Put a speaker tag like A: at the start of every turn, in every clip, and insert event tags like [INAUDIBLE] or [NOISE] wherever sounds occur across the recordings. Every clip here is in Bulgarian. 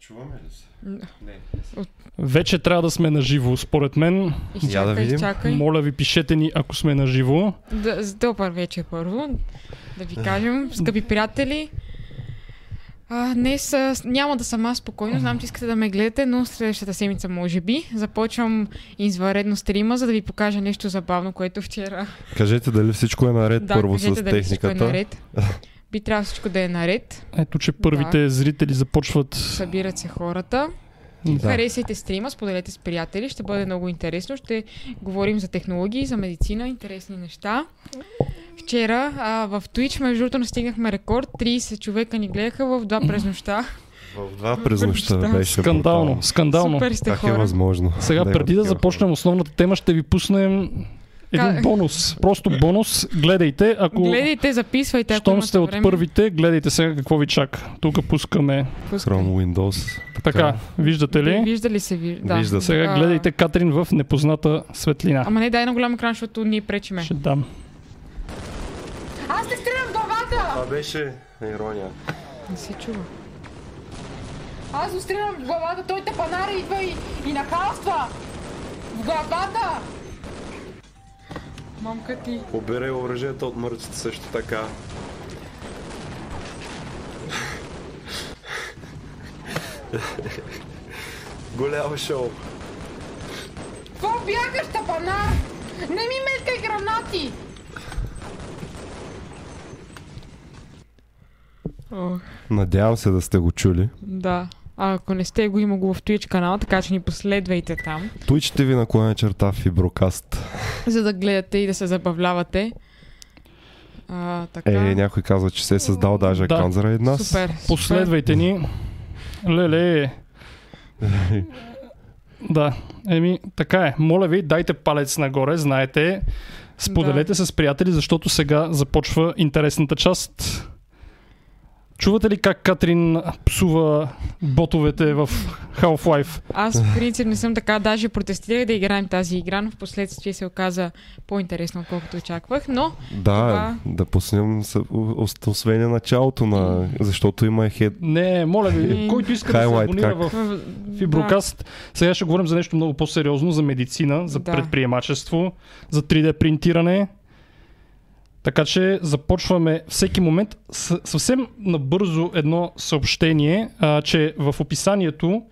A: чуваме ли се? Не.
B: Вече трябва да сме на живо, според мен.
A: Я да
C: Изчакай,
A: видим.
C: изчакай.
B: Моля ви, пишете ни, ако сме на живо.
C: Да, добър вечер първо. Да ви кажем, скъпи приятели. А, днес а, няма да съм аз спокойно, знам, че искате да ме гледате, но следващата седмица може би. Започвам извънредно стрима, за да ви покажа нещо забавно, което вчера...
A: Кажете дали всичко е наред
C: да,
A: първо
C: кажете
A: с
C: дали всичко е
A: техниката.
C: наред. [LAUGHS] Би трябвало всичко да е наред.
B: Ето, че първите зрители започват.
C: Събират се хората.
B: Да.
C: Харесайте стрима, споделете с приятели, ще бъде много интересно. Ще говорим за технологии, за медицина, интересни неща. Вчера а, в Twitch, между другото, настигнахме рекорд. 30 човека ни гледаха в два през нощта.
A: В два през нощта беше
B: Скандално,
A: брутално.
B: скандално.
C: Супер сте
A: Как е
C: хора.
A: възможно?
B: Сега, преди да започнем основната тема, ще ви пуснем един бонус. Просто бонус. Гледайте. Ако
C: Гледайте, записвайте, ако
B: щом сте от
C: време.
B: първите, гледайте сега какво ви чака. Тук пускаме.
A: Chrome Windows.
B: Така, виждате ли?
C: Вижда ли се? ви- Да.
A: Вижда се.
B: Сега
C: А,
B: гледайте Катрин в непозната светлина.
C: Ама не дай на голям екран, защото ние пречиме.
B: Ще дам.
C: Аз те стрелям главата!
A: Това беше ирония.
C: Не се чува. Аз го стрелям в главата, той те панара идва и, и нахалства! В главата! Мамка ти.
A: Обирай оръжието от мъртвите също така. Голямо шоу.
C: Какво бягаш, тапанар? Не ми меткай гранати!
A: Надявам се да сте го чули.
C: да. А ако не сте го, има го в Twitch канала, така че ни последвайте там,
A: Twitch TV наклоня черта Фиброкаст.
C: за да гледате и да се забавлявате. А, така.
A: Е, някой казва, че се е създал даже
B: Да.
A: акаунт заради нас.
C: Супер.
B: Последвайте ни. Леле. Да, еми, така е. Моля ви, дайте палец нагоре, знаете. Споделете с приятели, защото сега започва интересната част. Чувате ли как Катрин псува ботовете в Half-Life?
C: Аз в принцип не съм така, даже протестирах да играем тази игра, но в последствие се оказа по-интересно, отколкото очаквах, но
A: Да,
C: Това-
A: да пуснем освен началото на... Защото има хед...
B: Не, моля ви, който иска да се абонира
A: как?
B: в Фиброкаст. Сега ще говорим за нещо много по-сериозно, за медицина, за
C: Да.
B: предприемачество, за 3D принтиране. Така че започваме всеки момент. С- съвсем набързо едно съобщение, а, че в описанието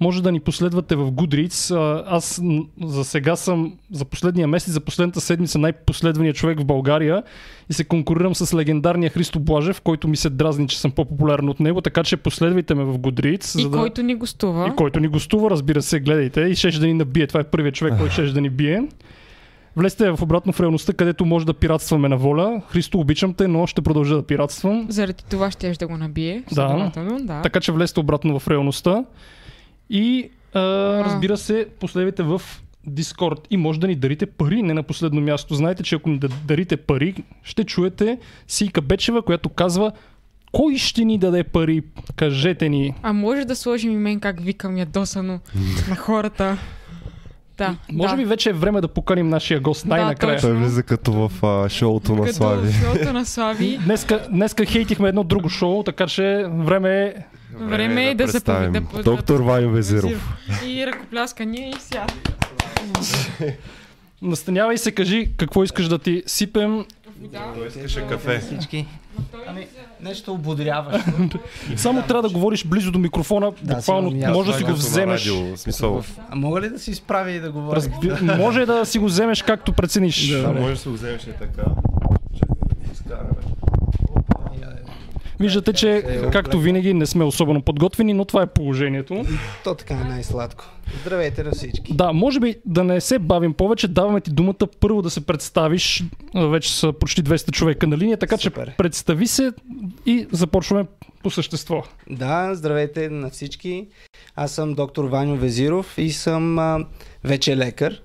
B: може да ни последвате в Goodreads. А, аз за сега съм за последния месец, за последната седмица най-последвания човек в България и се конкурирам с легендарния Христо Блажев, който ми се дразни, че съм по-популярен от него, така че последвайте ме в Goodreads.
C: и
B: за да...
C: който ни гостува.
B: И който ни гостува, разбира се, гледайте и ще да ни набие. Това е първият човек, [LAUGHS] който ще да ни бие. Влезте в обратно в реалността, където може да пиратстваме на воля. Христо, обичам те, но ще продължа да пиратствам.
C: Заради това ще да го набие.
B: Да.
C: да.
B: Така че влезте обратно в реалността. И а, разбира се, последвайте в Discord и може да ни дарите пари, не на последно място. Знаете, че ако ни да- дарите пари, ще чуете Сийка Бечева, която казва кой ще ни даде пари? Кажете ни.
C: А може да сложим и мен как викам ядосано на хората. Да.
B: Може
C: да.
B: би вече е време да поканим нашия гост
C: Да,
B: най-накрая.
C: точно.
A: Той влиза като в а, шоуто на
C: Като
A: Слави.
C: шоуто на Слави. [LAUGHS]
B: Днеска, днеска хейтихме едно друго шоу, така че време е...
C: Време е да се
A: представим.
C: пови- да-
A: Доктор Вайо Везиров.
C: И ръкопляскания и сега.
B: Настанявай се, кажи какво искаш да ти сипем.
C: Вода.
A: Той искаше кафе.
D: Всички. Ами, нещо ободряващо. [LAUGHS]
B: Само трябва да говориш близо до микрофона,
D: Да,
B: буквално
D: сигурно,
B: може да си го
A: на
B: вземеш.
A: радио.
D: А мога ли да се изправя и да говоря?
B: Разби... Може да си го вземеш както прецениш.
A: Да, може да се го вземеш и така.
B: Виждате, че
D: Е,
B: както винаги не сме особено подготвени, но това е положението.
D: То така е най-сладко. Здравейте на всички.
B: Да, може би да не се бавим повече, даваме ти думата първо да се представиш. Вече са почти 200 човека на линия, така
D: Супер.
B: че представи се и започваме по същество.
D: Да, здравейте на всички. Аз съм доктор Ваню Везиров и съм а, вече лекар.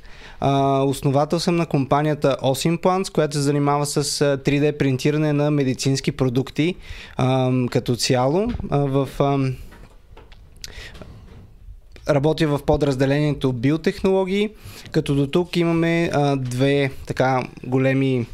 D: Основател съм на компанията Osimplants, която се занимава с а, 3D принтиране на медицински продукти като цяло. В, работя в подразделението биотехнологии, като до тук имаме две така големи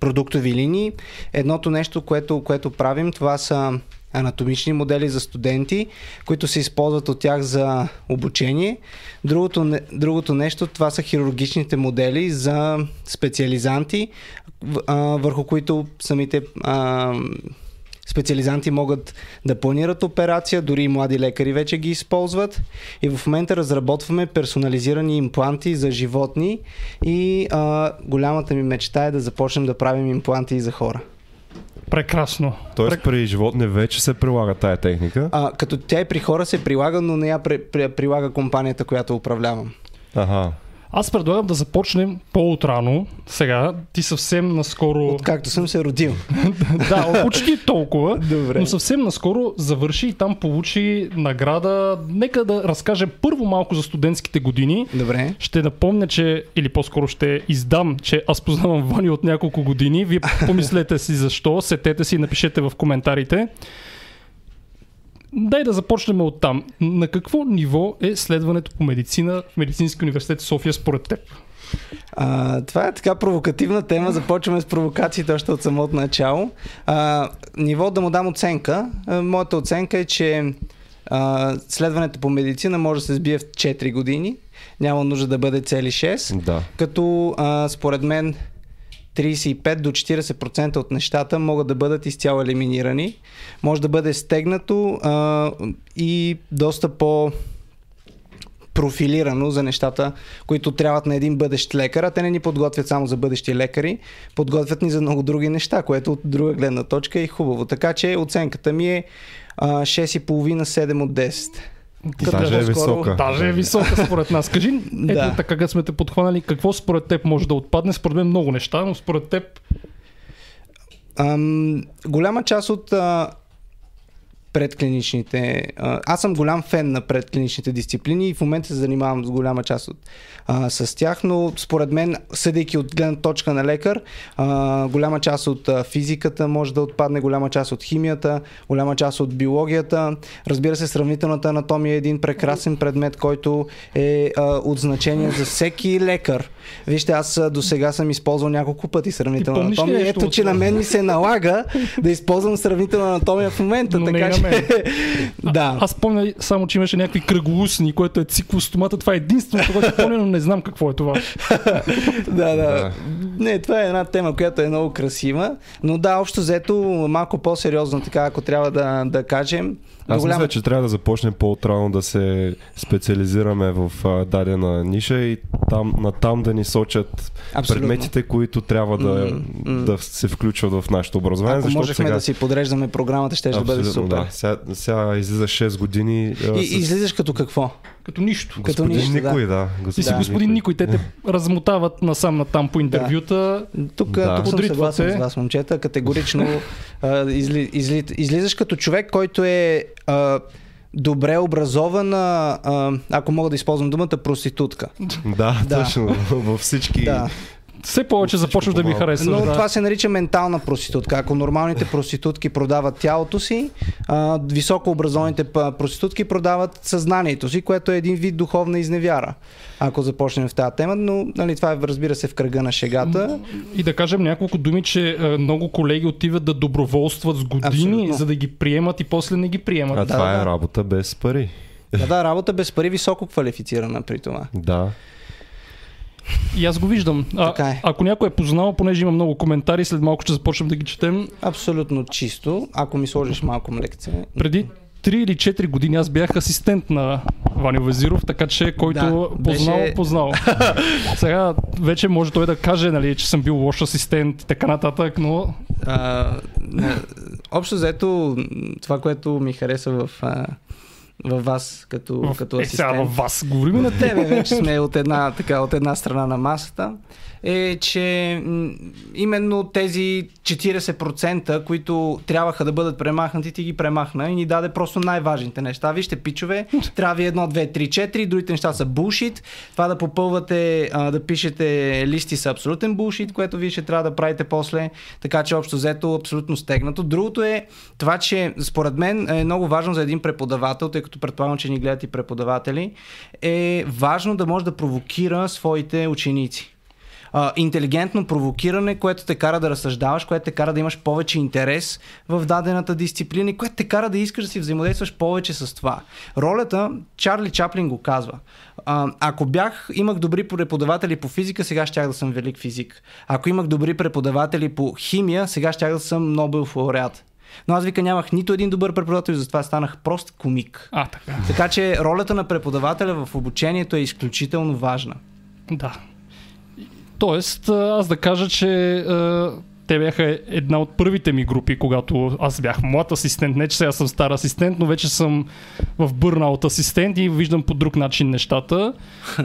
D: продуктови линии. Едното нещо, което, което правим, това са анатомични модели за студенти, които се използват от тях за обучение. Другото, другото нещо, това са хирургичните модели за специализанти, върху които самите специализанти могат да планират операция, дори и млади лекари вече ги използват. И в момента разработваме персонализирани импланти за животни и голямата ми мечта е да започнем да правим импланти и за хора.
B: Прекрасно.
A: Тоест при животни вече се прилага тая техника.
D: А, като тя и при хора се прилага, но не я при, при, прилага компанията, която управлявам.
A: Ага.
B: Аз предлагам да започнем по-отрано. Сега, ти съвсем наскоро...
D: Откакто съм се родил. [LAUGHS]
B: да, почти толкова.
D: Добре.
B: Но съвсем наскоро завърши и там получи награда. Нека да разкаже първо малко за студентските години.
D: Добре.
B: Ще напомня, че, или по-скоро ще издам, че аз познавам Вани от няколко години. Вие помислете си защо, сетете си и напишете в коментарите. Дай да започнем от там. На какво ниво е следването по медицина в Медицински университет София според теб?
D: А, това е така провокативна тема. Започваме с провокациите още от самото начало. А, ниво да му дам оценка. А, моята оценка е, че а, следването по медицина може да се сбие в 4 години. Няма нужда да бъде цели 6.
A: Да.
D: Като а, според мен 35 до 40% от нещата могат да бъдат изцяло елиминирани. Може да бъде стегнато а, и доста по профилирано за нещата, които трябват на един бъдещ лекар, а те не ни подготвят само за бъдещи лекари, подготвят ни за много други неща, което от друга гледна точка е хубаво. Така че оценката ми е а, 6,5-7 от 10.
A: Даже е висока.
B: Даже е висока според нас. Кажи, [LAUGHS] ето
D: Да.
B: така сме те подхванали, какво според теб може да отпадне? Според мен много неща, но според теб
D: Ам, голяма част от а, предклиничните. Аз съм голям фен на предклиничните дисциплини и в момента се занимавам с голяма част от, а, с тях, но според мен, съдейки от гледна точка на лекар, а, голяма част от физиката може да отпадне, голяма част от химията, голяма част от биологията. Разбира се, сравнителната анатомия е един прекрасен предмет, който е а, от значение за всеки лекар. Вижте, аз до сега съм използвал няколко пъти сравнителна
B: Ти помниш ли
D: анатомия. Ето, че на мен ми се налага да използвам сравнителна анатомия в момента.
B: Но
D: така
B: на мен. [LAUGHS]
D: да.
B: Аз помня само, че имаше някакви кръглоусни, което е циклостомата. Това е единственото, което помня, но не знам какво е това. [LAUGHS]
D: да, да.
A: Да.
D: Не, това е една тема, която е много красива. Но да, общо взето, малко по-сериозно, така, ако трябва да, да кажем.
A: Аз
D: голяма-
A: мисля, че трябва да започнем по-отрано да се специализираме в а, дадена ниша и там, натам да ни сочат
D: Абсолютно.
A: предметите, които трябва да,
D: м.
A: да се включват в нашето образование.
D: Ако можехме
A: сега...
D: да си подреждаме програмата, ще, ще бъде супер.
A: Да. Сега, сега излиза 6 години.
D: И,
A: с-
D: излизаш като какво?
B: Като нищо.
D: като
A: Господин
D: нищо, да.
A: Никой, да.
B: Ти си господин Никой. Те те размотават насам натам по интервюта.
D: Тук,
A: Да.
D: тук съм съгласен с вас, момчета. Категорично [LAUGHS] а, изли, изли, излизаш като човек, който е а, добре образована, а, ако мога да използвам думата, проститутка.
A: Да,
D: Да.
A: точно. Във всички.
D: Да.
B: Все повече започваш да ми харесваш.
D: Но
B: да.
D: това се нарича ментална проститутка. Ако нормалните проститутки продават тялото си, а, високо образованите п- проститутки продават съзнанието си, което е един вид духовна изневяра. Ако започнем в тази тема, но нали, това е, разбира се, в кръга на шегата.
B: И да кажем няколко думи, че е, много колеги отиват да доброволстват с години,
D: Абсолютно.
B: за да ги приемат и после не ги приемат.
A: А
D: Да,
A: това
D: да,
A: е
D: да.
A: работа без пари.
D: Да, да, работа без пари, високо квалифицирана при това.
A: Да.
B: И аз го виждам. А,
D: Така е.
B: Ако някой е познал, понеже има много коментари, след малко ще започнем да ги четем.
D: Абсолютно чисто. Ако ми сложиш малко лекция.
B: Преди 3 или 4 години аз бях асистент на Ваню Везиров, така че който
D: Да,
B: познал,
D: беше-
B: познал. [LAUGHS] Сега вече може той да каже, нали, че съм бил лош асистент и така нататък, но
D: А, общо взето, м, това, което ми хареса в, във вас като,
B: в,
D: като
B: е, сега
D: асистент.
B: във вас говорим на
D: тебе вече сме от една, така, от една страна на масата, е, че именно тези 40%, които трябваха да бъдат премахнати, ти ги премахна и ни даде просто най-важните неща. Вижте, пичове, [LAUGHS] трябва ви едно, две, три, четири, другите неща са булшит. Това да попълвате, да пишете листи са абсолютен булшит, което вие ще трябва да правите после. Така че общо взето абсолютно стегнато. Другото е това, че според мен е много важно за един преподавател, тъй като предполагам, че ни гледат и преподаватели, е важно да може да провокира своите ученици. А, интелигентно провокиране, което те кара да разсъждаваш, което те кара да имаш повече интерес в дадената дисциплина и което те кара да искаш да си взаимодействаш повече с това. Ролята, Чарли Чаплин го казва. А, ако бях, имах добри преподаватели по физика, сега щях да съм велик физик. Ако имах добри преподаватели по химия, сега щях да съм Нобел лауреат. Но аз вика нямах нито един добър преподавател, затова станах прост комик.
B: А, така.
D: Така че ролята на преподавателя в обучението е изключително важна.
B: Да. Тоест, аз да кажа, че те бяха една от първите ми групи, когато аз бях млад асистент. Не, че сега съм стар асистент, но вече съм в бърнаут асистент и виждам по друг начин нещата.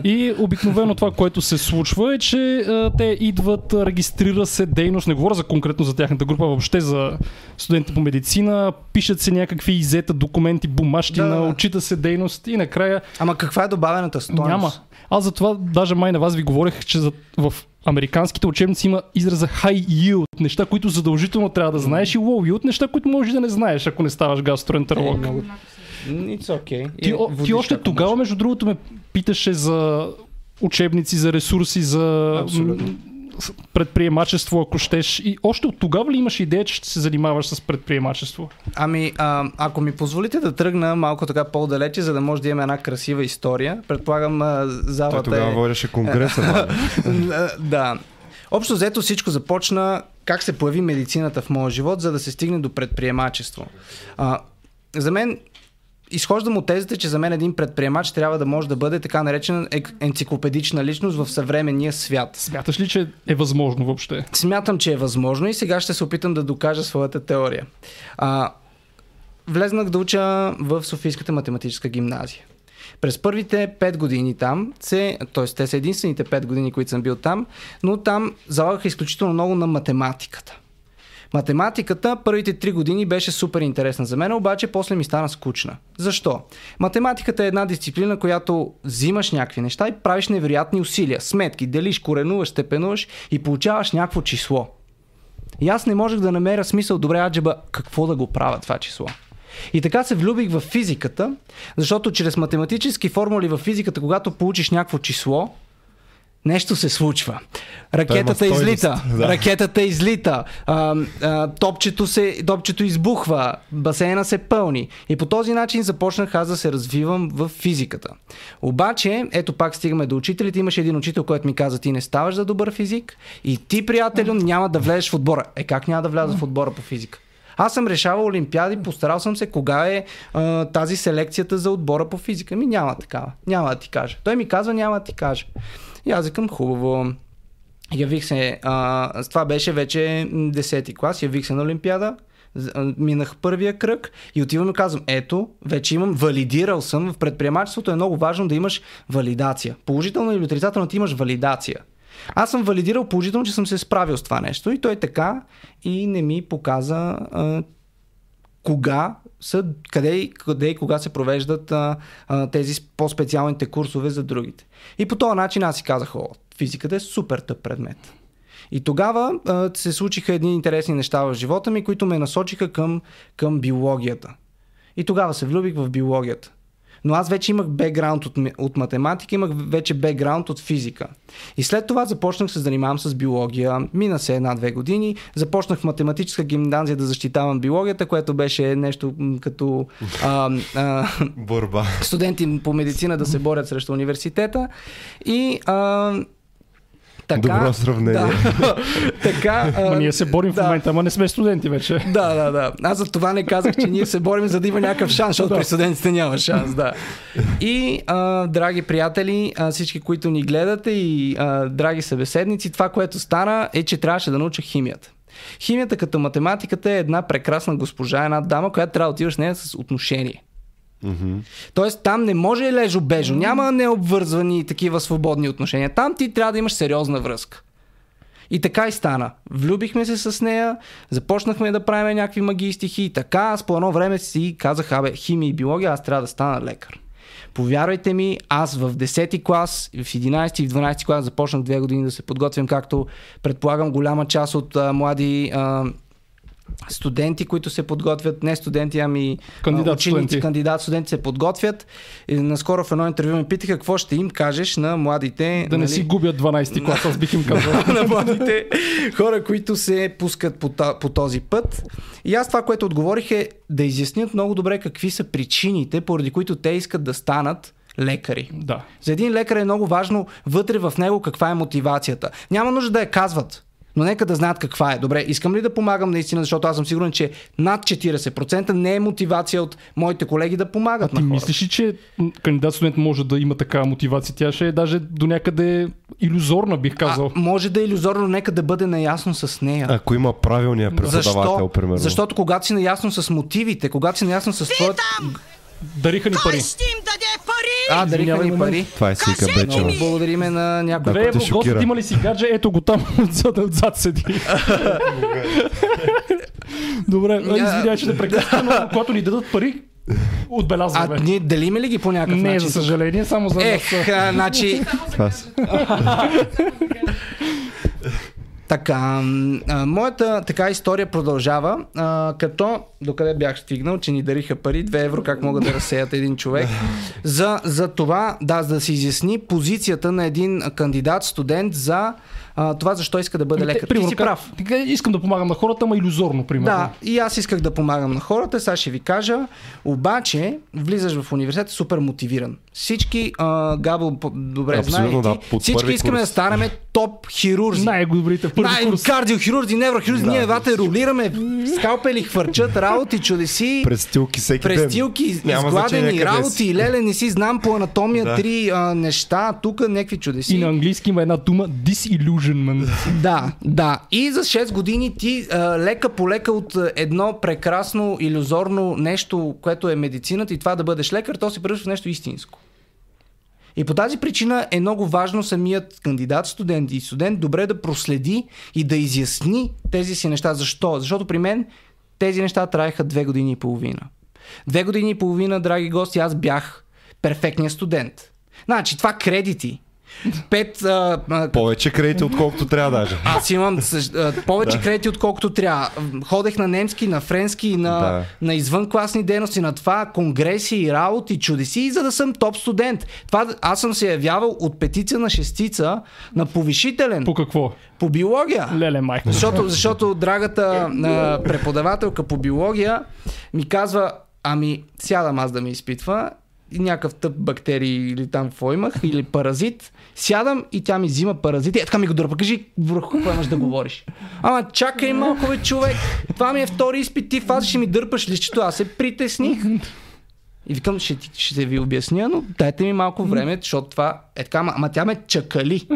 B: И обикновено това, което се случва е, че а, те идват, регистрира се дейност, не говоря за конкретно за тяхната група, въобще за студенти по медицина, пишат се някакви изета документи, бумащина,
D: Да, да.
B: отчита се дейност и накрая
D: Ама каква е добавената стойност?
B: няма. Аз затова даже май на вас ви говорех, че за, в американските учебници има израза high yield, неща, които задължително трябва да знаеш и low yield, неща, които можеш да не знаеш, ако не ставаш гастроентеролог.
D: Е, много. It's okay.
B: Ти,
D: И
B: о, ти
D: водиш,
B: още тогава,
D: може.
B: между другото, ме питаше за учебници, за ресурси, за
D: Абсолютно.
B: Предприемачество, ако щеш. И още от тогава ли имаш идея, че ще се занимаваш с предприемачество?
D: Ами, а, ако ми позволите да тръгна малко така по-далече, за да може да имаме една красива история, предполагам а,
A: Той
D: залата
A: тогава
D: е...
A: водеше конгреса. [LAUGHS]
D: Да. Общо взето всичко започна как се появи медицината в моя живот, за да се стигне до предприемачество. А, за мен изхождам от тезата, че за мен един предприемач трябва да може да бъде така наречена енциклопедична личност в съвременния свят.
B: Смяташ ли, че е възможно въобще?
D: Смятам, че е възможно и сега ще се опитам да докажа своята теория. А, влезнах да уча в Софийската математическа гимназия. През първите 5 години там, се, т.е. те са единствените 5 години, които съм бил там, но там залагаха изключително много на математиката. Математиката първите 3 години беше супер интересна за мен, обаче после ми стана скучна. Защо? Математиката е една дисциплина, която взимаш някакви неща и правиш невероятни усилия. Сметки, делиш, коренуваш, степенуваш и получаваш някакво число. И аз не можех да намеря смисъл, добре, аджеба, какво да го правя това число. И така се влюбих в физиката, защото чрез математически формули в физиката, когато получиш някакво число, нещо се случва. Ракетата излита,
A: да.
D: ракетата излита, а, а, топчето, се, топчето избухва, басейна се пълни. И по този начин започнах аз да се развивам в физиката. Обаче, ето пак стигаме до учителите. Имаше един учител, който ми каза, ти не ставаш за добър физик и ти, приятелю, няма да влезеш в отбора. Е, как няма да вляза в отбора по физика? Аз съм решавал олимпиади, постарал съм се кога е а, тази селекцията за отбора по физика. Ми няма такава. Няма да ти кажа. Той ми казва, няма да ти кажа. И аз викам, хубаво. Явих се, а, това беше вече м, 10-ти клас, явих се на Олимпиада, минах първия кръг и отивам и казвам, ето, вече имам, валидирал съм, в предприемачеството е много важно да имаш валидация. Положително или отрицателно ти имаш валидация. Аз съм валидирал положително, че съм се справил с това нещо и той така и не ми показа а, кога са, къде, къде и кога се провеждат а, а, тези по-специалните курсове за другите. И по този начин аз си казах, о, физиката е супер тъп предмет. И тогава а, се случиха едни интересни неща в живота ми, които ме насочиха към, към биологията. И тогава се влюбих в биологията. Но аз вече имах бекграунд от, от математика, имах вече бекграунд от физика. И след това започнах се занимавам с биология. Мина се една-две години. Започнах в математическа гимназия да защитавам биологията, което беше нещо като а, а,
A: Борба.
D: студенти по медицина да се борят срещу университета. И а, така,
A: Добро сравнение.
D: Да, [LAUGHS] така, а,
B: ние се борим в
D: да.
B: момента, ама не сме студенти вече. [LAUGHS]
D: Да, да, да. Аз за това не казах, че ние се борим, за да има някакъв шанс, защото
B: Да.
D: при студентите няма шанс, да. [LAUGHS] И, а, драги приятели, а, всички, които ни гледате и а, драги събеседници, това, което стана е, че трябваше да науча химията. Химията като математиката е една прекрасна госпожа, една дама, която трябва да отиваш с нея с отношение.
A: Мгм.
D: Тоест там не може лежо-бежо, няма необвързвани такива свободни отношения. Там ти трябва да имаш сериозна връзка. И така и стана. Влюбихме се с нея, започнахме да правим някакви магии стихи и така аз по едно време си казах, абе, химия и биология, аз трябва да стана лекар. Повярвайте ми, аз в 10-ти клас, в 11-ти и в 12-ти клас започнах две години да се подготвям, както предполагам голяма част от а, млади а, студенти, които се подготвят, не студенти, ами
B: Кандидат
D: ученици,
B: студенти.
D: кандидат студенти се подготвят. И наскоро в едно интервю ме питаха какво ще им кажеш на младите.
B: Да не
D: нали,
B: си губят 12-ти клас, аз бих им [LAUGHS] казал.
D: на младите хора, които се пускат по, по този път. И аз това, което отговорих е да изяснят много добре какви са причините, поради които те искат да станат лекари.
B: Да.
D: За един лекар е много важно вътре в него каква е мотивацията. Няма нужда да я казват. Но нека да знаят каква е. Добре, искам ли да помагам наистина, защото аз съм сигурен, че над 40% не е мотивация от моите колеги да помагат
B: Ти
D: на хора.
B: мислиш ли, че кандидат студент може да има такава мотивация? Тя ще е даже до някъде иллюзорна, бих казал.
D: А, може да е иллюзорно, нека да бъде наясно с нея.
A: Ако има правилния преподавател,
D: Защо?
A: примерно.
D: Защото когато си наясно с мотивите, когато си наясно с твоят...
B: Дариха ни пари.
E: Кой ще им даде пари?
D: А, дариха ни пари.
A: Това е Сика Бечева.
E: ми!
D: Благодариме на някой.
A: Те
B: в
A: шокира.
B: гостът има ли си гадже? Ето го там [LAUGHS] отзад, отзад седи. Добре, извинявай, че те прекъсвам, но когато ни дадат пари,
D: А
B: отбелязваме.
D: ние делиме ли ги по някакъв
B: Не,
D: начин?
B: за съжаление, само за
D: Ех,
B: нас.
D: а, значи... [LAUGHS] Така, а, моята така история продължава, а, като докъде бях стигнал, че ни дариха пари, 2 евро, как могат да разсеят един човек. За, за това, да, за да се изясни позицията на един кандидат, студент за а, това защо иска да бъде
B: Ами
D: лекар. Ти
B: примерно,
D: си
B: как-
D: прав.
B: така, Искам да помагам на хората, ама иллюзорно, примерно.
D: Да, и аз исках да помагам на хората, сега ще ви кажа. Обаче, влизаш в университета супер мотивиран. Всички, а, Габо добре
A: Абсолютно,
D: знае,
A: да,
D: всички искаме
A: курс.
D: да станем топ хирурзи.
B: Най-добрите първи
D: Най-
B: курс.
D: кардиохирурзи, неврохирурзи,
A: Да.
D: ние вате ролираме, скалпели хвърчат, работи, чудеси,
A: Престилки всеки
D: престилки, изгладени
A: къде
D: работи, леле, не си знам по анатомия
A: Да.
D: три а, неща, тук някакви чудеси.
B: И на английски има една дума disillusionment.
D: Да, да. И за 6 години ти а, лека по лека от едно прекрасно, иллюзорно нещо, което е медицината и това да бъдеш лекар, то се превръща в нещо истинско. И по тази причина е много важно самият кандидат, студент и студент добре да проследи и да изясни тези си неща. Защо? Защото при мен тези неща траеха две години и половина. Две години и половина, драги гости, аз бях перфектният студент. Значи, това кредити. Пет а, а,
A: Повече кредити, отколкото трябва даже.
D: аз имам същ- а, повече кредити, отколкото трябва. Ходех на немски, на френски, на,
A: Да.
D: на извънкласни дейности, на това, конгреси, работи, чудеси, за да съм топ студент. Това, аз съм се явявал от петица на шестица на повишителен
B: По какво?
D: по биология.
B: Леле, майка.
D: Защото, защото драгата а, преподавателка по биология ми казва, ами сядам аз да ме изпитва и някакъв тъп бактерии или там какво имах, или паразит. Сядам и тя ми взима паразити. Е, така ми го дърпа. Кажи върху какво имаш да говориш. Ама чакай малко, бе, човек. Това ми е втори изпит. Ти фаза ще ми дърпаш лището. Аз се притесних. И викам, ще, ще ви обясня, но дайте ми малко време, защото това е така, ама, ама тя ме чакали.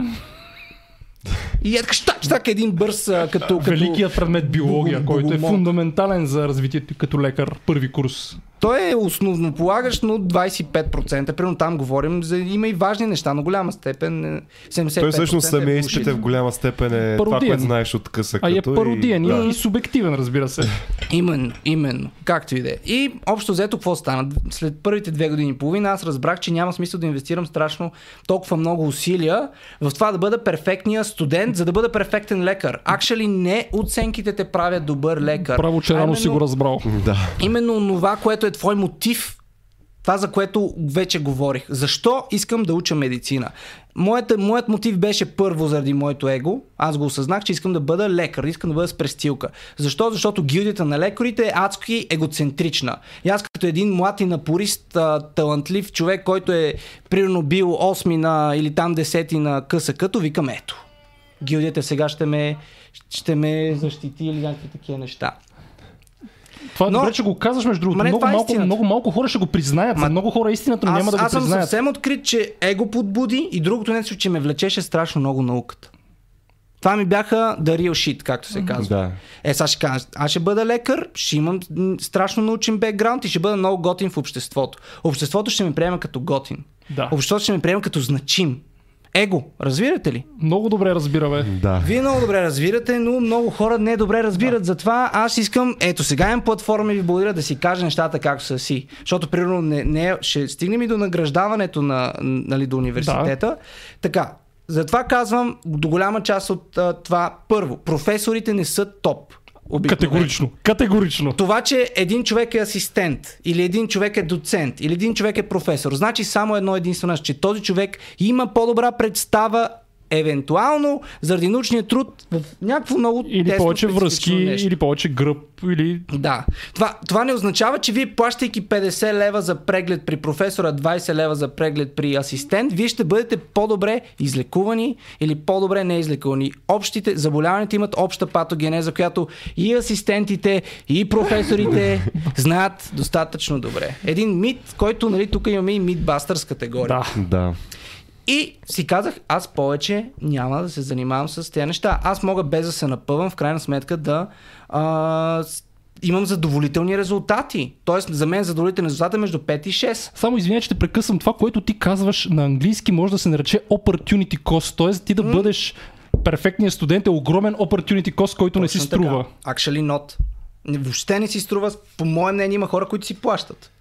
D: И е така, щак, щак, един бърз, а, като, като...
B: Великият предмет биология, който е фундаментален за развитието ти като лекар, първи курс.
D: Той е основополагащ, но 25%. Примерно там говорим за... Има и важни неща, но голяма степен е 75%.
A: Той всъщност самия
D: е
A: изпит е в голяма степен е това,
B: Пародиен.
A: което знаеш от къса
B: А е пародиен и,
A: да.
B: и субективен, разбира се. [LAUGHS]
D: Именно, именно. Както и да е. И общо взето какво стана? След първите две години и половина аз разбрах, че няма смисъл да инвестирам страшно толкова много усилия в това да бъда перфектния студент, за да бъда перфектен лекар. Actually не оценките те правят добър лекар.
B: Право, че рано си го разбрал.
A: Да.
D: именно това, което е твой мотив. Това, за което вече говорих. Защо искам да уча медицина? Моята, моят мотив беше първо заради моето его. Аз го осъзнах, че искам да бъда лекар, искам да бъда с престилка. Защо? Защото гилдията на лекарите е адски егоцентрична. И аз като един млад и напорист, а, талантлив човек, който е примерно бил 8 на, или там 10 на къса като, викам ето. Гилдията сега ще ме, ще ме защити или някакви такива неща.
B: Това е
D: Но-
B: добре, че го казваш, между другото. Много
D: е
B: малко,
D: истината.
B: много малко хора ще го признаят.
D: Ма-
B: много хора истината, но
D: аз,
B: няма да го
D: аз съм
B: признаят.
D: съвсем открит, че его подбуди и другото нещо, че ме влечеше страшно много науката. Това ми бяха the real shit, както се казва.
A: Да.
D: Е, сега ще кажа, аз ще бъда лекар, ще имам страшно научен бекграунд и ще бъда много готин в обществото. Обществото ще ме приема като готин.
B: Да.
D: Обществото ще ме приема като значим. Его, разбирате ли?
B: Много добре разбира, бе.
A: Да.
D: Вие много добре разбирате, но много хора не добре разбират. Затова аз искам, ето сега имам платформа и ви благодаря да си кажа нещата както са си. Защото, примерно, не, не, ще стигнем и до награждаването на, нали, до университета. Така, затова казвам, до голяма част от а, това, първо, професорите не са топ. Обикновено.
B: Категорично. Категорично.
D: Това, че един човек е асистент, или един човек е доцент, или един човек е професор, значи само едно единствено, че този човек има по-добра представа евентуално заради научния труд в някакво много
B: Или
D: тесно
B: повече връзки,
D: нещо.
B: или повече гръб, или...
D: Да. Това, това не означава, че вие плащайки 50 лева за преглед при професора, 20 лева за преглед при асистент, вие ще бъдете по-добре излекувани или по-добре неизлекувани. Общите заболяванията имат обща патогенеза, която и асистентите, и професорите [LAUGHS] знаят достатъчно добре. Един мит, който, нали, тук имаме и митбастърс категория.
B: Да.
A: Да.
D: И си казах, аз повече няма да се занимавам с тези неща. Аз мога без да се напъвам, в крайна сметка да а, имам задоволителни резултати. Тоест, за мен задоволителни резултати е между 5 и 6.
B: Само извиня, че те прекъсвам. Това, което ти казваш на английски, може да се нарече opportunity cost. Т.е. ти да бъдеш перфектният студент е огромен opportunity cost, който не си
D: Точно
B: струва.
D: Така. Actually not. Въобще не си струва. По мое мнение има хора, които си плащат.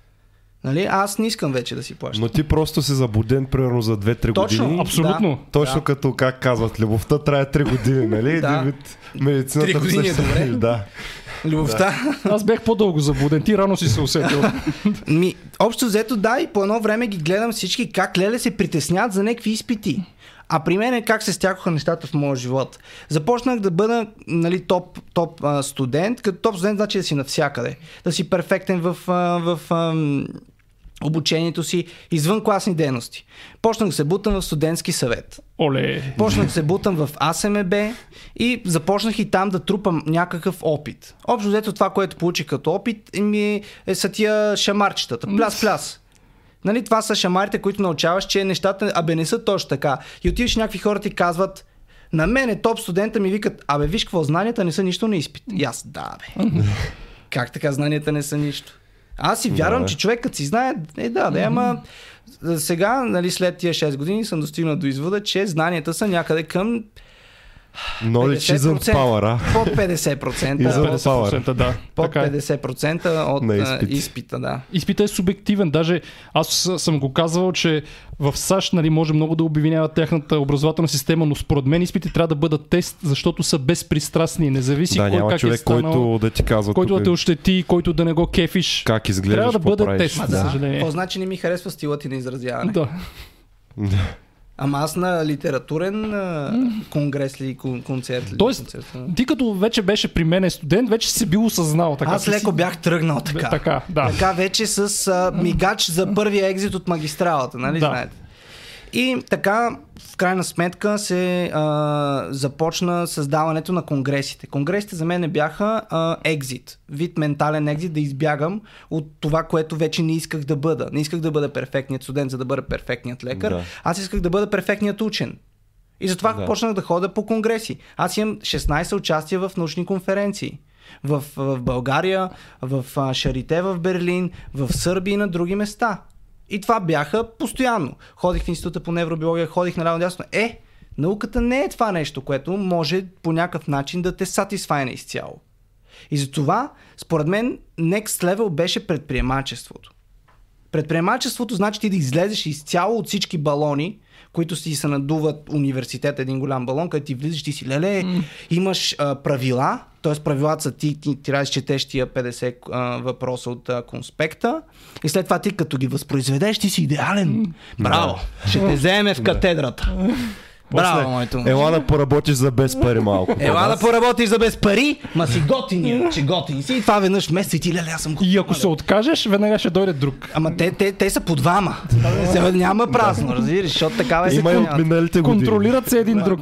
D: Нали? Аз не искам вече да си плащам.
A: Но ти просто си заблуден примерно за 2-3
D: Точно,
A: години.
B: Абсолютно.
A: Точно
D: Да.
A: като как казват, любовта трае 3 години, нали? [LAUGHS]
D: Да.
A: Един вид медицината
D: Три години е добре. [LAUGHS]
A: Да.
D: Любовта.
B: Аз бях по-дълго заблуден. Ти рано си се усетил. [LAUGHS]
D: Ми, общо взето да, и по едно време ги гледам всички как леле се притесняват за някакви изпити. А при мен е как се стякоха нещата в моя живот. Започнах да бъда нали, топ, топ а, студент, като топ студент значи да си навсякъде. Да си перфектен в, а, в а, обучението си, извън класни дейности. Почнах се бутам в студентски съвет.
B: Оле.
D: Почнах се бутам в АСМБ и започнах и там да трупам някакъв опит. Общо взето това, което получих като опит, ми е са тия шамарчетата. Пляс-пляс. Нали, това са шамарите, които научаваш, че нещата, абе не са точно така. И отиваш някакви хора ти казват, на мен е топ студента ми викат, абе виж какво, знанията не са нищо на изпит. И аз, да бе. [LAUGHS] как така знанията не са нищо? Аз си вярвам,
A: Да.
D: че човекът си знае, е да, да, ама сега, нали, след тия 6 години съм достигнал до извода, че знанията са някъде към
A: Knowledge isn't
D: 50%.
A: power, а?
D: под 50%.
A: Извън-
B: 50%, да.
D: под
B: Така е.
D: 50% от
A: На изпит.
D: изпита, да.
B: Изпита е субективен. Даже аз съм го казвал, че в САЩ нали, може много да обвиняват тяхната образователна система, но според мен изпити трябва да бъдат тест, защото са безпристрастни. Не зависи
A: Да,
B: кой
A: няма
B: как
A: човек,
B: е станал,
A: който да ти казва
B: който
A: тук
B: да те ощети, който да не го кефиш.
A: как изглеждаш,
B: Трябва да бъде
A: правиш.
B: тест.
D: Ма
B: За
D: да,
B: съжаление.
D: какво значи не ми харесва стилът ти на изразяване?
B: Да. [LAUGHS]
D: Ама аз на литературен а, конгрес ли, кон- концерт ли?
B: Тоест,
D: концерт, а?
B: Ти като вече беше при мен студент, вече си бил осъзнал. Така,
D: аз леко
B: си-
D: бях тръгнал така.
B: Така, да.
D: Така вече с а, мигач за първия екзит от магистралата, нали
B: Да.
D: знаете? И така, в крайна сметка, се а, започна създаването на конгресите. Конгресите за мен бяха а, екзит, вид ментален екзит, да избягам от това, което вече не исках да бъда. Не исках да бъда перфектният студент, за да бъда перфектният лекар.
A: Да.
D: Аз исках да бъда перфектният учен. И затова
A: Да.
D: почнах да ходя по конгреси. Аз имам 16 участия в научни конференции. В, в България, в Шарите в Берлин, в Сърбия и на други места. И това бяха постоянно. Ходих в Института по невробиология, ходих наляво дясно. Е, науката не е това нещо, което може по някакъв начин да те сатисфайне изцяло. И затова, според мен, next level беше предприемачеството. Предприемачеството значи ти да излезеш изцяло от всички балони, които си се надуват университет, един голям балон, където ти влизаш, ти си леле, имаш а, правила, т.е. правилата са ти, ти трябва да изчетеш тия 50 а, въпроса от а, конспекта и след това ти като ги възпроизведеш, ти си идеален. Браво! Ще те вземе в катедрата. Браво, моето момче.
A: Ела да поработиш за без пари малко.
D: Ела да поработиш за без пари, ма си готини, че готини си. И това веднъж месец и ти, леле, аз съм готин.
B: И ако се откажеш, веднага ще дойде друг.
D: Ама те, те, те са по двама. Сега няма празно, разбираш, защото такава е
A: Има и от миналите години.
B: Контролират се един друг.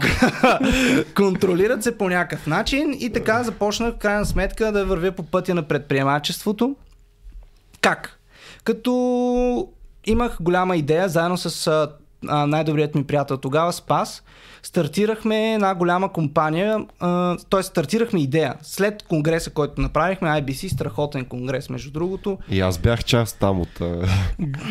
B: [LAUGHS]
D: Контролират се по някакъв начин и така започнах в крайна сметка да вървя по пътя на предприемачеството. Как? Като имах голяма идея, заедно с а, най-добрият ми приятел тогава, Спас, стартирахме една голяма компания, т.е. стартирахме идея. След конгреса, който направихме, IBC, страхотен конгрес, между другото,
A: И аз бях част там от...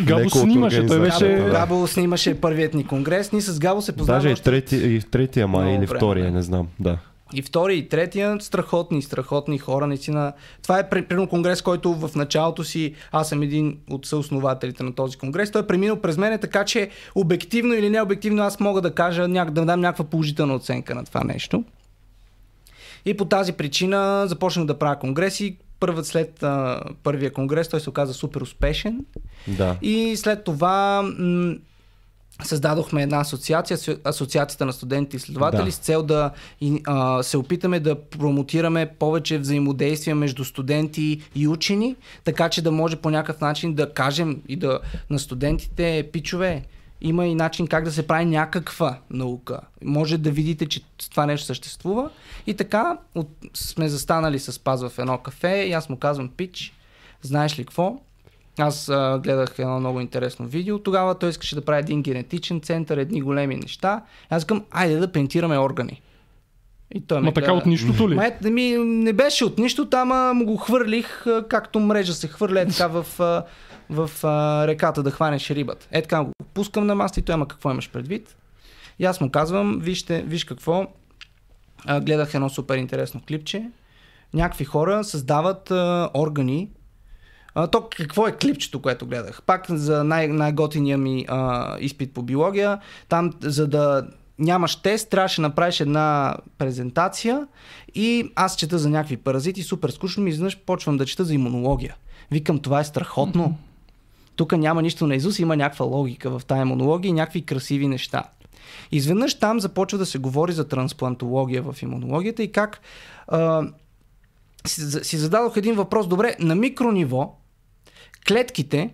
B: Габо
A: леко от
B: снимаше, той беше...
D: Габо снимаше първият ни конгрес. Ние с Габо се познаваме.
A: Даже и, трети, и в третия май или втория, не знам. Да.
D: И втори и третия, страхотни, страхотни хора, наистина. Това е при- примерно конгрес, който в началото си, аз съм един от съоснователите на този конгрес. Той е преминал през мене, така че обективно или необективно аз мога да кажа, да дам някаква положителна оценка на това нещо. И по тази причина започнах да правя конгреси. Първът след а, първия конгрес той се оказа супер успешен.
A: Да.
D: И след това м- създадохме една асоциация, асо- Асоциацията на студенти и изследователи,
A: Да.
D: с цел да а, се опитаме да промотираме повече взаимодействие между студенти и учени, така че да може по някакъв начин да кажем и да на студентите, пичове, има и начин как да се прави някаква наука. Може да видите, че това нещо съществува. И така от, сме застанали с Паз в едно кафе и аз му казвам, пич, знаеш ли какво? Аз а, гледах едно много интересно видео. Тогава той искаше да прави един генетичен център, едни големи неща. Аз казвам, айде да принтираме органи. И той ме
B: Ма така
D: гледа.
B: от нищото ли?
D: Ма, ето, ми, не беше от нищо, там му го хвърлих, както мрежа се хвърля е така в, в а, реката да хванеш рибата. Е така го пускам на маста и той, ама какво имаш предвид? И аз му казвам, вижте, виж какво, а, гледах едно супер интересно клипче. Някакви хора създават а, органи. А, то какво е клипчето, което гледах? Пак за най- най-готиния ми а, изпит по биология. Там, за да нямаш тест, трябваше да направиш една презентация и аз чета за някакви паразити, супер скучно ми изведнъж почвам да чета за имунология. Викам, това е страхотно. Тук няма нищо на Изус, има някаква логика в тая имунология и някакви красиви неща. Изведнъж там започва да се говори за трансплантология в имунологията и как а, си, си зададох един въпрос. Добре, на микрониво клетките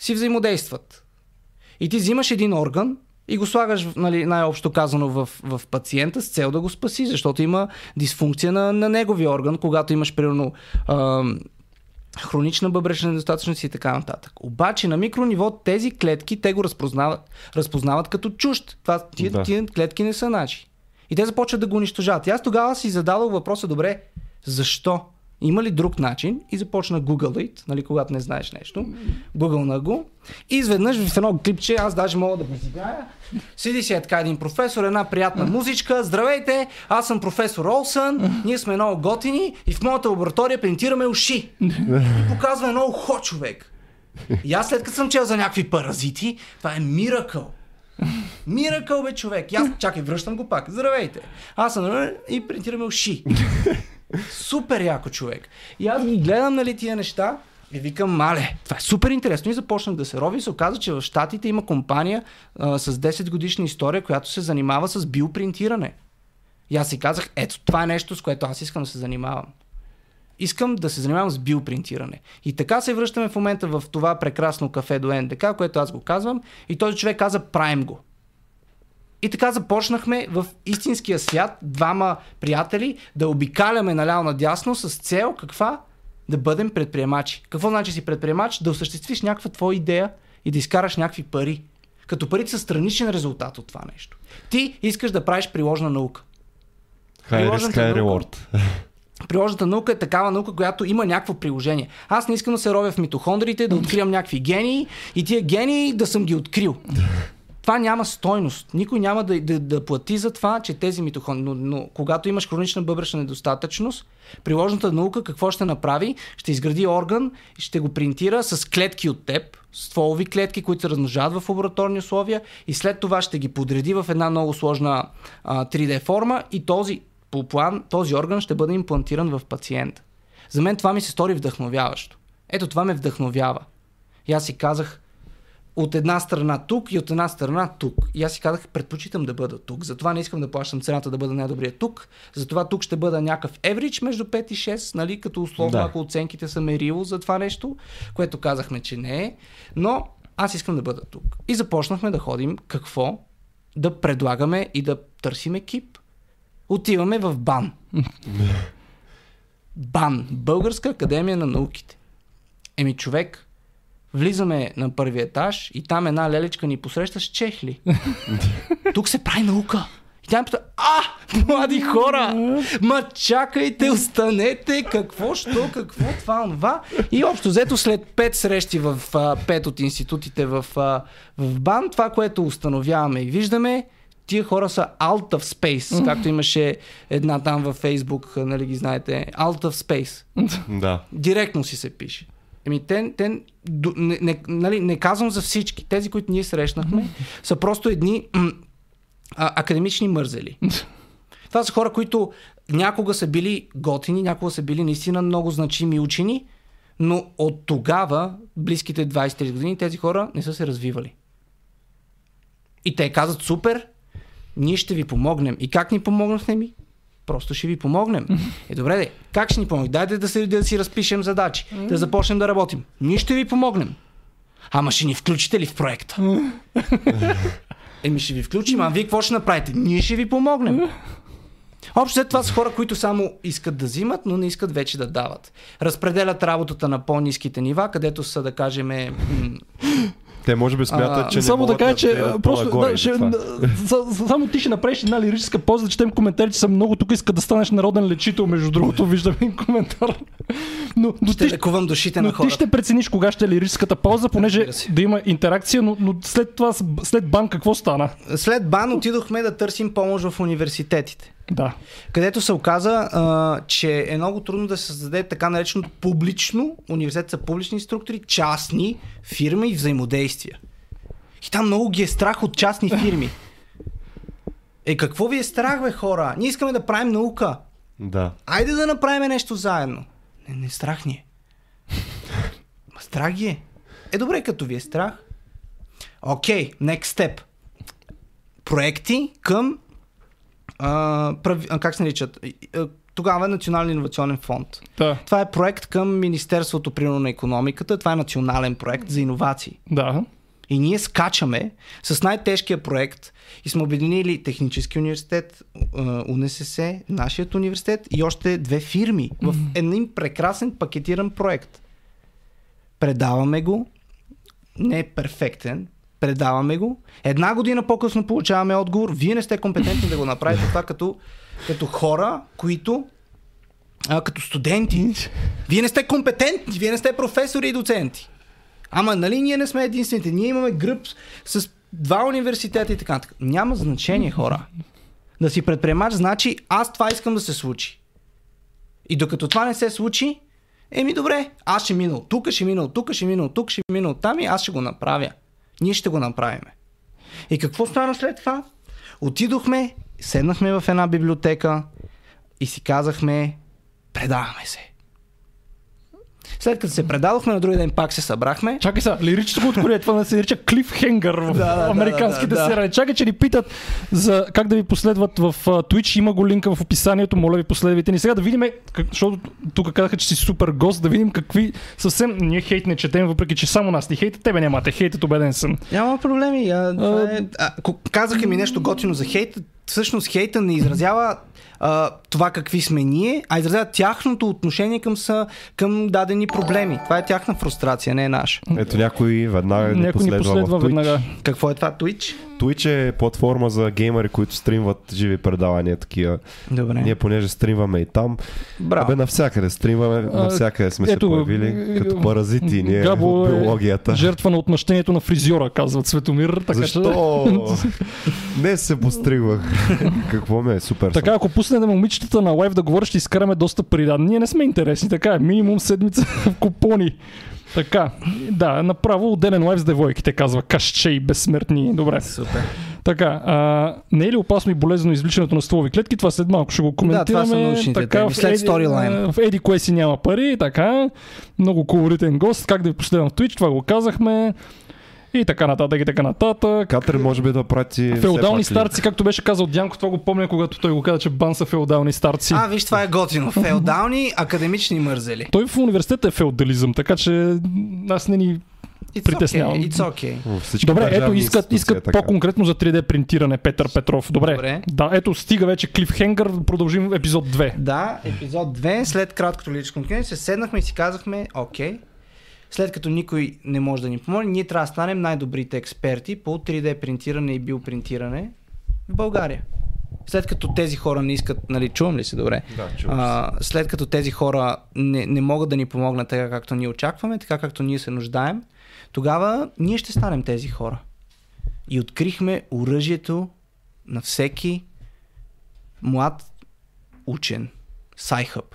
D: си взаимодействат. И ти взимаш един орган и го слагаш, нали, най-общо казано, в, в пациента с цел да го спаси, защото има дисфункция на, на неговия орган, когато имаш, примерно, хронична бъбречна недостатъчност и така нататък. Обаче на микрониво тези клетки, те го разпознават, разпознават като чужд. Това, тия,
A: Да.
D: тия клетки не са наши. И те започват да го унищожават. И аз тогава си зададох въпроса, добре, защо? Има ли друг начин? И започна Google it, нали, когато не знаеш нещо. Google на го. И изведнъж в едно клипче, аз даже мога да го изиграя. Седи си е така един професор, една приятна музичка. Здравейте, аз съм професор Олсън, ние сме много готини и в моята лаборатория принтираме уши. И показва едно ухо човек. И аз след като съм чел за някакви паразити, това е миракъл. Миракъл, бе, човек. И аз, чакай, връщам го пак. Здравейте. Аз съм и принтираме уши. Супер яко човек. И аз ги гледам, нали, тия неща и викам, мале, това е супер интересно. И започнах да се рови и се оказа, че в Штатите има компания а, с 10 годишна история, която се занимава с биопринтиране. И аз си казах, ето това е нещо, с което аз искам да се занимавам. Искам да се занимавам с биопринтиране. И така се връщаме в момента в това прекрасно кафе до НДК, което аз го казвам. И този човек каза, правим го. И така започнахме в истинския свят, двама приятели, да обикаляме наляво надясно с цел каква? Да бъдем предприемачи. Какво значи си предприемач? Да осъществиш някаква твоя идея и да изкараш някакви пари. Като парите са страничен резултат от това нещо. Ти искаш да правиш приложна наука.
A: High risk, high reward. [LAUGHS]
D: Приложната наука е такава наука, която има някакво приложение. Аз не искам да се ровя в митохондрите, да откривам някакви гении и тия гении да съм ги открил. Това няма стойност. Никой няма да, да, да плати за това, че тези митохондри. Но, но когато имаш хронична бъбречна недостатъчност, приложната наука какво ще направи? Ще изгради орган, ще го принтира с клетки от теб, стволови клетки, които се размножават в лабораторни условия и след това ще ги подреди в една много сложна а, 3D форма и този по план този орган ще бъде имплантиран в пациента. За мен това ми се стори вдъхновяващо. Ето това ме вдъхновява. И аз си казах, от една страна тук и от една страна тук. И аз си казах, предпочитам да бъда тук. Затова не искам да плащам цената да бъда най-добрия тук. Затова тук ще бъда някакъв еврич между 5 и 6, нали, като условно,
A: Да.
D: ако оценките са мерило за това нещо, което казахме, че не е. Но аз искам да бъда тук. И започнахме да ходим какво да предлагаме и да търсим екип. Отиваме в БАН. [LAUGHS] БАН, Българска академия на науките. Еми човек, влизаме на първи етаж и там една лелечка ни посреща с чехли. [LAUGHS] Тук се прави наука. И тя ми пита, а, млади хора, ма чакайте, останете, какво, що, какво, това, това. И общо взето след пет срещи в а, пет от институтите в, а, в БАН, това, което установяваме и виждаме, тия хора са out of space, както имаше една там във Facebook, нали ги знаете, out of space. [LAUGHS]
A: Да.
D: Директно си се пише. Еми, те, те не, не, нали, не казвам за всички. Тези, които ние срещнахме, са просто едни а, академични мързели. [LAUGHS] Това са хора, които някога са били готини, някога са били наистина много значими учени, но от тогава, близките 20-30 години, тези хора не са се развивали. И те казват, супер, ние ще ви помогнем. И как ни помогнахте ми? Просто ще ви помогнем. Е, добре, де, как ще ни помогнем? Дайте да, се, да си разпишем задачи, да започнем да работим. Ние ще ви помогнем. Ама ще ни включите ли в проекта? Еми ще ви включим, а вие какво ще направите? Ние ще ви помогнем. Общо това са хора, които само искат да взимат, но не искат вече да дават. Разпределят работата на по-низките нива, където са, да кажем,
A: Те може би смятат,
D: А,
A: че не
B: само да
A: могат
B: кажа, че
A: гледат
B: а, просто
A: по-нагоре
B: да, ще, само ти ще направиш една лирическа поза, да четем коментарите са много. Тук иска да станеш народен лечител, между другото, виждам един коментар. Но, но
D: ще
B: ти,
D: лекувам душите на
B: но ти
D: хората.
B: ще прецениш кога ще е лирическата пауза, понеже да има интеракция, но, но след това, след бан, какво стана?
D: След бан отидохме да търсим помощ в университетите.
B: Да.
D: където се оказа, а, че е много трудно да се създаде така нареченото публично, университет са публични структури, частни фирми и взаимодействия. И там много ги е страх от частни фирми. Е, какво ви е страх, бе, хора? Ние искаме да правим наука.
A: Да.
D: Айде да направим нещо заедно. Не, не страх ни е. Ма страх ги е. Е, добре, като ви е страх. Окей, okay, next step. Проекти към а, прави, а, как се наричат? Тогава е Национален инновационен фонд.
B: Да.
D: Това е проект към Министерството примерно на економиката. Това е национален проект за иновации.
B: Да.
D: И ние скачаме с най-тежкия проект и сме обединили Технически университет, УНСС, нашият университет и още две фирми в един прекрасен пакетиран проект. Предаваме го, не е перфектен, предаваме го. Една година по-късно получаваме отговор. Вие не сте компетентни да го направите това като, като хора, които а, като студенти. Вие не сте компетентни, вие не сте професори и доценти. Ама нали ние не сме единствените. Ние имаме гръб с, два университета и така. Няма значение, хора. Да си предприемач значи аз това искам да се случи. И докато това не се случи, еми добре, аз ще мина от тук, ще мина от тук, ще мина от тук, ще мина от там и аз ще го направя. Ние ще го направим. И какво стана след това? Отидохме, седнахме в една библиотека и си казахме, предаваме се. След като се предадохме, на другия ден пак се събрахме.
B: Чакай сега, лирическо откровение, това да се нарича клифхенгър в
D: Да, да,
B: американските
D: да, да, да.
B: сериали. Чакай, че ни питат за как да ви последват в а, Twitch. Има го линка в описанието, моля ви последвайте ни. Сега да видим, как, защото тук казаха, че си супер гост, да видим какви съвсем... Ние хейт не четем, въпреки че само нас ни хейтят, тебе нямате хейтът, убеден съм.
D: Няма проблеми. А, това е, а, казаха ми нещо готино за хейта. Всъщност хейта не изразява а, това какви сме ние, а изразява тяхното отношение към, са, към дадени проблеми. Това е тяхна фрустрация, не е наша.
A: Ето някой веднага ни
B: Някой ни
A: последва,
B: последва
A: в Twitch.
B: веднага.
D: Какво е това, Twitch?
A: Twitch е платформа за геймери, които стримват живи предавания такива.
D: Добре.
A: Ние понеже стримваме и там,
D: Браво.
A: Абе, навсякъде стримаме,
B: А,
A: навсякъде сме
B: ето,
A: се появили, като паразити ние
B: Габо
A: в
B: е
A: биологията.
B: Жертва на отмъщението на фризьора, казва Цветомир. Така,
A: Защо? [LAUGHS] Не се постригвах. [LAUGHS] Какво ме е? Супер.
B: Така, ако пуснем момичетата на лайв да говорят, ще изкараме доста пари. Да, ние не сме интересни, така е. Минимум седмица [LAUGHS] в купони. Така, да, направо отделен лайв с девойките, казва Кашче и безсмъртни. Добре.
D: Супер.
B: Така, а, не е ли опасно и болезнено извличането на стволови клетки? Това след малко ще го коментираме.
D: това са научните
B: така,
D: теми, след сторилайн.
B: В Еди кое си няма пари, така. Много колоритен гост. Как да ви последвам в Twitch, това го казахме. И така нататък, и така нататък.
A: Катер може би да прати...
B: Феодални старци, както беше казал Дянко, това го помня, когато той го каза, че бан са феодални старци.
D: А, виж, това е готино. Феодални, академични мързели.
B: Той в университета е феодализъм, така че аз не ни...
D: It's
B: Притеснявам.
D: Okay, it's okay.
A: Всички
B: Добре, ето искат,
A: е
B: искат
A: така.
B: по-конкретно за 3D принтиране Петър Петров. Добре.
D: Добре.
B: Да, ето стига вече клифхенгър, продължим епизод 2.
D: Да, епизод 2, след краткото лирическо се седнахме и си казахме, окей, след като никой не може да ни помогне, ние трябва да станем най-добрите експерти по 3D принтиране и биопринтиране в България. След като тези хора не искат, нали, чувам ли се добре?
A: Да, чувам се.
D: А, след като тези хора не, не могат да ни помогнат така, както ние очакваме, така както ние се нуждаем, тогава ние ще станем тези хора. И открихме оръжието на всеки млад учен. Сайхъб.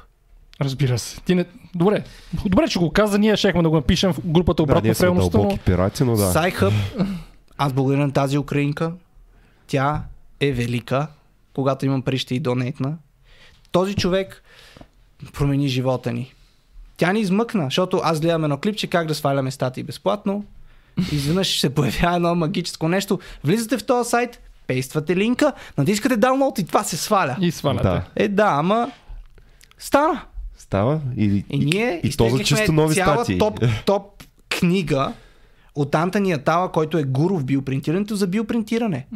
B: Разбира се. Ти не... Добре. Добре, че го каза, ние щехме да го напишем в групата
A: Да,
B: обратно
A: ние
B: в
A: сме
B: реалността,
A: дълбоки
B: но...
A: пирати, но да.
D: Сайхъб, [LAUGHS] аз благодаря на тази украинка. Тя е велика. когато имам пари ще и донейтна. Този човек промени живота ни. Тя ни измъкна, защото аз гледам едно клипче как да сваляме статии безплатно. Изведнъж се появява едно магическо нещо. Влизате в този сайт, пействате линка, натискате download и това се сваля.
B: И сваляте.
A: Да.
D: Е, да, ама стана.
A: Става и,
D: И ние
A: и то за чисто нови
D: цяла
A: статии.
D: топ, [LAUGHS] топ книга от Антони Атала, който е гуру в биопринтирането за биопринтиране.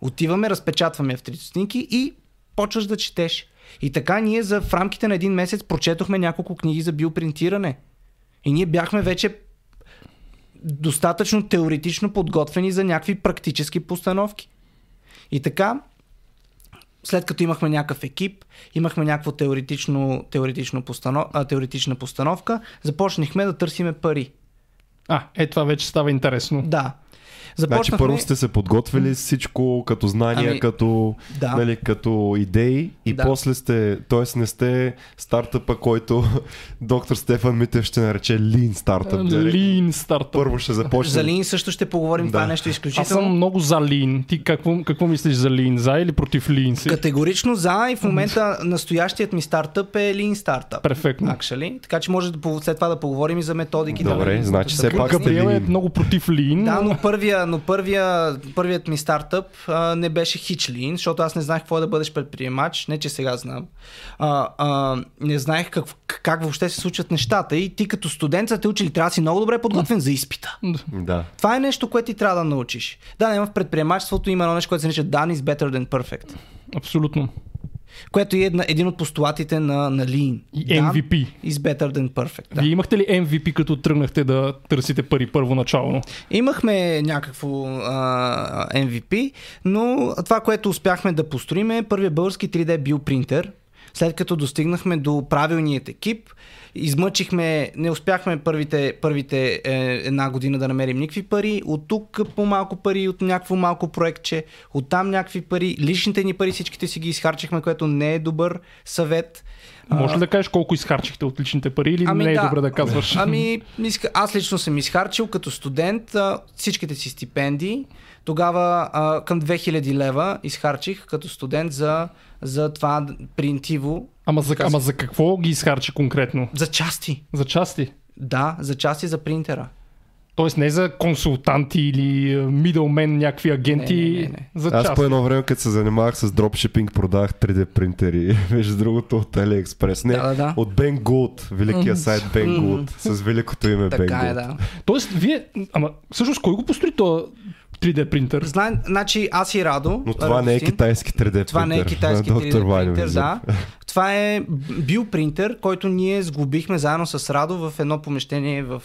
D: Отиваме, разпечатваме в трите снимки и почваш да четеш. И така ние за, в рамките на един месец прочетохме няколко книги за биопринтиране. И ние бяхме вече достатъчно теоретично подготвени за някакви практически постановки. И така, след като имахме някакъв екип, имахме някаква теоретично, теоретично постанов, а, теоретична постановка, започнахме да търсиме пари.
B: А, е това вече става интересно.
D: Да.
A: Значи
D: Започнахме...
A: първо сте се подготвили всичко като знания,
D: Ами,
A: като,
D: да.
A: нали, като идеи и
D: Да.
A: после сте, т.е. не сте стартъпа, който [LAUGHS] доктор Стефан Митев ще нарече Lean стартъп.
B: Лин стартъп.
A: Първо ще започне.
D: За Лин също ще поговорим.
A: Да.
D: Това е нещо
B: Аз съм
D: изключително.
B: много за Лин. Ти какво, какво мислиш за Лин? За или против Лин си?
D: Категорично за и в момента настоящият ми стартъп е Lean Startup.
B: Перфектно.
D: Actually. Така че може да, след това да поговорим и за методики.
A: Добре,
D: да,
A: значи все пак
B: е
A: Lean.
B: много против Лин.
D: Да, но, първия, но първия, първият ми стартъп а, не беше хич lean, защото аз не знаех какво е да бъдеш предприемач, не че сега знам. А, а, не знаех как, как въобще се случват нещата и ти като студент са те учили, трябва да си много добре подготвен за изпита.
A: Да.
D: Това е нещо, което ти трябва да научиш. Да, няма в предприемачеството има едно нещо, което се нарича done is better than perfect,
B: Абсолютно.
D: Което е една, един от постулатите на, на Lean.
B: И MVP.
D: is better than perfect. Да.
B: Вие имахте ли MVP, като тръгнахте да търсите пари първоначално?
D: Имахме някакво а, MVP, но това, което успяхме да построим е първия български 3D биопринтер. След като достигнахме до правилният екип, измъчихме, не успяхме първите, първите е, една година да намерим никакви пари, от тук по-малко пари, от някакво малко проектче, от там някакви пари, личните ни пари всичките си ги изхарчихме, което не е добър съвет.
B: Може ли да кажеш колко изхарчихте от личните пари или
D: Ами
B: не е
D: да.
B: добре да казваш?
D: Ами, аз лично съм изхарчил като студент всичките си стипендии. Тогава към 2000 лева изхарчих като студент за, за това принтиво.
B: Ама за, ама за какво ги изхарчи конкретно?
D: За части.
B: За части?
D: Да, за части за принтера.
B: Тоест не за консултанти или мидълмен, някакви агенти,
D: Не, не, не, не.
B: за
A: Аз по едно време, като се занимавах с дропшипинг, продавах 3D принтери. [LAUGHS] Между другото от AliExpress. Не,
D: Да, да, да.
A: от Banggood, великия сайт Banggood, с великото име
D: Така
A: Banggood.
D: е, да.
B: Тоест, вие, ама всъщност кой го построи този 3D принтер?
D: Знае, значи аз и Радо.
A: Но това не е
D: Радостин,
A: китайски 3D
D: Това не е
A: принтер,
D: китайски
A: на доктор
D: 3D
A: Ваню
D: принтер, да. Това е биопринтер, който ние сглобихме заедно с Радо в едно помещение в,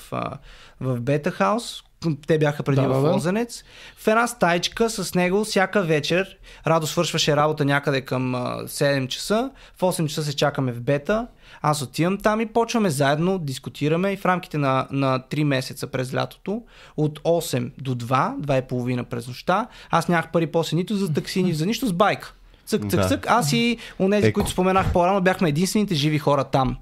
D: в Бета Хаус. Те бяха преди
B: Да,
D: в. Лозенец. В една стайчка с него всяка вечер. Радо свършваше работа някъде към а, 7 часа. В 8 часа се чакаме в Бета. Аз отивам там и почваме заедно, дискутираме и в рамките на, на 3 месеца през лятото, от 8 до 2, 2,5 през нощта, аз нямах пари после нито за такси, нито за нищо с байка. Цък, цък,
A: Да.
D: цък. Аз и онези,
A: Еко.
D: които споменах по-рано, бяхме единствените живи хора там.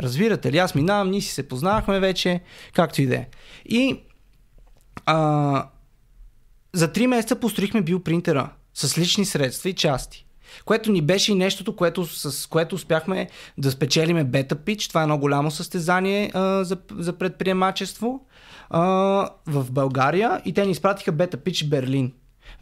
D: Разбирате ли? Аз минавам, ние си се познавахме вече, както и да е. И а, за 3 месеца построихме биопринтера с лични средства и части. Което ни беше и нещото, което, с което успяхме да спечелиме бета пич. Това е едно голямо състезание а, за, за предприемачество а, в България и те ни изпратиха бета пич Берлин.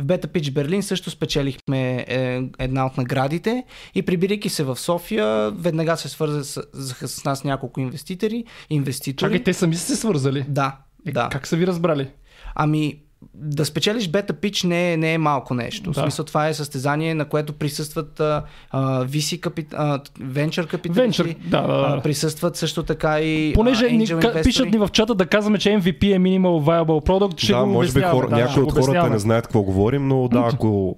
D: В Бета Пич Берлин също спечелихме е, една от наградите и прибирайки се в София, веднага се свързаха с, с, с нас няколко инвеститори. инвеститори.
B: Чакай, те сами са се свързали.
D: Да,
B: Е,
D: да.
B: Как са ви разбрали?
D: Ами, да спечелиш бета пич не е, не е малко нещо.
B: Да.
D: В смисъл това е състезание, на което присъстват а, VC капит, а, капиталисти.
B: Да, да,
D: А,
B: да.
D: присъстват също така и
B: Понеже
D: а,
B: ни,
D: angel
B: ка, пишат ни в чата да казваме, че MVP е Minimal Viable Product, ще
A: да,
B: го
A: може би хора,
B: да,
A: някои от хората
B: обясняваме.
A: не знаят какво говорим, но да, ако...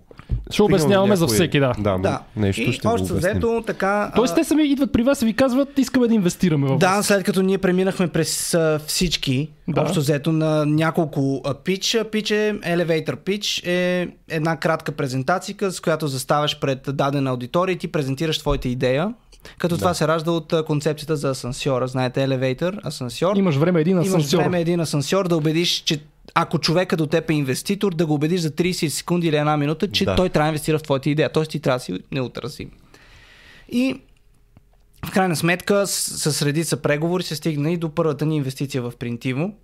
B: Ще обясняваме за всеки, да.
A: Да,
D: Да.
A: нещо
D: и
A: ще го
D: общо
A: обясним.
D: взето така...
B: Тоест те сами идват при вас и ви казват, искаме да инвестираме в
D: Да, след като ние преминахме през а, всички,
B: Да.
D: общо взето на няколко пич. Пич е, elevator pitch е една кратка презентация, с която заставаш пред дадена аудитория и ти презентираш твоята идея. Като да. това се ражда от концепцията за асансьора. Знаете, елевейтър, асансьор.
B: Имаш време един
D: Имаш
B: асансьор.
D: време един асансьор да убедиш, че ако човека до теб е инвеститор, да го убедиш за 30 секунди или една минута, че
A: Да.
D: той трябва да инвестира в твоята идея. Тоест ти трябва да си неотразим. И в крайна сметка с, с редица преговори се стигна и до първата ни инвестиция в Принтиво,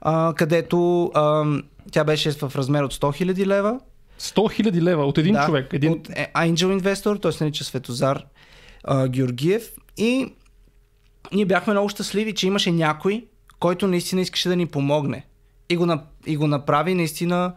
D: а, където а, тя беше в размер от 100 000 лева.
B: 100 000 лева от един
D: да,
B: човек. Един...
D: От е, Angel Investor, той се нарича Светозар а, Георгиев. И ние бяхме много щастливи, че имаше някой, който наистина искаше да ни помогне. И го, и го направи наистина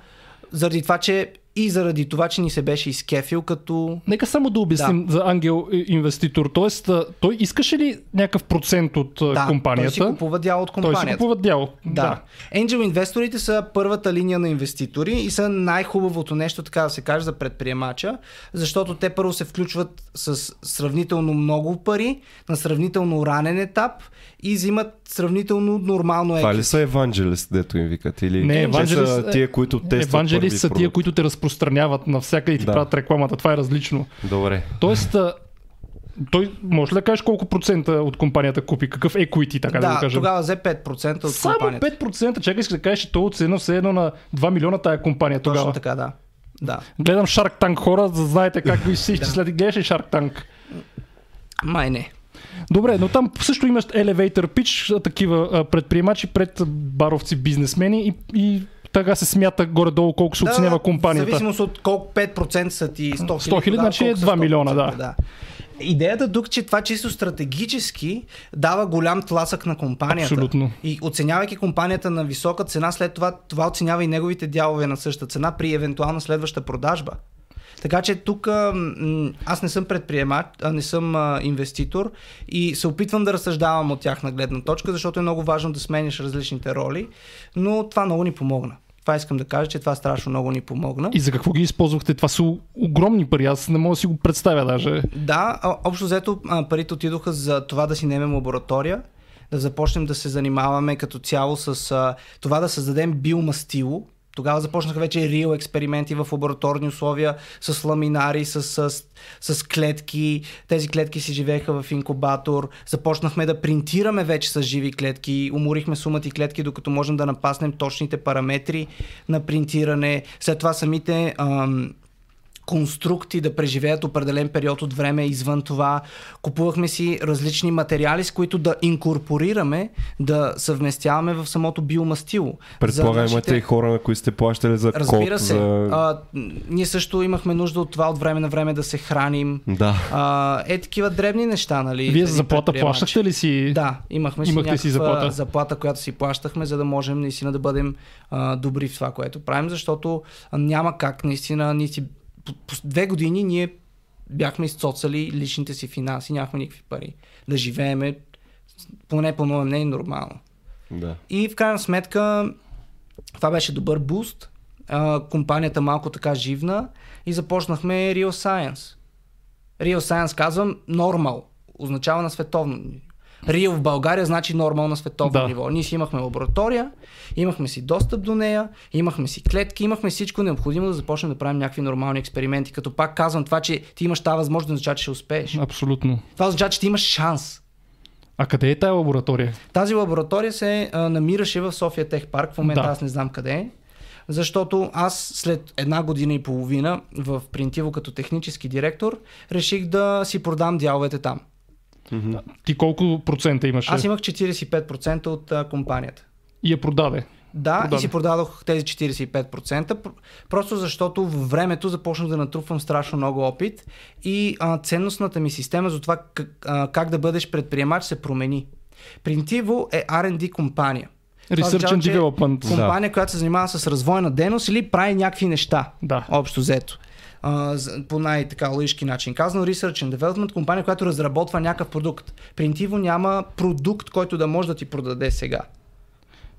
D: заради това, че и заради това, че ни се беше изкефил като...
B: Нека само да обясним за ангел инвеститор. Тоест, той искаше ли някакъв процент от
D: Да,
B: компанията?
D: той си купува дял от
B: Той
D: компанията.
B: си купува дял.
D: Да. Angel инвесторите са първата линия на инвеститори и са най-хубавото нещо, така да се каже, за предприемача, защото те първо се включват с сравнително много пари на сравнително ранен етап и взимат сравнително нормално
A: Това ли са евангелист, дето им викат? Или
B: Не, евангелист
A: са тия, които тестват
B: Евангелист са тия,
A: продукт?
B: които те разпространяват навсякъде и ти
A: Да.
B: правят рекламата. Това е различно.
A: Добре.
B: Тоест, той може ли да кажеш колко процента от компанията купи? Какъв equity, така да,
D: Да,
B: го кажем?
D: тогава взе 5% от
B: Само
D: компанията.
B: 5%. Чакай, искаш да кажеш, че той оценил все едно на 2 милиона тая компания
D: Точно
B: тогава.
D: така, да. Да.
B: Гледам Shark Tank хора, за да знаете как ви [LAUGHS] се изчислят. Гледаш ли Shark Tank?
D: Май не.
B: Добре, но там също имаш elevator pitch, такива предприемачи пред баровци бизнесмени и, и така се смята горе-долу колко се оценява
D: В
B: компанията.
D: зависимост от колко 5% са ти 100 хиляди.
B: 100 хиляди,
D: тогава
B: значи е
D: колко са
B: 2 милиона,
D: 100%,
B: да.
D: да. Идеята тук, че това чисто стратегически дава голям тласък на компанията.
B: Абсолютно.
D: И оценявайки компанията на висока цена, след това това оценява и неговите дялове на същата цена при евентуална следваща продажба. Така че тук аз не съм предприемач, а не съм а, инвеститор и се опитвам да разсъждавам от тяхна гледна точка, защото е много важно да смениш различните роли, но това много ни помогна. Това искам да кажа, че това страшно много ни помогна.
B: И за какво ги използвахте? Това са огромни пари. Аз не мога да си го представя даже.
D: Да, общо взето парите отидоха за това да си немем лаборатория, да започнем да се занимаваме като цяло с това да създадем биомастило. Тогава започнаха вече реал експерименти в лабораторни условия с ламинари, с, с, с клетки. Тези клетки си живееха в инкубатор. Започнахме да принтираме вече с живи клетки. Уморихме сумати клетки, докато можем да напаснем точните параметри на принтиране. След това самите ам, конструкти да преживеят определен период от време извън това. Купувахме си различни материали, с които да инкорпорираме, да съвместяваме в самото биомастило.
A: Предполагам, имате и хора, на които сте плащали за
D: Разбира
A: код,
D: се.
A: за...
D: А, ние също имахме нужда от това от време на време да се храним.
A: Да.
D: А, е такива дребни неща, нали?
B: Вие
D: за един
B: заплата плащахте ли си?
D: Да, имахме си
B: Имахте си заплата.
D: заплата, която си плащахме, за да можем наистина да бъдем а, добри в това, което правим, защото няма как наистина ние си, по, по две години ние бяхме изцоцали личните си финанси, нямахме никакви пари. Да живееме, поне по мое мнение, нормално.
A: да.
D: И в крайна сметка това беше добър буст. А, компанията малко така живна и започнахме Real Science. Real Science казвам нормал. Означава на световно Real в България значи нормал на световно
B: Да.
D: ниво. Ние си имахме лаборатория, имахме си достъп до нея, имахме си клетки, имахме всичко необходимо да започнем да правим някакви нормални експерименти. Като пак казвам това, че ти имаш тази възможност, означава, че ще успееш.
B: Абсолютно.
D: Това означава, че ти имаш шанс.
B: А къде е тая лаборатория?
D: Тази лаборатория се а, намираше в София Тех Парк. В момента
B: Да.
D: аз не знам къде е. Защото аз след една година и половина в Принтиво като технически директор реших да си продам дяловете там.
B: Ти колко процента имаше?
D: Аз имах 45% от а, компанията.
B: И я продаде.
D: Да,
B: Продаде.
D: и си продадох тези 45%, пр- просто защото във времето започнах да натрупвам страшно много опит и а, ценностната ми система за това как, а, как да бъдеш предприемач се промени. Принтиво е R&D компания.
B: Research
D: означава,
B: and Development.
D: Компания, която се занимава с развойна дейност или прави някакви неща.
B: Да.
D: Общо взето. А, по най-така лъжки начин казано, Research and Development, компания, която разработва някакъв продукт. Принтиво няма продукт, който да може да ти продаде сега.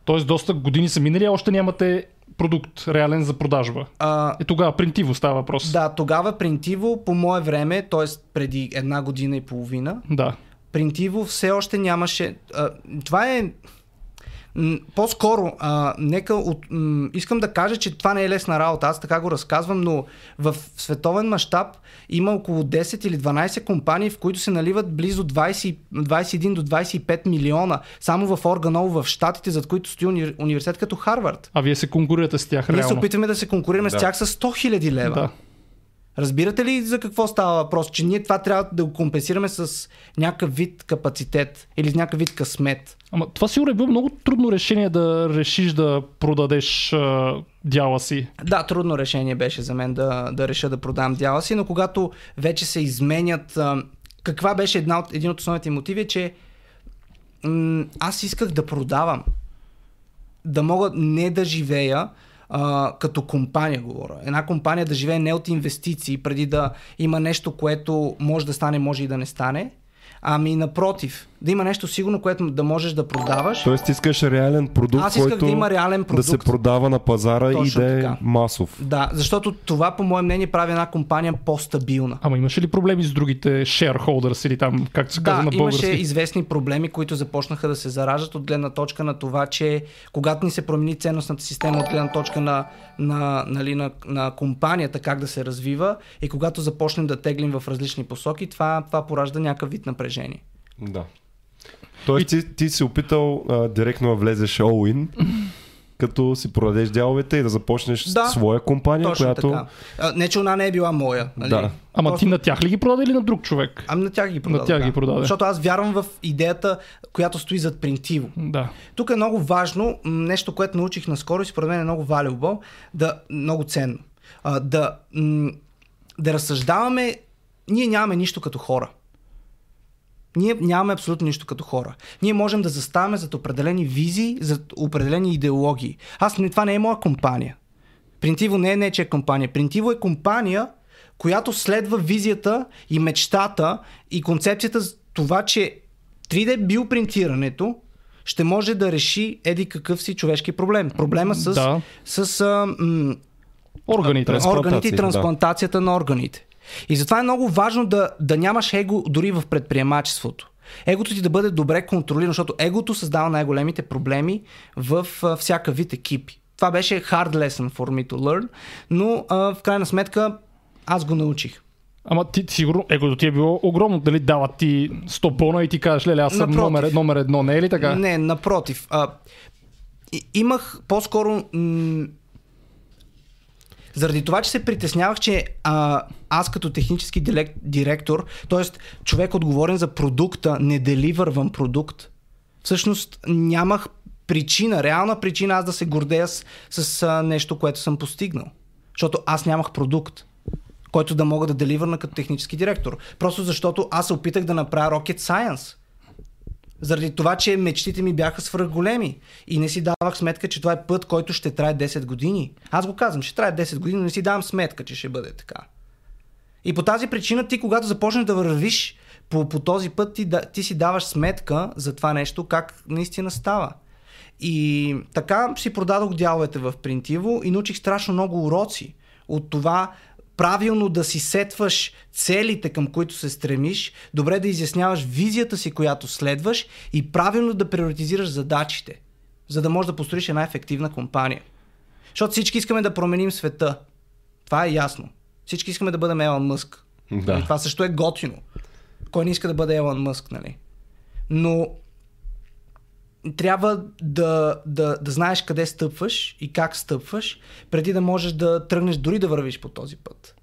B: Тоест доста години са минали, а още нямате продукт реален за продажба.
D: А,
B: Е тогава принтиво става въпрос.
D: да, тогава Принтиво по мое време, т.е. преди една година и половина,
B: Да.
D: Принтиво все още нямаше. А, това е. По-скоро, а, нека от, м, искам да кажа, че това не е лесна работа. Аз така го разказвам, но в световен мащаб има около 10 или 12 компании, в които се наливат близо 20, 21 до 25 милиона само в Органол в Штатите, зад които стои уни, университет като Харвард.
B: А вие се конкурирате с тях
D: Ние се
B: реално.
D: опитваме да се конкурираме с
A: Да.
D: тях с 100 хиляди лева.
B: Да.
D: Разбирате ли за какво става въпрос? Че ние това трябва да го компенсираме с някакъв вид капацитет или с някакъв вид късмет.
B: Ама това сигурно е било много трудно решение да решиш да продадеш а, дяла си.
D: Да, трудно решение беше за мен да, да реша да продам дяла си, но когато вече се изменят... А, каква беше една от, един от основните мотиви, че м- аз исках да продавам. Да мога не да живея а, като компания, говоря. Една компания да живее не от инвестиции, преди да има нещо, което може да стане, може и да не стане. Ами напротив, да има нещо сигурно, което да можеш да продаваш.
A: Тоест искаш реален продукт,
D: Аз исках
A: който
D: да има реален
A: да
D: продукт.
A: се продава на пазара
D: Точно
A: и да е
D: така.
A: масов.
D: Да, защото това, по мое мнение, прави една компания по-стабилна.
B: Ама имаше ли проблеми с другите shareholders или там, както се казва
D: Да,
B: на български?
D: имаше известни проблеми, които започнаха да се зараждат от гледна точка на това, че когато ни се промени ценностната система от гледна точка на, на, нали, на, на компанията, как да се развива и когато започнем да теглим в различни посоки, това, това поражда някакъв вид напрежение.
A: Да. Тоест ти, ти си опитал а, директно да влезеш all-in, [LAUGHS] като си продадеш дяловете и да започнеш
D: Да,
A: своя компания,
D: Точно
A: която...
D: така. А, не, че она не е била моя. Нали?
A: Да.
B: Ама
D: Просто-
B: ти на тях ли ги продаде или на друг човек?
D: Ами на тях ги продаде.
B: тях
D: да.
B: ги продаде.
D: Защото аз вярвам в идеята, която стои зад принтиво.
B: Да.
D: Тук е много важно, нещо, което научих наскоро и според мен е много valuable, да, много ценно. А, да, м, да разсъждаваме, ние нямаме нищо като хора. Ние нямаме абсолютно нищо като хора. Ние можем да заставаме зад определени визии, зад определени идеологии. Аз това не е моя компания. Принтиво не е нечия компания. Принтиво е компания, която следва визията и мечтата и концепцията за това, че 3D биопринтирането ще може да реши еди какъв си човешки проблем. Проблема с,
B: Да.
D: с а, м,
B: Органите.
D: Органите и
A: да.
D: трансплантацията на органите. И затова е много важно да, да нямаш его дори в предприемачеството. Егото ти да бъде добре контролирано, защото егото създава най-големите проблеми в а, всяка вид екипи. Това беше hard lesson for me to learn, но а, в крайна сметка аз го научих.
B: Ама ти сигурно егото ти е било огромно. Дали дават ти 100 бона и ти кажеш, леле, аз съм
D: Напротив.
B: номер, номер едно, не е ли така?
D: Не, напротив. А, и- имах по-скоро. М- заради това, че се притеснявах, че а, аз като технически дирек, директор, т.е. човек отговорен за продукта, не деливървам продукт, всъщност нямах причина, реална причина аз да се гордея с, с а, нещо, което съм постигнал. Защото аз нямах продукт, който да мога да деливърна като технически директор. Просто защото аз се опитах да направя rocket science. Заради това, че мечтите ми бяха свръхголеми и не си давах сметка, че това е път, който ще трае 10 години. Аз го казвам, ще трае 10 години, но не си давам сметка, че ще бъде така. И по тази причина ти, когато започнеш да вървиш по, по този път, ти, да, ти си даваш сметка за това нещо, как наистина става. И така си продадох дяловете в Принтиво и научих страшно много уроци от това правилно да си сетваш целите, към които се стремиш, добре да изясняваш визията си, която следваш и правилно да приоритизираш задачите, за да можеш да построиш една ефективна компания. Защото всички искаме да променим света. Това е ясно. Всички искаме да бъдем Елон Мъск.
A: Да.
D: Нали, това също е готино. Кой не иска да бъде Елон Мъск, нали? Но трябва да, да, да знаеш къде стъпваш и как стъпваш, преди да можеш да тръгнеш дори да вървиш по този път.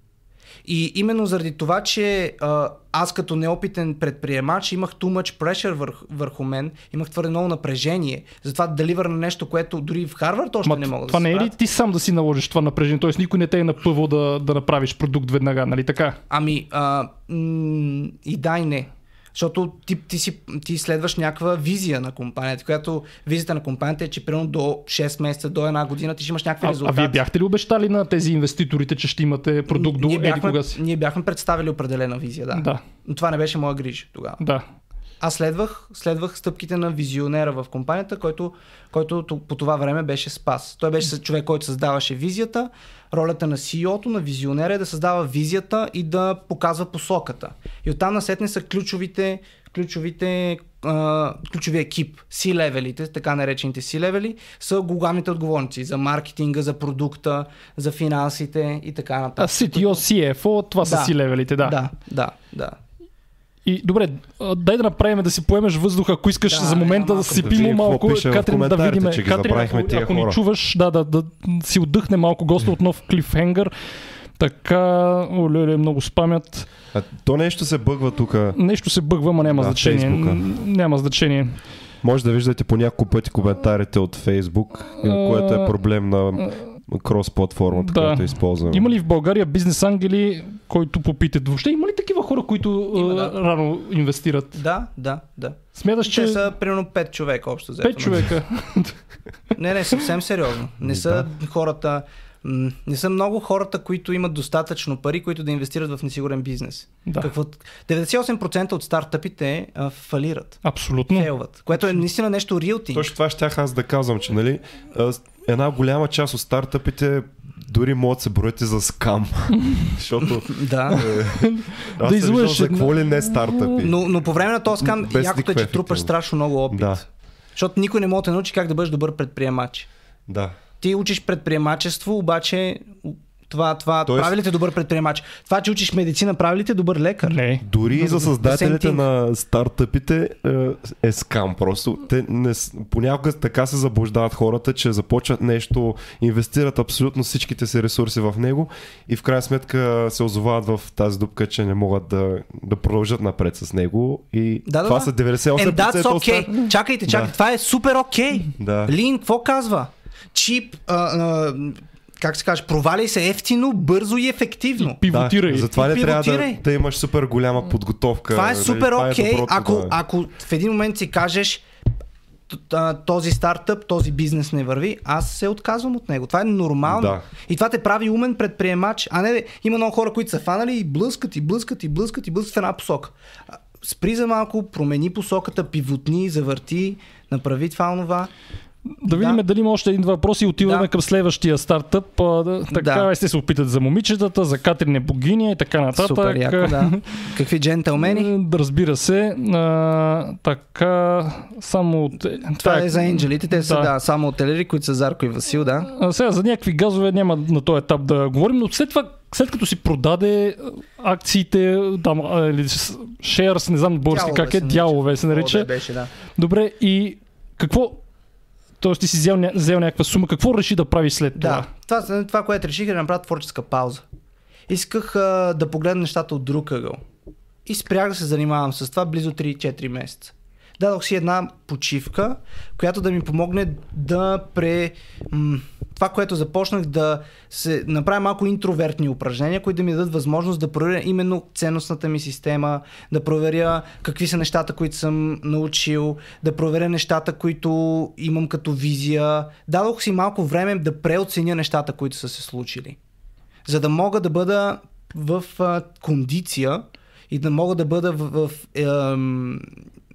D: И именно заради това, че а, аз като неопитен предприемач имах too much pressure върху, върху мен, имах твърде много напрежение, затова да деливър на нещо, което дори в Харвард още
B: Ма,
D: не мога
B: това
D: да
B: не
D: се
B: е ли ти сам да си наложиш това напрежение? Тоест никой не те е напъвал да, да направиш продукт веднага, нали така?
D: Ами, а, м- и да и не. Защото ти, ти, си, ти следваш някаква визия на компанията, която визията на компанията е, че примерно до 6 месеца, до една година ти ще имаш някакви
B: А, а вие бяхте ли обещали на тези инвеститорите, че ще имате продукт до еди кога си?
D: ние бяхме представили определена визия, да.
B: Да,
D: Но това не беше моя грижа тогава.
B: да.
D: Аз следвах, следвах стъпките на визионера в компанията, който, който по това време беше Спас. Той беше човек, който създаваше визията. Ролята на CEO-то, на визионера е да създава визията и да показва посоката. И оттам насетне са ключовите, ключовите а, ключовия екип, C-левелите, така наречените C-левели, са главните отговорници за маркетинга, за продукта, за финансите и така
B: А
D: нататък.
B: CTO, CFO, това са си левелите, да.
D: Да, да, да.
B: И добре, дай да направим да си поемеш въздуха, ако искаш
D: Да,
B: за момента да си
A: да
B: пимо малко. Катрин, да видим. Катрин, ако,
A: тия
B: ако ни чуваш, да, да, да си отдъхне малко госта от нов клифхенгър. Така, оле, много спамят.
A: А, то нещо се бъгва тук.
B: Нещо се бъгва, ма няма
A: Да,
B: значение.
A: Фейсбука.
B: Н- Няма значение.
A: Може да виждате по няколко пъти коментарите от Facebook, което е проблем на крос платформата,
B: Да.
A: която използваме.
B: Има ли в България бизнес ангели, който попитат? Въобще има ли такива хора, които
D: Има, да.
B: рано инвестират?
D: Да, да, да.
B: Смяташ,
D: Че
B: че
D: са примерно 5 човека общо взето.
B: пет човека. [LAUGHS]
D: Не, не, съвсем сериозно. Не са хората. м, Не са много хората, които имат достатъчно пари, които да инвестират в несигурен бизнес.
B: Да.
D: Какво... 98% от стартъпите а, фалират,
B: Абсолютно.
D: фейлват, което е наистина нещо thing.
A: Точно това щях аз да казвам, че нали, една голяма част от стартъпите дори могат да се броят и за скам. [LAUGHS] Защото
D: Да.
A: аз
B: Да
A: да съм виждал
B: излъжеш
A: за какво ли не стартъпи.
D: Но, но по време на този скам,
A: Без
D: якото е, че трупаш страшно много опит.
A: Да.
D: Защото никой не може да те научи как да бъдеш добър предприемач.
A: Да.
D: Ти учиш предприемачество, обаче това, това
A: Тоест-
D: прави ли те добър предприемач? Това, че учиш медицина, прави ли те добър лекар?
B: Не.
A: Дори и за създателите на стартъпите е, е скам. Просто те не, понякога така се заблуждават хората, че започват нещо, инвестират абсолютно всичките си ресурси в него и в крайна сметка се озовават в тази дупка, че не могат да, да продължат напред с него. И
D: Да, да,
A: това
D: да.
A: са 98%
D: And that's
A: от
D: okay.
A: старт-
D: Чакайте, чакайте.
A: Да.
D: Това е супер окей.
A: Да.
D: Лин, какво казва? Чип, а, а, как се каже, проваляй се ефтино, бързо и ефективно.
B: Пивотирай.
A: Да, затова не трябва да, да имаш супер голяма подготовка.
D: Това е
A: нали?
D: супер
A: е
D: окей,
A: доброто,
D: ако,
A: да.
D: ако в един момент си кажеш този стартъп, този бизнес не върви, аз се отказвам от него. Това е нормално.
A: Да.
D: И това те прави умен предприемач, а не има много хора, които са фанали и блъскат и блъскат и блъскат и блъскат в една посока. Спри за малко, промени посоката, пивотни, завърти, направи това, онова.
B: Да видим
D: Да.
B: дали има още един въпрос и отиваме
D: Да.
B: към следващия стартъп. А, така
D: Да.
B: сте се опитат за момичетата, за Катрин е богиня и така нататък.
D: Супер яко, да. Какви джентълмени?
B: Разбира се. А, така, само от...
D: Това е за енджелите, те са
B: Да.
D: само отелери, които са Зарко и Васил, да.
B: А, сега за някакви газове няма на този етап да говорим, но след това, след като си продаде акциите, там, или shares, не знам на български как е, дялове се нарича.
D: О, да, беше, да.
B: Добре, и какво... Тоест ти си взел, взел някаква сума, какво реши да прави след това?
D: Да, това, това, което реших е да направя творческа пауза. Исках а, да погледна нещата от друг ъгъл. И спрях да се занимавам с това близо 3-4 месеца. Дадох си една почивка, която да ми помогне да пре... Това, което започнах да се направя малко интровертни упражнения, които да ми дадат възможност да проверя именно ценностната ми система, да проверя какви са нещата, които съм научил, да проверя нещата, които имам като визия. Дадох си малко време да преоценя нещата, които са се случили. За да мога да бъда в а, кондиция и да мога да бъда в, в, ем,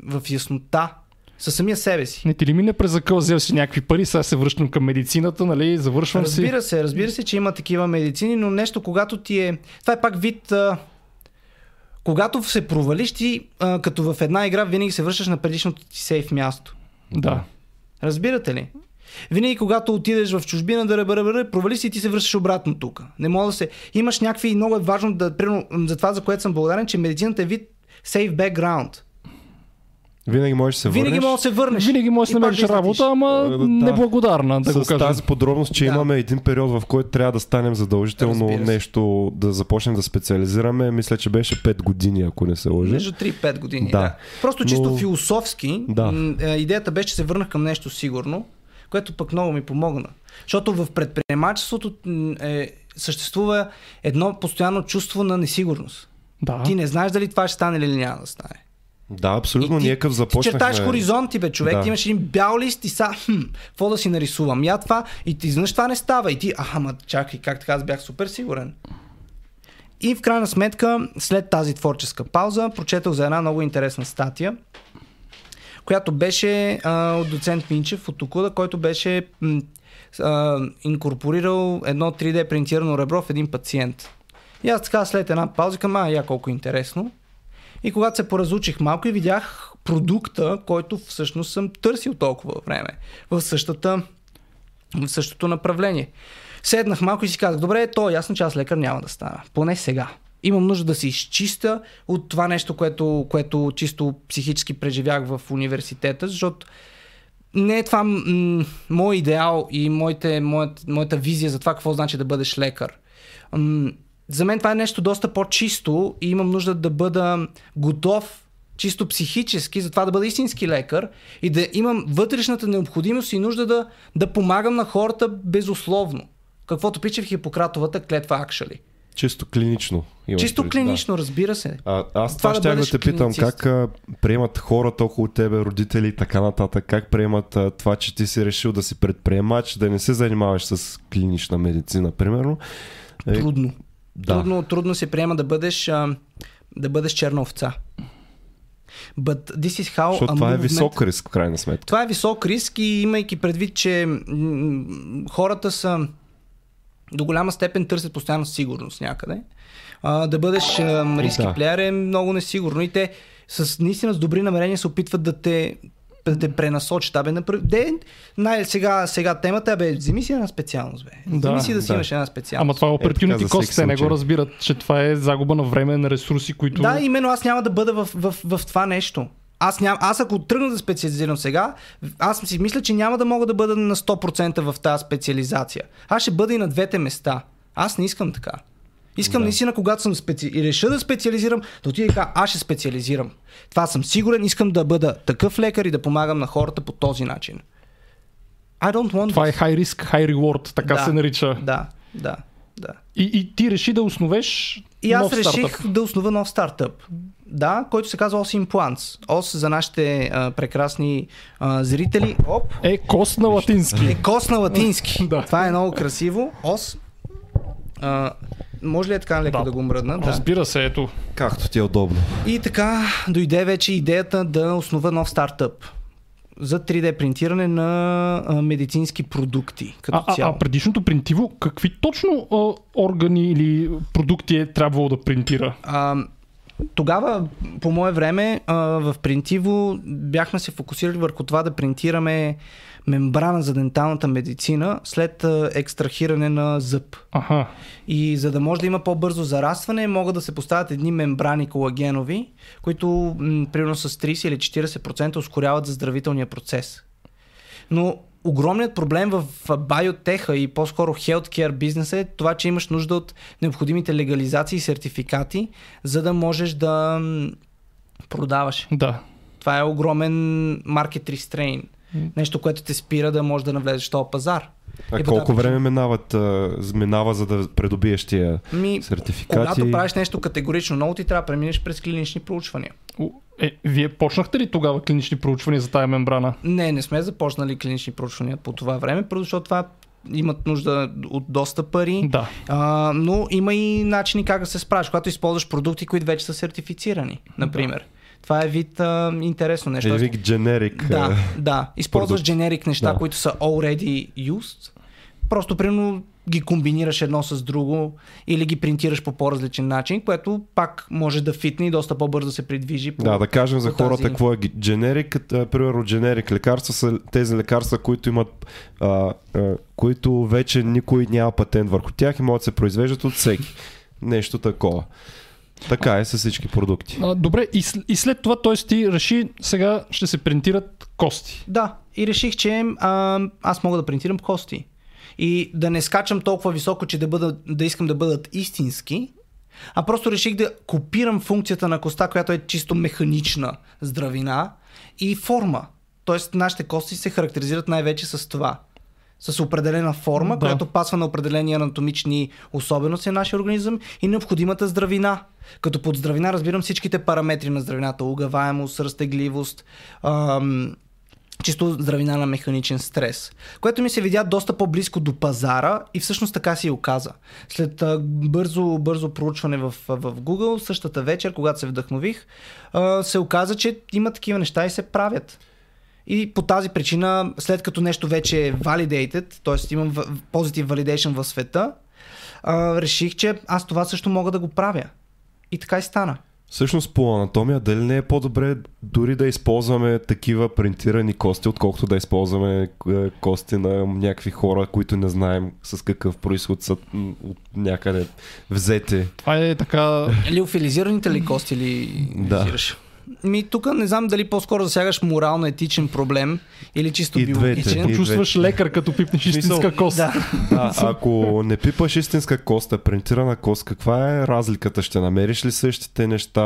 D: в яснота със самия себе си.
B: Не ти ли мине през закъл, взел си някакви пари, сега се връщам към медицината, нали, завършвам си.
D: Разбира се, разбира се, че има такива медицини, но нещо, когато ти е... Това е пак вид... А... Когато се провалиш, ти а, като в една игра винаги се връщаш на предишното ти сейф място.
B: Да.
D: Разбирате ли? Винаги, когато отидеш в чужбина да ръбър, ръбър, провали си и ти се връщаш обратно тук. Не мога да се. Имаш някакви. Много е важно да. Примерно, за това, за което съм благодарен, че медицината е вид safe background.
A: Винаги можеш да се
D: Винаги
A: върнеш.
D: можеш да се върнеш.
B: Винаги можеш да намериш работа, ама
A: Е, да.
B: неблагодарна, да го
A: с тази подробност, че
D: Да.
A: имаме един период, в който трябва да станем задължително нещо, да започнем да специализираме. Мисля, че беше 5 години, ако не се лъжа.
D: Между 3 и 5 години.
A: Да.
D: Да. Просто чисто
A: Но-
D: философски,
A: Да.
D: е, идеята беше, че се върнах към нещо сигурно, което пък много ми помогна. Защото в предприемачеството е, съществува едно постоянно чувство на несигурност.
B: Да.
D: Ти не знаеш дали това ще стане или няма да стане.
A: Да, абсолютно.
D: И ти- Ти
A: започнахме...
D: чертаеш хоризонти, бе, човек.
A: Да.
D: Ти имаш един бял лист и са, хм, какво да си нарисувам? Я това, и ти изведнъж това не става. И ти, аха, ма чакай, как така, аз бях супер сигурен. И в крайна сметка, след тази творческа пауза, прочетох за една много интересна статия, която беше а, от доцент Минчев от Токуда, който беше м, а, инкорпорирал едно 3D принтирано ребро в един пациент. И аз така след една пауза към, а, я колко интересно. И когато се поразучих малко и видях продукта, който всъщност съм търсил толкова време. В същата в същото направление. Седнах малко и си казах, добре, то е ясно, че аз лекар няма да стана. Поне сега. Имам нужда да се изчиста от това нещо, което, което чисто психически преживях в университета, защото не е това м- мой идеал и моите, моят, моята визия за това какво значи да бъдеш лекар. М- за мен това е нещо доста по-чисто и имам нужда да бъда готов чисто психически, за това да бъда истински лекар и да имам вътрешната необходимост и нужда да, да помагам на хората безусловно. Каквото пише в Хипократовата клетва actually.
A: Чисто клинично.
D: Чисто
A: предвид,
D: клинично, разбира се.
A: А, аз
D: Това
A: това
D: да
A: ще да
D: бъдеш
A: те питам,
D: клиницист.
A: как а, приемат хората около тебе, родители и така нататък, как приемат а, това, че ти си решил да си предприемач, да не се занимаваш с клинична медицина, примерно. Е,
D: Трудно.
A: Да.
D: Трудно, трудно се приема да бъдеш, а, да бъдеш черна овца. But this is how
A: Защото това е висок риск, в крайна сметка.
D: Това е висок риск и имайки предвид, че м, хората са до голяма степен търсят постоянно сигурност някъде. А, да бъдеш а, риски
A: Да.
D: плеер е много несигурно и те с наистина с добри намерения се опитват да те те пренасочат. Абе, напр... де, най- сега, сега темата е, бе, вземи си една специалност, бе. Вземи
B: Да,
D: си да си
A: да.
D: имаш една специалност.
B: Ама това е opportunity
A: за
B: cost, те не го разбират, че това е загуба на време, на ресурси, които...
D: Да, именно аз няма да бъда в, в, в, в това нещо. Аз, ням, аз ако тръгна да специализирам сега, аз си мисля, че няма да мога да бъда на 100% в тази специализация. Аз ще бъда и на двете места. Аз не искам така. Искам
A: Да.
D: наистина, когато съм специ... и реша да специализирам, да отида и кажа, аз ще специализирам. Това съм сигурен, искам да бъда такъв лекар и да помагам на хората по този начин. I don't want
B: Това е
D: this.
B: high risk, high reward, така
D: Да.
B: се нарича.
D: Да, да, да.
B: И, и ти реши да основеш
D: И аз
B: нов
D: реших
B: стартъп.
D: да основа нов стартъп. Да, който се казва OS Implants. OS за нашите а, прекрасни а, зрители. Оп,
B: Е, кост на латински.
D: е кос на латински. [LAUGHS]
B: Да.
D: Това е много красиво. OS. А, може ли е така леко
B: Да.
D: да, го мръдна? Да.
B: Разбира се, ето.
A: Както ти е удобно.
D: И така дойде вече идеята да основа нов стартъп за 3D принтиране на а, медицински продукти като
B: А, а,
D: цяло.
B: а предишното принтиво, какви точно а, органи или продукти е трябвало да принтира?
D: А, тогава, по мое време, а, в Принтиво бяхме се фокусирали върху това да принтираме мембрана за денталната медицина след екстрахиране на зъб.
B: Аха.
D: И за да може да има по-бързо зарастване, могат да се поставят едни мембрани колагенови, които м, примерно с 30 или 40% ускоряват заздравителния процес. Но огромният проблем в биотеха и по-скоро healthcare бизнеса е това, че имаш нужда от необходимите легализации и сертификати, за да можеш да продаваш.
B: Да.
D: Това е огромен market restraint. Нещо, което те спира да можеш да навлезеш в този пазар.
A: А
D: по
A: колко време минават, а, минава, за да придобиеш тия
D: Ми,
A: сертификати?
D: когато правиш нещо категорично ново, ти трябва да преминеш през клинични проучвания.
B: Е, вие почнахте ли тогава клинични проучвания за тая мембрана?
D: Не, не сме започнали клинични проучвания по това време, просто защото това имат нужда от доста пари.
B: Да.
D: А, но има и начини как да се справиш, когато използваш продукти, които вече са сертифицирани, например. Това е вид а, интересно нещо.
A: Е, вик дженерик.
D: Да, да. Използваш
A: продукт.
D: дженерик неща,
A: Да.
D: които са already used. Просто, примерно, ги комбинираш едно с друго или ги принтираш по по-различен начин, което пак може да фитне и доста по-бързо се придвижи. По...
A: Да, да кажем за
D: по тази-
A: хората какво е дженерик. Примерно дженерик лекарства са тези лекарства, които имат а, а, които вече никой няма патент върху тях и могат да се произвеждат от всеки. Нещо такова. Така е с всички продукти.
B: А, добре, и, и след това, т.е. ти реши, сега ще се принтират кости.
D: Да, и реших, че а, аз мога да принтирам кости. И да не скачам толкова високо, че да, бъда, да искам да бъдат истински, а просто реших да копирам функцията на коста, която е чисто механична здравина и форма. Тоест, нашите кости се характеризират най-вече с това. С определена форма,
B: Да.
D: която пасва на определени анатомични особености на нашия организъм и необходимата здравина. Като под здравина разбирам всичките параметри на здравината. Угаваемост, разтегливост, ам, чисто здравина на механичен стрес, което ми се видя доста по-близко до пазара и всъщност така си и оказа. След бързо, бързо проучване в, в Google, същата вечер, когато се вдъхнових, се оказа, че има такива неща и се правят. И по тази причина, след като нещо вече е validated, т.е. имам positive validation в света, а, реших, че аз това също мога да го правя. И така и стана.
A: Всъщност по анатомия дали не е по-добре дори да използваме такива принтирани кости, отколкото да използваме е, кости на някакви хора, които не знаем с какъв происход са от някъде взети.
B: Това е така...
D: Лиофилизираните ли кости ли
A: Да.
D: визираш? Ми, тук не знам дали по-скоро засягаш морално-етичен проблем или чисто
A: И двете.
D: биологичен.
A: И
B: Чувстваш
A: двете.
B: лекар, като пипнеш истинска кост.
D: Да.
A: А, ако не пипаш истинска кост, а принтирана кост, каква е разликата? Ще намериш ли същите неща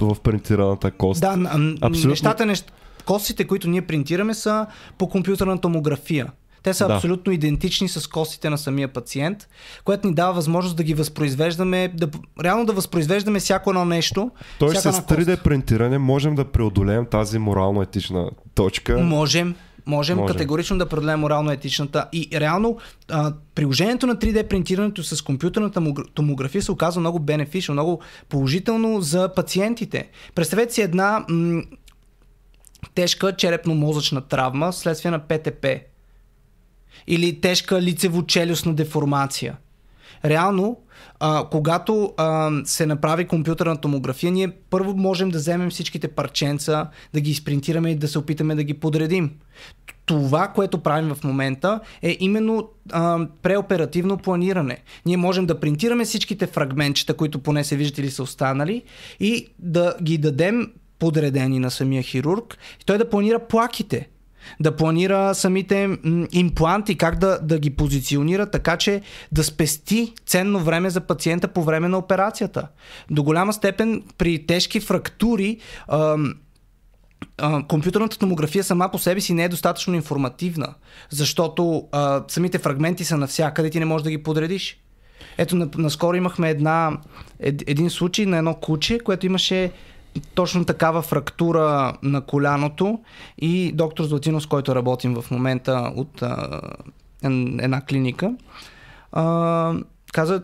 A: в принтираната кост?
D: Да,
A: Абсолютно.
D: нещата, нещ... костите, които ние принтираме са по компютърна томография. Те са
A: Да.
D: абсолютно идентични с костите на самия пациент, което ни дава възможност да ги възпроизвеждаме, да, реално да възпроизвеждаме всяко едно нещо.
A: Тоест с
D: една кост.
A: 3D принтиране можем да преодолеем тази морално-етична точка.
D: Можем, можем,
A: Можем.
D: категорично да преодолеем морално-етичната. И реално а, приложението на 3D принтирането с компютърната томогра- томография се оказва много бенефишно, много положително за пациентите. Представете си една м- тежка черепно-мозъчна травма следствие на ПТП. Или тежка лицево-челюстна деформация. Реално, а, когато а, се направи компютърна томография, ние първо можем да вземем всичките парченца, да ги изпринтираме и да се опитаме да ги подредим. Това, което правим в момента, е именно а, преоперативно планиране. Ние можем да принтираме всичките фрагментчета, които поне се виждат или са останали, и да ги дадем подредени на самия хирург, и той да планира плаките да планира самите импланти, как да, да ги позиционира, така че да спести ценно време за пациента по време на операцията. До голяма степен при тежки фрактури компютърната томография сама по себе си не е достатъчно информативна, защото а, самите фрагменти са навсякъде, ти не можеш да ги подредиш. Ето, на- наскоро имахме една, ед, един случай на едно куче, което имаше точно такава фрактура на коляното и доктор Златинов, с който работим в момента от а, една клиника, а, каза,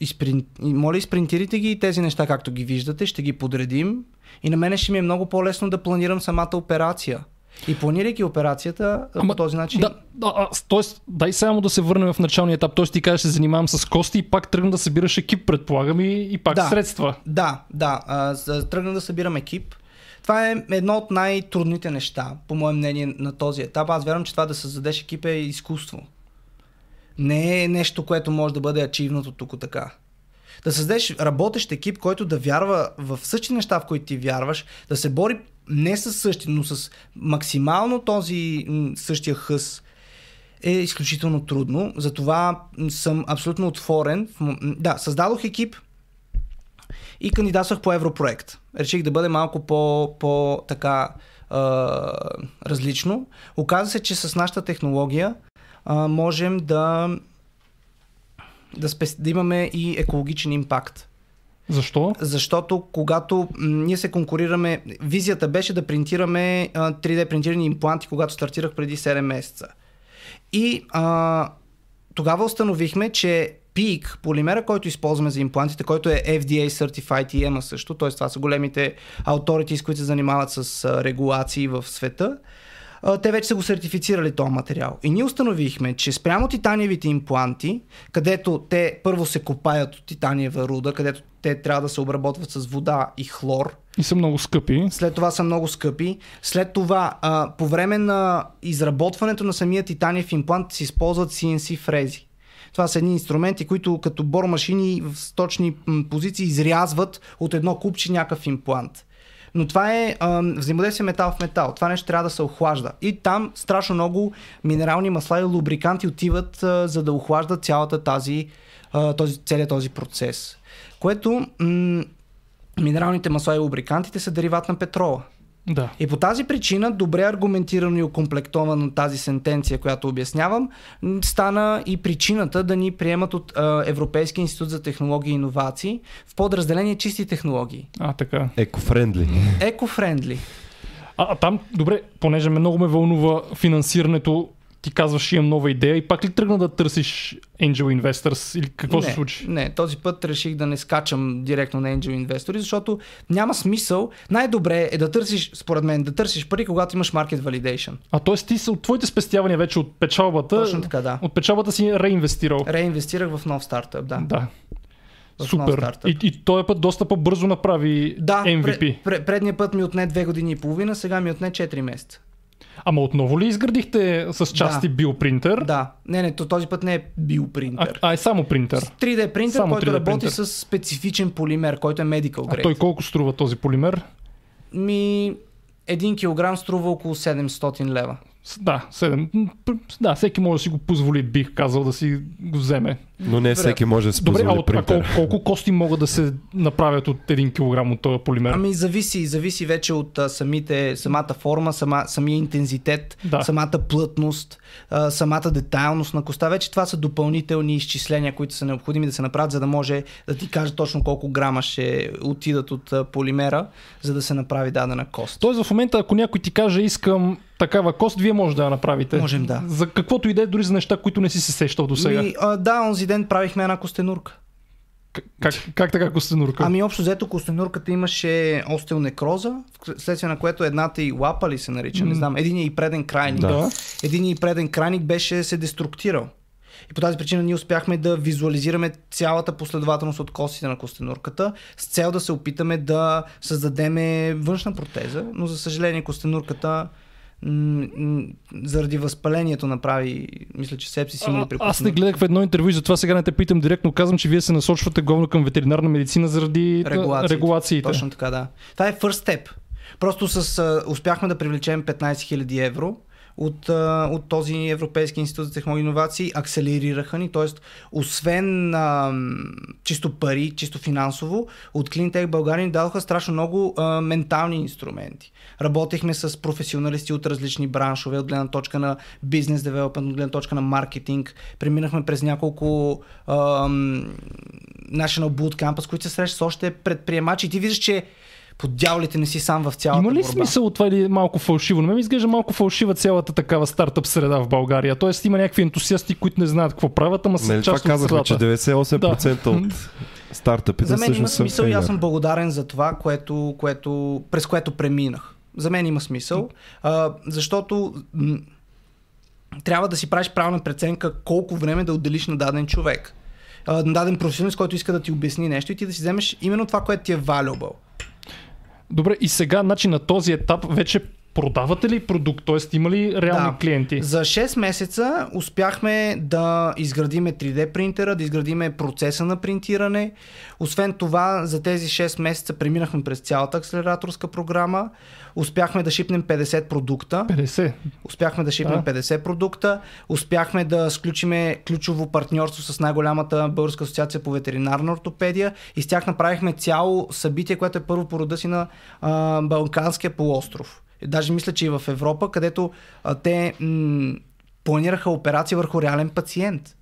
D: изприн... моля изпринтирайте ги и тези неща, както ги виждате, ще ги подредим и на мене ще ми е много по-лесно да планирам самата операция. И планирайки операцията по този начин...
B: Да, да, а, тоест, дай само да се върнем в началния етап. Тоест ти кажеш, се занимавам с кости и пак тръгна да събираш екип, предполагам, и, и пак
D: Да.
B: средства.
D: Да, да. А, тръгна да събирам екип. Това е едно от най-трудните неща, по мое мнение, на този етап. Аз вярвам, че това да създадеш екип е изкуство. Не е нещо, което може да бъде ачивнато тук така. Да създадеш работещ екип, който да вярва в същи неща, в които ти вярваш, да се бори не с същи, но с максимално този същия хъс, е изключително трудно. Затова съм абсолютно отворен. Да, създадох екип, и кандидатствах по Европроект. Реших да бъде малко по, по така а, различно. Оказа се, че с нашата технология а, можем да, да, спес, да имаме и екологичен импакт.
B: Защо?
D: Защото когато ние се конкурираме, визията беше да принтираме а, 3D принтирани импланти, когато стартирах преди 7 месеца. И а, тогава установихме, че PEEK, полимера, който използваме за имплантите, който е FDA Certified и EMA също, т.е. това са големите authorities, които се занимават с регулации в света, а, те вече са го сертифицирали този материал. И ние установихме, че спрямо титаниевите импланти, където те първо се копаят от титаниева руда, където те трябва да се обработват с вода и хлор,
B: И са много скъпи.
D: след това са много скъпи. След това, а, по време на изработването на самия титаниев имплант се използват CNC фрези. Това са едни инструменти, които като бормашини в точни позиции изрязват от едно купче някакъв имплант. Но това е взаимодействие метал в метал. Това нещо трябва да се охлажда. И там страшно много минерални масла и лубриканти отиват, а, за да охлаждат цялата тази, а, този, целият този процес. Което м- минералните масла и лубрикантите са дериват на петрола.
B: Да.
D: И по тази причина, добре аргументирано и окомплектовано тази сентенция, която обяснявам, стана и причината да ни приемат от а, Европейския институт за технологии и иновации в подразделение чисти технологии.
B: А, така.
A: Еко-френдли.
D: Еко-френдли.
B: А, а там, добре, понеже ме много ме вълнува финансирането, ти казваш, имам нова идея и пак ли тръгна да търсиш Angel Investors или какво
D: не,
B: се случи?
D: Не, този път реших да не скачам директно на Angel инвестори, защото няма смисъл. Най-добре е да търсиш, според мен, да търсиш пари, когато имаш market validation.
B: А т.е. ти от твоите спестявания вече от печалбата,
D: Точно така, да.
B: от печалбата си реинвестирал.
D: Реинвестирах в нов стартъп, да.
B: Да. Супер. И, и този път доста по-бързо направи
D: Да,
B: MVP.
D: Пред, пред, предния път ми отне 2 години и половина, сега ми отне 4 месеца.
B: Ама отново ли изградихте с части
D: Да.
B: биопринтер?
D: Да, не, не, то този път не е
B: А,
D: биопринтер.
B: а е само принтер.
D: 3D принтер,
B: Само
D: който
B: 3D
D: работи
B: принтер.
D: с специфичен полимер, който е medical
B: А
D: grade.
B: той колко струва този полимер?
D: Ми 1 кг струва около 700 лева.
B: Да, 7. М, п- Да, всеки може да си го позволи, бих казал, да си го вземе.
A: Но не всеки може да си
B: Добре, а, от, а колко, колко кости могат да се направят от 1 кг от този полимер?
D: Ами зависи, зависи вече от а, самите, самата форма, сама, самия интензитет,
B: Да.
D: самата плътност, а, самата детайлност на коста. Вече това са допълнителни изчисления, които са необходими да се направят, за да може да ти каже точно колко грама ще отидат от а, полимера, за да се направи дадена кост.
B: Тоест в момента, ако някой ти каже искам такава кост, вие може да я направите.
D: Можем, да.
B: За каквото и да е, дори за неща, които не си се сещал до сега.
D: Ми, а, да, онзи ден правихме една костенурка.
B: Как, как, така костенурка?
D: Ами общо взето костенурката имаше остеонекроза, вследствие на което едната и лапа ли се нарича, не знам, един и преден крайник.
B: Да.
D: Един и преден крайник беше се деструктирал. И по тази причина ние успяхме да визуализираме цялата последователност от костите на костенурката с цел да се опитаме да създадеме външна протеза, но за съжаление костенурката заради възпалението направи, мисля, че сепсис има ли при
B: А, аз не гледах в едно интервю и затова сега не те питам директно. Казвам, че вие се насочвате главно към ветеринарна медицина заради
D: Регулациите.
B: регулациите.
D: Точно така, да. Това е first step. Просто с, успяхме да привлечем 15 000 евро от, а, от този Европейски институт за технологии и иновации, акселерираха ни, т.е. освен а, чисто пари, чисто финансово, от Cleantech България ни дадоха страшно много а, ментални инструменти. Работихме с професионалисти от различни браншове, от гледна точка на бизнес девелопмент, от гледна точка на маркетинг. Преминахме през няколко ам, National Bootcamp, с които се срещаш с още предприемачи и ти виждаш, че под дяволите не си сам в цялата
B: Има ли
D: борба.
B: смисъл от това или е малко фалшиво? На мен ми изглежда малко фалшива цялата такава стартъп среда в България. Тоест има някакви ентусиасти, които не знаят какво правят, ама са
A: Нали това
B: част от
A: казахме, че
B: средата.
A: 98% от стартъпите
D: За мен има смисъл и аз съм благодарен за това, което, което, през което преминах. За мен има смисъл, а, защото м- трябва да си правиш правилна преценка колко време да отделиш на даден човек. А, на даден професионалист, който иска да ти обясни нещо и ти да си вземеш именно това, което ти е valuable.
B: Добре, и сега, значи на този етап вече продавате ли продукт? Тоест има ли реални
D: Да.
B: клиенти?
D: За 6 месеца успяхме да изградиме 3D принтера, да изградиме процеса на принтиране. Освен това, за тези 6 месеца преминахме през цялата акселераторска програма. Успяхме да шипнем 50 продукта.
B: 50.
D: Успяхме да шипнем
B: Да.
D: 50 продукта. Успяхме да сключиме ключово партньорство с най-голямата българска асоциация по ветеринарна ортопедия и с тях направихме цяло събитие, което е първо по рода си на а, Балканския полуостров. Даже мисля, че и в Европа, където а, те м- планираха операция върху реален пациент.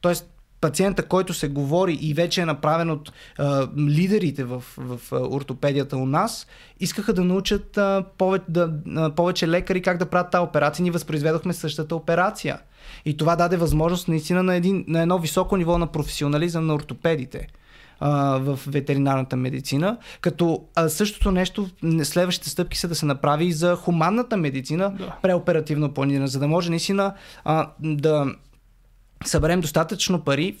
D: Тоест, пациента, който се говори и вече е направен от а, лидерите в, в а, ортопедията у нас, искаха да научат а, повече, да, а, повече лекари как да правят тази операция. Ние възпроизведохме същата операция. И това даде възможност наистина на, един, на едно високо ниво на професионализъм на ортопедите а, в ветеринарната медицина, като а, същото нещо, следващите стъпки са да се направи и за хуманната медицина,
B: Да.
D: преоперативно планиране, за да може наистина а, да съберем достатъчно пари.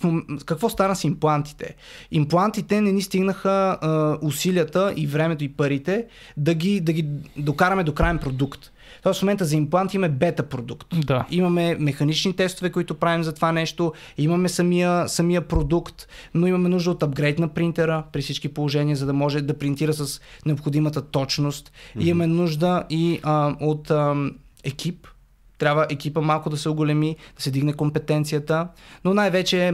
D: Какво стана с имплантите? Имплантите не ни стигнаха а, усилията и времето и парите да ги, да ги докараме до крайен продукт. Тоест в момента за имплант имаме бета продукт.
B: Да.
D: Имаме механични тестове, които правим за това нещо, имаме самия, самия продукт, но имаме нужда от апгрейд на принтера при всички положения, за да може да принтира с необходимата точност. Mm-hmm. Имаме нужда и а, от а, екип. Трябва екипа малко да се оголеми, да се дигне компетенцията, но най-вече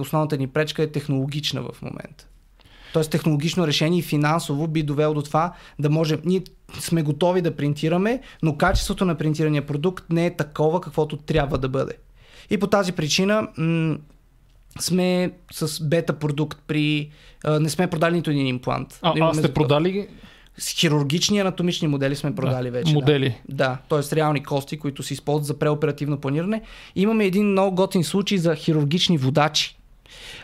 D: основната ни пречка е технологична в момента. Тоест технологично решение и финансово би довело до това да може... Ние сме готови да принтираме, но качеството на принтирания продукт не е такова, каквото трябва да бъде. И по тази причина м- сме с бета продукт при... А, не сме продали нито един имплант.
B: А, а сте
D: за-
B: продали
D: С хирургични анатомични модели сме продали
B: да,
D: вече.
B: модели.
D: Да, да т.е. реални кости, които се използват за преоперативно планиране. Имаме един много готин случай за хирургични водачи.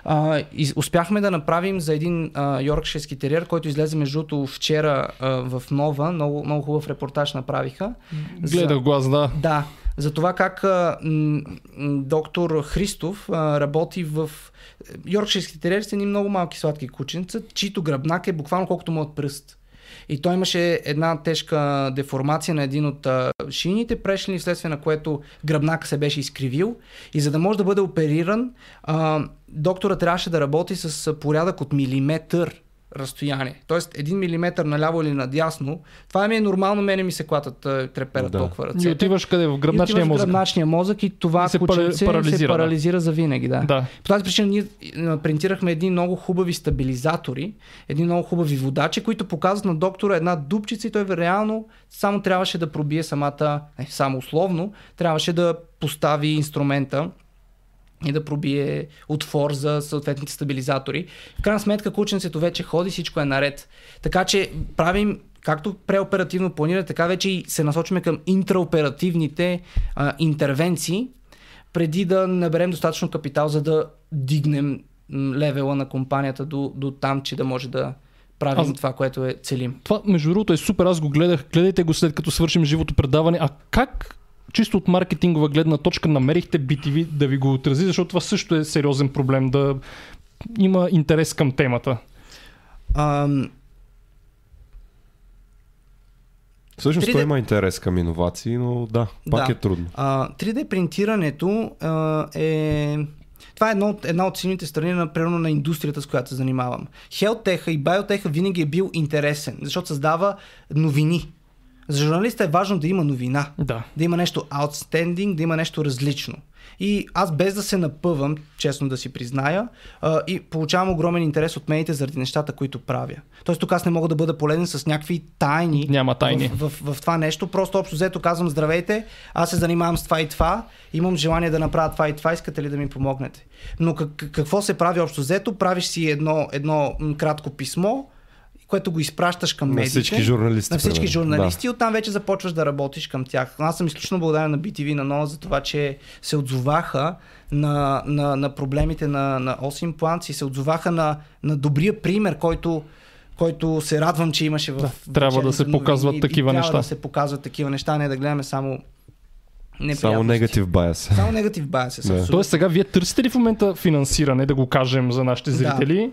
D: А, и успяхме да направим за един а, йоркширски териер, който излезе между другото вчера а, в Нова. Много, много хубав репортаж направиха.
B: Гледах го аз, да.
D: Да, за това как а, м, доктор Христов а, работи в... Йоркширски териери са едни много малки сладки кученца, чието гръбнак е буквално колкото моят пръст. И той имаше една тежка деформация на един от шините прешлини, вследствие на което гръбнака се беше изкривил. И за да може да бъде опериран, доктора трябваше да работи с порядък от милиметър разстояние. Тоест, един милиметър наляво или надясно. Това ми е нормално, мене ми се клатат треперат
A: Да.
D: толкова
B: И
D: ръцете.
B: отиваш къде? В гръбначния
D: И отиваш в
B: мозък.
D: гръбначния мозък и това
B: И се
D: кученце се парализира, се
B: да.
D: парализира за винаги. Да.
B: Да.
D: По тази причина ние принтирахме едни много хубави стабилизатори, едни много хубави водачи, които показват на доктора една дупчица и той реално само трябваше да пробие самата, не само условно, трябваше да постави инструмента и да пробие отвор за съответните стабилизатори. В крайна сметка кученцето вече ходи, всичко е наред. Така че правим както преоперативно планиране, така вече и се насочваме към интраоперативните а, интервенции, преди да наберем достатъчно капитал, за да дигнем левела на компанията до, до там, че да може да правим
B: Аз-
D: това, което е целим.
B: Това, между другото, е супер. Аз го гледах. Гледайте го след като свършим живото предаване. А как чисто от маркетингова гледна точка намерихте BTV да ви го отрази, защото това също е сериозен проблем, да има интерес към темата.
D: Ам,
A: Всъщност
D: 3D
A: той има интерес към иновации, но да, пак
D: Да.
A: е трудно.
D: А, 3D принтирането а, е... Това е едно, от- една от силните страни на, примерно, на индустрията, с която се занимавам. Хелтеха и биотеха винаги е бил интересен, защото създава новини. За журналиста е важно да има новина,
B: Да.
D: да има нещо outstanding, да има нещо различно. И аз без да се напъвам, честно да си призная, а, и получавам огромен интерес от медиите заради нещата, които правя. Тоест тук аз не мога да бъда полезен с някакви тайни,
B: Няма тайни.
D: в, в, в това нещо. Просто общо взето казвам здравейте, аз се занимавам с това и това, имам желание да направя това и това, искате ли да ми помогнете? Но как, какво се прави общо взето? Правиш си едно, едно кратко писмо, което го изпращаш към
A: На
D: медиите.
A: всички журналисти.
D: На всички
A: примерно.
D: журналисти и оттам вече започваш да работиш към тях. Аз съм изключително благодарен на BTV на Нова за това, че се отзоваха на, на, на проблемите на, на Осим Планц и се отзоваха на, на добрия пример, който който се радвам, че имаше в
B: Да, трябва да се показват
D: новини и
B: такива
D: трябва
B: неща.
D: да се показват такива неща, не да гледаме само.
A: Само негатив байас.
D: Само негатив байс е.
A: Да.
D: Да.
B: Тоест сега вие търсите ли в момента финансиране, да го кажем за нашите
D: Да.
B: зрители?
D: Да,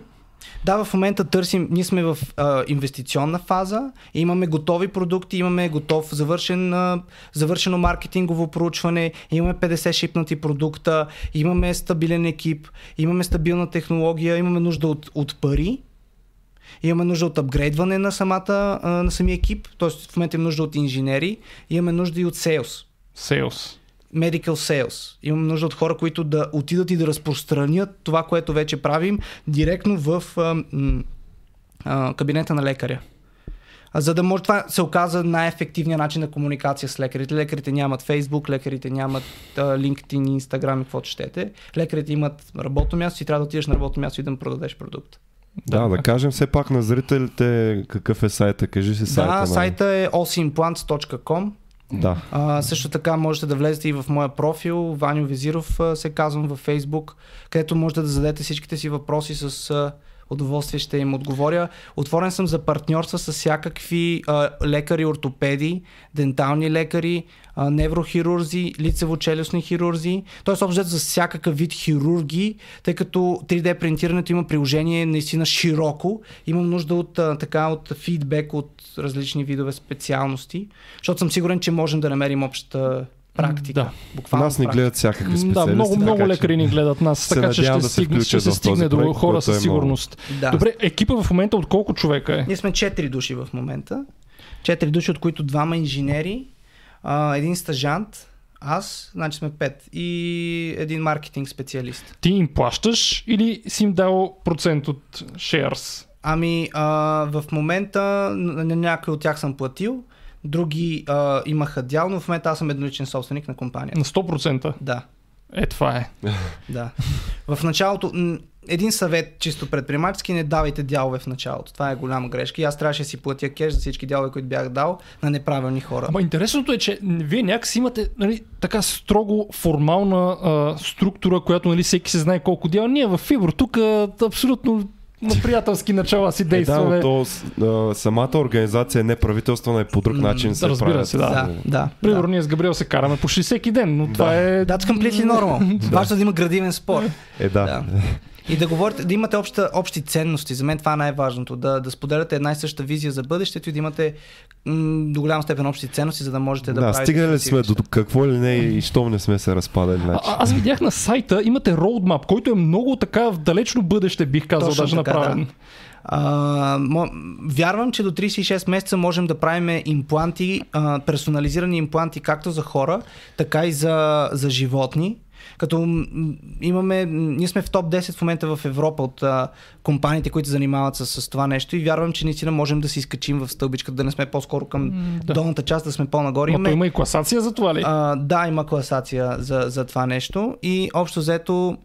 D: в момента търсим, ние сме в а, инвестиционна фаза, имаме готови продукти, имаме готов завършен, а, завършено маркетингово проучване, имаме 50 шипнати продукта, имаме стабилен екип, имаме стабилна технология, имаме нужда от, от пари, имаме нужда от апгрейдване на, самата, на самия екип, т.е. в момента имаме нужда от инженери, имаме нужда и от сейлс.
B: Sales.
D: Medical Sales. Имам нужда от хора, които да отидат и да разпространят това, което вече правим, директно в а, а, кабинета на лекаря. За да може това се оказа най-ефективният начин на комуникация с лекарите. Лекарите нямат Facebook, лекарите нямат LinkedIn, Instagram и каквото щете. Лекарите имат работно място и трябва да отидеш на работно място и да им продадеш продукт.
A: Да, да кажем все пак на зрителите какъв е сайта. Кажи си сайта.
D: да,
A: на-
D: сайта е osimplants.com.
A: Да.
D: А, също така можете да влезете и в моя профил, Ваню Визиров се казвам във Facebook, където можете да зададете всичките си въпроси с удоволствие ще им отговоря. Отворен съм за партньорства с всякакви а, лекари, ортопеди, дентални лекари, а, неврохирурзи, лицево-челюстни хирурзи, т.е. общо за всякакъв вид хирурги, тъй като 3D принтирането има приложение наистина широко. Имам нужда от, а, така, от фидбек от различни видове специалности, защото съм сигурен, че можем да намерим общата практика.
B: Да.
D: Буквално
A: Нас ни
D: практика.
A: гледат всякакви специалисти.
B: Да, много, много лекари ни гледат нас, така че ще,
A: да се
B: стигне, ще се стигне до
A: проект,
B: хора
A: който
B: със
A: е
B: сигурност.
D: Да.
B: Добре, екипа в момента от колко човека е?
D: Ние сме 4 души в момента. 4 души, от които двама инженери, а, един стажант, аз, значи сме 5 и един маркетинг специалист.
B: Ти им плащаш или си им дал процент от shares?
D: Ами, а, в момента на, някой от тях съм платил, други а, имаха дял, но в момента аз съм едноличен собственик на компанията.
B: На 100%?
D: Да.
B: Е, това е. [LAUGHS]
D: Да. В началото, един съвет чисто предприемачески, не давайте дялове в началото. Това е голяма грешка. И аз трябваше да си платя кеш за всички дялове, които бях дал на неправилни хора.
B: Ама интересното е, че вие някакси имате нали, така строго формална а, структура, която нали, всеки се знае колко дяла. Ние в Фибро тук абсолютно на приятелски начала си
A: Е, да,
B: действаме.
A: то, а, самата организация е неправителствена и по друг начин се
B: разбира
A: правят.
B: се, да.
D: да, да.
B: Примерно ние с Габриел се караме почти всеки ден, но това е...
D: That's completely normal. [LAUGHS] Важно е да има градивен спор.
A: Е, да.
D: Да. И да говорите, да имате обща, общи ценности. За мен това е най-важното. Да, да споделяте една и съща визия за бъдещето и да имате м- до голяма степен общи ценности, за да можете да,
A: Да,
D: правите
A: стигнали сме до какво ли не и щом не сме се разпадали. Значи.
B: А, аз видях на сайта, имате роудмап, който е много така в далечно бъдеще, бих казал,
D: Точно
B: даже
D: така,
B: направен.
D: да. А, вярвам, че до 36 месеца можем да правим импланти, а, персонализирани импланти както за хора, така и за, за животни. Като имаме, ние сме в топ 10 в момента в Европа от а, компаниите, които се занимават с, с това нещо и вярвам, че наистина можем да се изкачим в стълбичката, да не сме по-скоро към
B: да.
D: долната част, да сме по-нагоре.
B: Но
D: Имаме-
B: има и класация за това ли?
D: а, да, има класация за, за това нещо и общо взето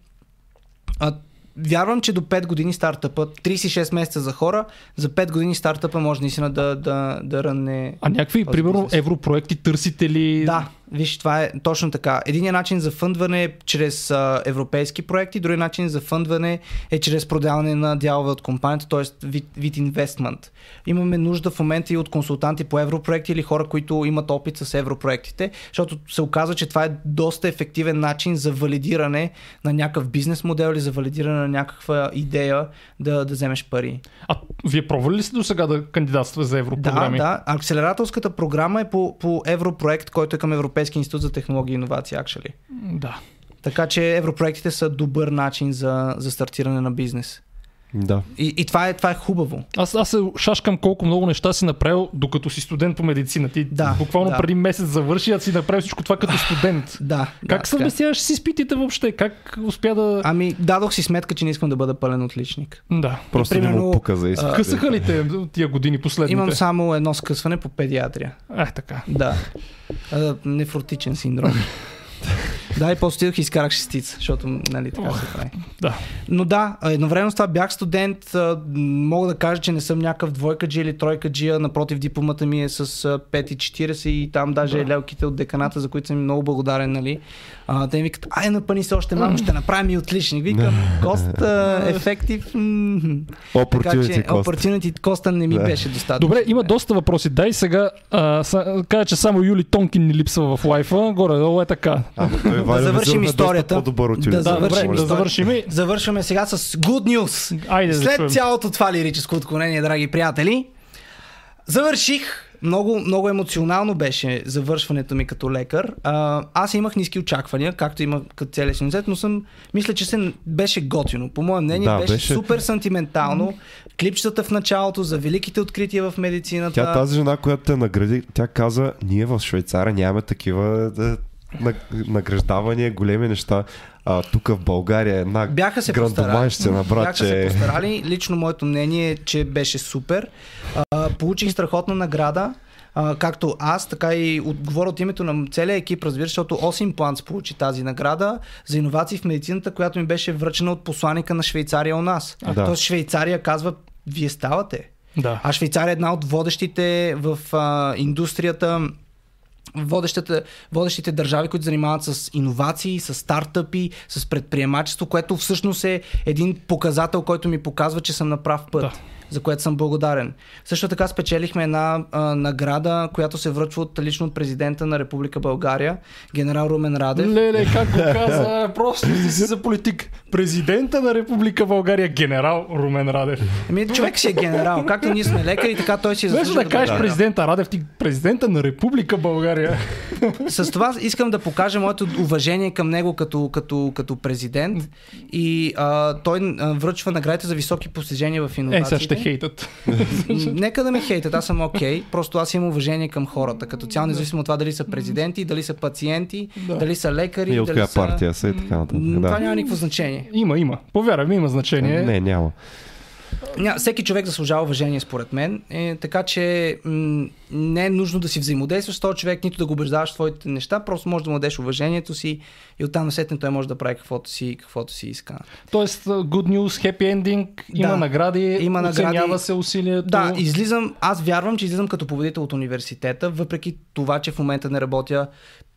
D: а, вярвам, че до 5 години стартъпа, 36 месеца за хора, за 5 години стартъпа може наистина да, да, да ръне.
B: А някакви, примерно,
D: бизнес.
B: европроекти търсите ли?
D: Да, виж, това е точно така. Единият начин за фъндване е чрез а, европейски проекти, други начин за фъндване е чрез продаване на дялове от компанията, т.е. вид, вид инвестмент. Имаме нужда в момента и от консултанти по европроекти или хора, които имат опит с европроектите, защото се оказва, че това е доста ефективен начин за валидиране на някакъв бизнес модел или за валидиране на някаква идея да, да вземеш пари.
B: А вие пробвали ли сте до сега да кандидатства за
D: Да,
B: европрограми?
D: да. Акселерателската програма е по, по европроект, който е към Европейски институт за технологии и иновации, actually.
B: да.
D: Така че европроектите са добър начин за, за стартиране на бизнес.
A: Да.
D: И, и това, е, това е хубаво.
B: Аз, аз се шашкам колко много неща си направил, докато си студент по медицина. Ти
D: Да,
B: буквално
D: да.
B: преди месец завърши, а си направил всичко това като студент. [LAUGHS]
D: Да.
B: Как
D: да,
B: съвместяваш с изпитите въобще? Как успя да...
D: Ами, дадох си сметка, че не искам да бъда пълен отличник.
B: Да.
A: Просто не
D: примерно,
A: му пука за изпит.
B: Късаха ли те тия години последните?
D: Имам само едно скъсване по педиатрия.
B: Е, така.
D: Да. Нефротичен синдром. [LAUGHS] да, и после отидох и изкарах шестица, защото нали така се прави.
B: Да.
D: Но да, едновременно с това бях студент. Мога да кажа, че не съм някакъв двойка джи или тройка джия. Напротив, дипломата ми е с а, 5,40 и там даже
B: Да.
D: лелките от деканата, за които съм много благодарен. Нали. А, те ми викат, ай напъни се още малко, ще направим и отличник. Викам, [LAUGHS] кост ефектив. Така
A: Opportunity
D: opportunity коста не ми
A: Да.
D: беше достатъчно.
B: Добре, има доста въпроси. Дай сега а, са, кажа, че само Юли Тонкин ни липсва в лайфа. Горе-долу е така.
A: А, той Ваня
D: завършим историята.
A: По-добър от
D: Да.
B: Да,
D: завършим
B: да завършим.
D: Завършваме сега с good news.
B: Айде да
D: След
B: чуем.
D: цялото това лирическо отклонение, драги приятели, завърших. Много, много емоционално беше завършването ми като лекар. А, аз имах ниски очаквания, както има като целия си но съм, мисля, че се беше готино. По мое мнение
A: Да,
D: беше,
A: беше-
D: супер сантиментално. Клипчетата в началото за великите открития в медицината.
A: Тя тази жена, която те награди, тя каза, ние в Швейцария нямаме такива да, награждавания, големи неща. А, тук в България една
D: Бяха се постарали.
A: грандомайщина,
D: Бяха
A: брат,
D: се
A: че...
D: постарали. Лично моето мнение е, че беше супер. А, получих страхотна награда. А, както аз, така и от, говоря от името на целия екип, разбира се, защото Осим Планц получи тази награда за иновации в медицината, която ми беше връчена от посланика на Швейцария у нас.
A: А, да.
D: Тоест Швейцария казва, вие ставате.
B: Да.
D: А Швейцария е една от водещите в а, индустрията, водещите, държави, които занимават с иновации, с стартъпи, с предприемачество, което всъщност е един показател, който ми показва, че съм на прав път.
B: Да.
D: За което съм благодарен. Също така спечелихме една а, награда, която се връчва от, лично от президента на Република България, генерал Румен Радев.
B: Леле, как го [LAUGHS] каза, просто ти си за политик. Президента на Република България, генерал Румен Радев.
D: Ами, човек си е генерал. Както ние сме лекари, така той си
B: Вместо
D: заслужава
B: да кажеш
D: бъде
B: президента Радев, ти президента на Република България.
D: С това искам да покажа моето уважение към него като, като, като президент и а, той а, връчва наградите за високи постижения в
B: Е, ще хейтат.
D: Нека да ме хейтят, аз съм окей, просто аз имам уважение към хората, като цяло, независимо от това дали са президенти, дали са пациенти,
B: Да.
D: дали са лекари,
A: И от
D: дали
A: коя
D: са...
A: партия са и така нататък.
D: Това няма никакво значение.
B: Има, има. Повярвай ми, има значение.
A: Не, няма.
D: Ня, всеки човек заслужава уважение, според мен. Е, така че м- не е нужно да си взаимодействаш с този човек, нито да го убеждаваш в твоите неща, просто може да му дадеш уважението си и оттам насетне той може да прави каквото си, каквото си иска.
B: Тоест, good news, happy ending, има
D: Да.
B: награди,
D: Има награди.
B: оценява се усилието.
D: Да, излизам, аз вярвам, че излизам като победител от университета, въпреки това, че в момента не работя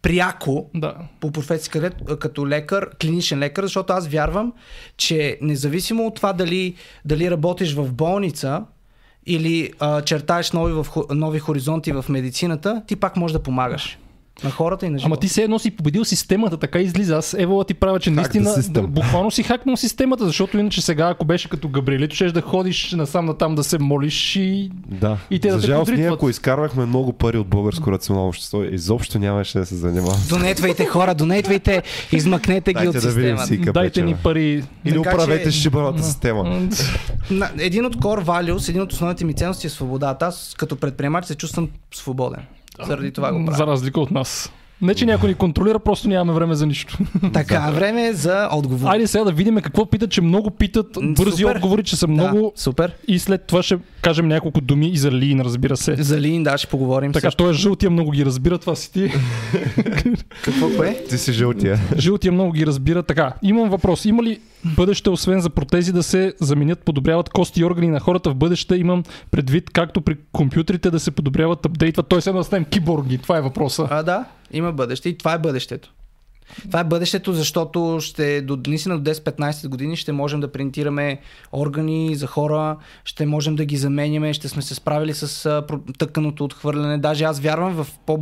D: пряко
B: да.
D: по професия като лекар, клиничен лекар, защото аз вярвам, че независимо от това дали, дали работиш в болница или а, чертаеш нови, в, нови хоризонти в медицината, ти пак можеш да помагаш на хората и на живота.
B: Ама ти все едно си победил системата, така излиза. Аз Евала ти правя, че наистина
A: систем.
B: буквално си хакнал системата, защото иначе сега, ако беше като Габриелито, ще да ходиш насам натам да се молиш и
A: Да.
B: И те да
A: За
B: те
A: жалост, ние ако изкарвахме много пари от българско рационално общество, изобщо нямаше да се занимаваме.
D: Донетвайте хора, донетвайте, измъкнете ги
A: Дайте
D: от
A: да
D: системата.
A: си къпе,
B: дайте ни
A: че,
B: пари.
A: Или
D: Така че-
A: управете шибаната система.
D: На, един от core values, един от основните ми ценности е свободата. Аз като предприемач се чувствам свободен. Заради това го
B: За
D: правя.
B: разлика от нас. Не, че някой ни контролира, просто нямаме време за нищо. [LAUGHS]
D: Така, време е за отговор.
B: Айде сега да видим какво питат, че много питат. Бързи
D: супер.
B: отговори, че са
D: Да,
B: много.
D: супер.
B: И след това ще кажем няколко думи и за Лин, разбира се.
D: За Лин, да, ще поговорим.
B: Така,
D: също.
B: той е жълтия, много ги разбира, това си ти. [LAUGHS]
D: Какво кое?
A: Ти си жълтия.
B: Жълтия много ги разбира. Така, имам въпрос. Има ли бъдеще, освен за протези, да се заменят, подобряват кости и органи на хората в бъдеще? Имам предвид, както при компютрите да се подобряват, апдейтват. Той се да ставим киборги. Това е въпроса.
D: А, да, има бъдеще и това е бъдещето. Това е бъдещето, защото ще до, наистина до 10-15 години ще можем да принтираме органи за хора, ще можем да ги заменяме, ще сме се справили с тъканото отхвърляне. Даже аз вярвам в по,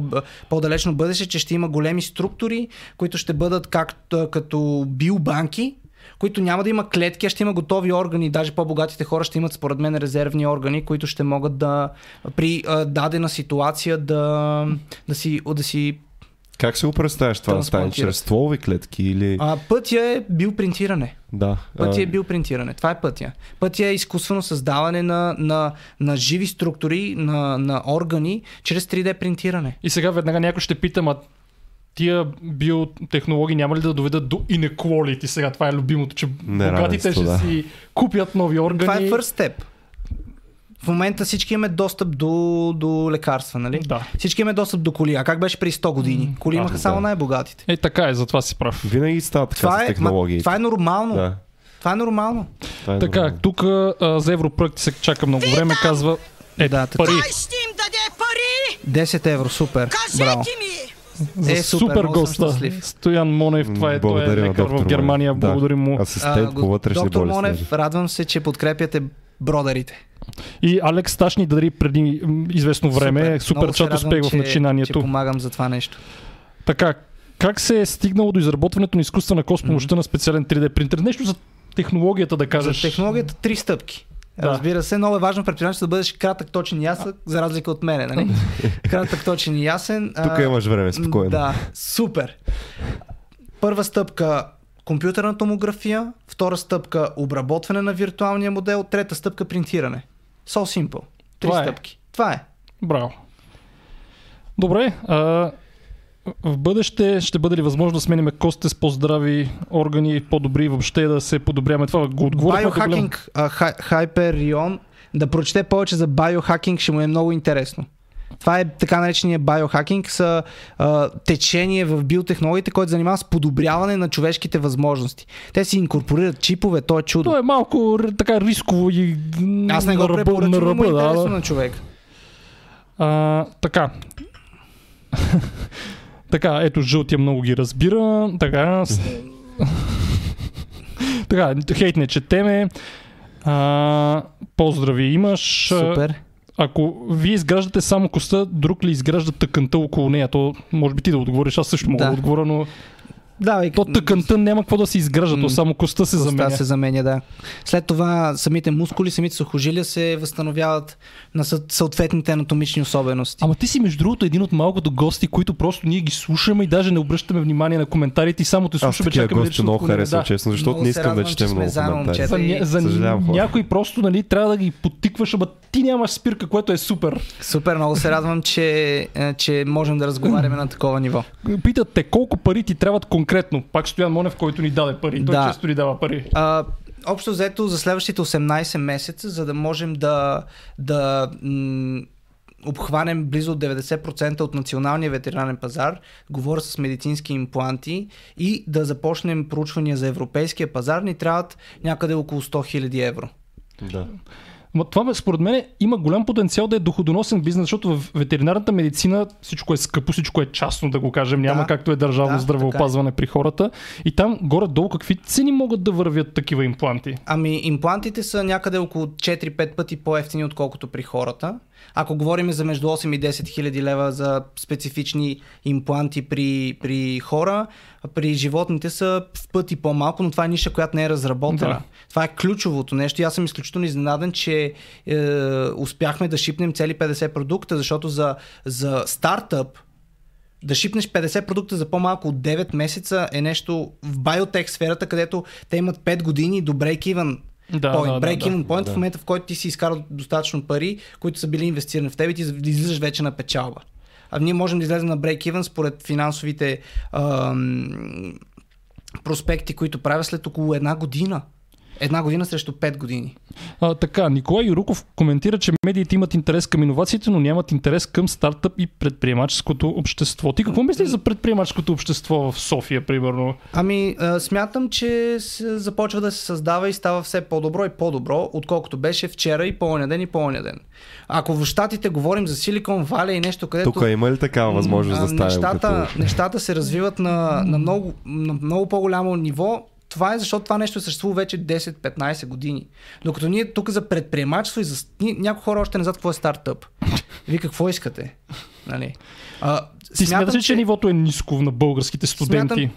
D: по-далечно бъдеще, че ще има големи структури, които ще бъдат както, като биобанки, които няма да има клетки, а ще има готови органи. Даже по-богатите хора ще имат, според мен, резервни органи, които ще могат да при а, дадена ситуация да, да, си, да си
A: Как си го представяш това да стане? Чрез стволови клетки или...
D: А, пътя е бил принтиране.
A: Да.
D: Пътя
A: а,
D: е бил принтиране. Това е пътя. Пътя е изкуствено създаване на, на, на живи структури, на, на органи, чрез 3D принтиране.
B: И сега веднага някой ще пита, ма тия биотехнологии няма ли да доведат до inequality? Сега това е любимото, че богатите ще
A: да.
B: си купят нови органи.
D: Това е first step. В момента всички имаме достъп до, до лекарства, нали?
B: Да.
D: Всички имаме достъп до коли. А как беше при 100 години? Коли
B: да,
D: имаха само
A: да.
D: най-богатите.
B: Е, така е, затова си прав.
A: Винаги става така
D: Това
A: с
D: е,
A: технологии.
D: ма, това е нормално.
A: Да.
D: Това е нормално.
A: Това е
B: Така,
A: нормално.
B: тук а, за европроекти се чака много време, казва е,
D: Да,
B: пари.
F: Кой ще им даде пари?
D: 10 евро, супер. Браво.
F: Кажете ми!
B: За
D: Е, супер,
B: супер госта. Стоян Монев, това е, той е лекар
A: доктор
B: в Германия.
A: Да.
B: благодарим му.
A: Асистент
D: го-
A: по вътрешни
D: Доктор
A: болести.
D: Монев, радвам се, че подкрепяте бродарите.
B: И Алекс Сташ ни дари преди известно време супер,
D: се
B: чат успех в начинанието.
D: Че помагам за това нещо.
B: Така, как се е стигнало до изработването на изкуствена кост с помощта на специален 3D принтер? Нещо за технологията да кажеш.
D: За технологията три стъпки.
B: Да.
D: Разбира се, много е важно предприемачето да бъдеш кратък, точен и ясен, за разлика от мене, нали? [LAUGHS] кратък, точен и ясен.
A: Тук
D: а,
A: имаш време, спокойно.
D: Да, супер. Първа стъпка компютърна томография, втора стъпка обработване на виртуалния модел, трета стъпка принтиране. So simple. Три
B: Това е.
D: стъпки. Това е.
B: Браво. Добре. А, в бъдеще ще бъде ли възможно да смениме костите с по-здрави органи, по-добри въобще да се подобряваме? Това го отговорихме.
D: Biohacking, Hyperion, да прочете повече за биохакинг ще му е много интересно. Това е така наречения биохакинг, са а, течение в биотехнологиите, който занимава с подобряване на човешките възможности. Те си инкорпорират чипове, то е чудо.
B: То е малко така рисково и
D: Аз не го
B: ръба,
D: препоръчвам,
B: на
D: му е
B: ръба, да, да.
D: на човек.
B: А, така. така, ето жълтия много ги разбира. Така. така, хейт не четеме. А, поздрави имаш.
D: Супер.
B: Ако вие изграждате само коста, друг ли изгражда тъканта около нея? То може би ти да отговориш, аз също мога да,
D: Да.
B: отговоря, но
D: Да,
B: то тъканта няма какво да се изгражда, то само коста се
D: Коста
B: заменя.
D: се заменя, да. След това самите мускули, самите сухожилия се възстановяват на съ- съответните анатомични особености.
B: Ама ти си между другото един от малкото гости, които просто ние ги слушаме и даже не обръщаме внимание на коментарите и само те
A: Аз
B: слушаме,
A: такива
B: чакаме да
A: гости много харесвам,
B: Да.
A: честно, защото
D: Много
A: не искам да
D: радвам,
A: четем
D: че
A: много коментари.
B: За, ня- за
A: Съжалявам, хора.
B: някой просто, нали, трябва да ги подтикваш, ама ти нямаш спирка, което е супер.
D: Супер, много се радвам, че, е, че можем да разговаряме на такова ниво.
B: Питат те колко пари ти трябват конкретно. Пак Стоян Монев, който ни даде пари. Той
D: Да.
B: често ни дава пари.
D: А, общо взето за следващите 18 месеца, за да можем да, да м- обхванем близо 90% от националния ветеринарен пазар, говоря с медицински импланти и да започнем проучвания за европейския пазар, ни трябват някъде около 100 000 евро.
A: Да.
B: Ма това според мен има голям потенциал да е доходоносен бизнес, защото в ветеринарната медицина всичко е скъпо, всичко е частно, да го кажем. Няма
D: Да.
B: както е държавно
D: Да,
B: здравеопазване при хората. И там горе-долу какви цени могат да вървят такива импланти?
D: Ами, имплантите са някъде около 4-5 пъти по-ефтини, отколкото при хората. Ако говорим за между 8 и 10 хиляди лева за специфични импланти при, при хора, при животните са в пъти по-малко, но това е ниша, която не е разработена.
B: Да.
D: Това е ключовото нещо. И аз съм изключително изненадан, че е, успяхме да шипнем цели 50 продукта, защото за, за стартъп да шипнеш 50 продукта за по-малко от 9 месеца е нещо в биотек сферата, където те имат 5 години до break-even
B: Да,
D: point.
B: да, да,
D: break-even
B: да.
D: point
A: Да.
D: в момента, в който ти си изкарал достатъчно пари, които са били инвестирани в теб и ти излизаш вече на печалба. А ние можем да излезем на break-even според финансовите ам, проспекти, които правя след около една година. Една година срещу 5 години.
B: А, така, Николай Юруков коментира, че медиите имат интерес към иновациите, но нямат интерес към стартъп и предприемаческото общество. Ти какво мислиш за предприемаческото общество в София, примерно?
D: Ами, а, смятам, че се започва да се създава и става все по-добро и по-добро, отколкото беше вчера и по ден и по ден. Ако в Штатите говорим за Силикон Вале и нещо, където...
A: Тук има ли такава възможност
D: а,
A: да стане?
D: нещата, нещата се развиват на, на, много, на много по-голямо ниво. Това е защото това нещо съществува вече 10-15 години. Докато ние тук за предприемачество и за... Някои хора още не знаят какво е стартъп. Вие какво искате? Нали? А,
B: Ти смяташ ли, че нивото е ниско на българските студенти?
D: Смятам-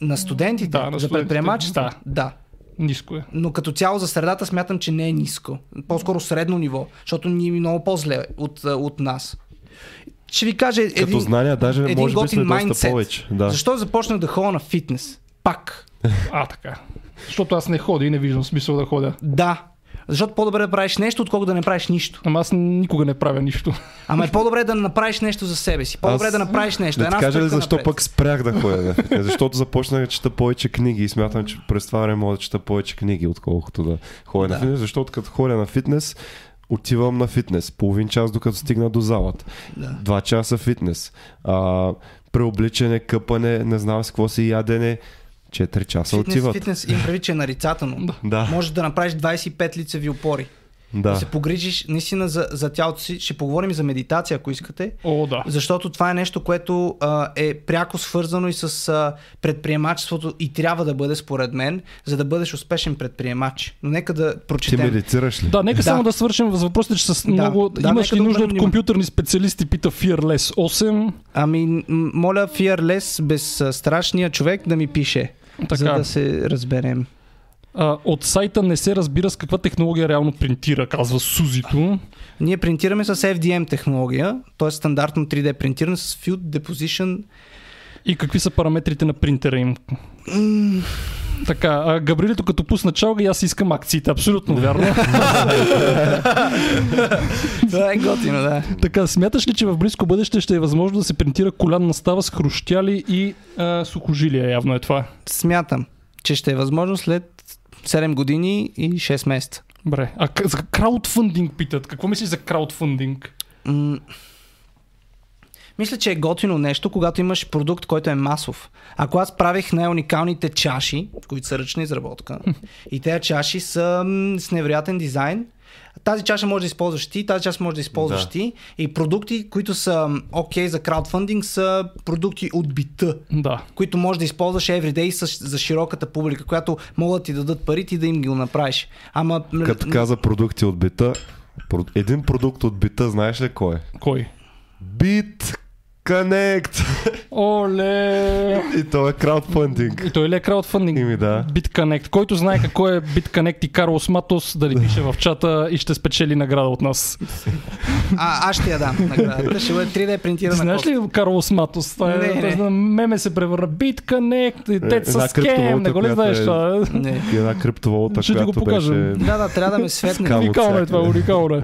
D: На студентите?
B: Да, на
D: за предприемачество?
B: да.
D: да.
B: Ниско е.
D: Но като цяло за средата смятам, че не е ниско. По-скоро средно ниво, защото ние е много по-зле от, от нас. Ще ви кажа един,
A: Като знания, даже
D: един
A: може би
D: готин
A: сме доста повече. Да.
D: Защо започнах да ходя на фитнес? Пак.
B: А, така. Защото аз не ходя и не виждам смисъл да ходя.
D: Да. Защото по-добре да правиш нещо, отколкото да не правиш нищо.
B: Ама аз никога не правя нищо.
D: Ама е по-добре да направиш нещо за себе си. По-добре
A: Аз-
D: да направиш нещо.
A: Да ти кажа ли защо
D: напред.
A: пък спрях да ходя на фитнес? Защото започнах да чета повече книги и смятам, че през това време мога да чета повече книги, отколкото да ходя на
D: Да.
A: фитнес. Защото като ходя на фитнес, отивам на фитнес. Половин час докато стигна до залата.
D: Да.
A: Два часа фитнес. А, преобличане, къпане, не знам с какво си ядене. 4 часа
D: Фитнес,
A: отиват.
D: фитнес им прави, че е нарицателно. [LAUGHS]
A: Да,
D: Можеш да направиш 25 лицеви опори. Да.
A: да.
D: се погрижиш наистина за, за тялото си. Ще поговорим и за медитация, ако искате.
B: О, да.
D: Защото това е нещо, което а, е пряко свързано и с а, предприемачеството и трябва да бъде според мен, за да бъдеш успешен предприемач. Но нека да
A: Ти
D: прочетем.
A: медитираш ли?
B: Да, нека
D: Да.
B: само да свършим с въпросите, че с много...
D: да,
B: имаш ли
D: да
B: нужда от компютърни специалисти, пита Fearless 8.
D: Ами, моля, Fearless, безстрашния човек да ми пише,
B: Така.
D: за да се разберем.
B: А, от сайта не се разбира с каква технология реално принтира, казва Сузито.
D: Ние принтираме с FDM технология, т.е. стандартно 3D принтиране с Field Deposition.
B: И какви са параметрите на принтера им? Така, а Габрилито като пусна чалга и аз искам акциите, абсолютно вярно. [LAUGHS]
D: Това е готино, да.
B: така, смяташ ли, че в близко бъдеще ще е възможно да се принтира колянна става с хрущяли и а, сухожилия? Явно е това.
D: Смятам, че ще е възможно след 7 години и 6 месеца.
B: Добре. А за краудфандинг питат. Какво мислиш за краудфандинг?
D: М- Мисля, че е готино нещо, когато имаш продукт, който е масов. Ако аз правих най-уникалните чаши, които са ръчна изработка, [LAUGHS] и тези чаши са с невероятен дизайн, тази чаша може да използваш ти, тази чаша може да използваш
A: Да.
D: ти. И продукти, които са окей за краудфандинг, са продукти от бита,
B: Да.
D: които можеш да използваш everyday с- за широката публика, която могат да ти дадат пари, ти да им ги го направиш. Ама
A: Като каза продукти от бита, един продукт от бита, знаеш ли кой е?
B: Кой?
A: Bit Connect. [LAUGHS]
B: Оле!
A: И то е краудфандинг.
B: И той ли е краудфандинг?
A: Ими да.
B: BitConnect. Който знае какво е BitConnect и Карлос Матос, да ни пише в чата и ще спечели награда от нас.
D: а, аз ще я дам наградата. Ще бъде 3D принтирана
B: Знаеш ли Карлос Матос? Това е,
D: Не, не.
B: е меме се превърна. BitConnect, и те
A: Е,
B: са
A: една
B: скем,
A: криптовалута,
B: не го ли знаеш
A: е-
B: това?
D: Не.
A: Една криптовалута,
B: Ще ти го покажем.
A: беше...
D: Да, да, трябва да ме светне.
B: Уникално е това, уникално е.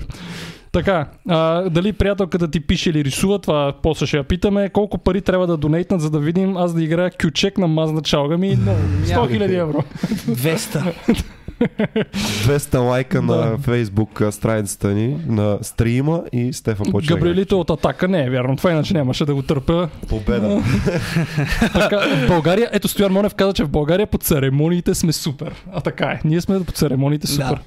B: Така, а, дали приятелката ти пише или рисува, това после ще я питаме. Колко пари трябва да донейтнат, за да видим аз да играя кючек на мазна чалга ми? No, 100 000 евро.
D: 200. [LAUGHS]
A: 200 лайка на фейсбук страницата ни, на стрима и Стефан почва.
B: Габриелите от атака не е вярно. Това иначе нямаше да го търпя.
A: Победа. [LAUGHS]
B: така, в България, ето Стоян Монев каза, че в България по церемониите сме супер. А така е. Ние сме по церемониите супер.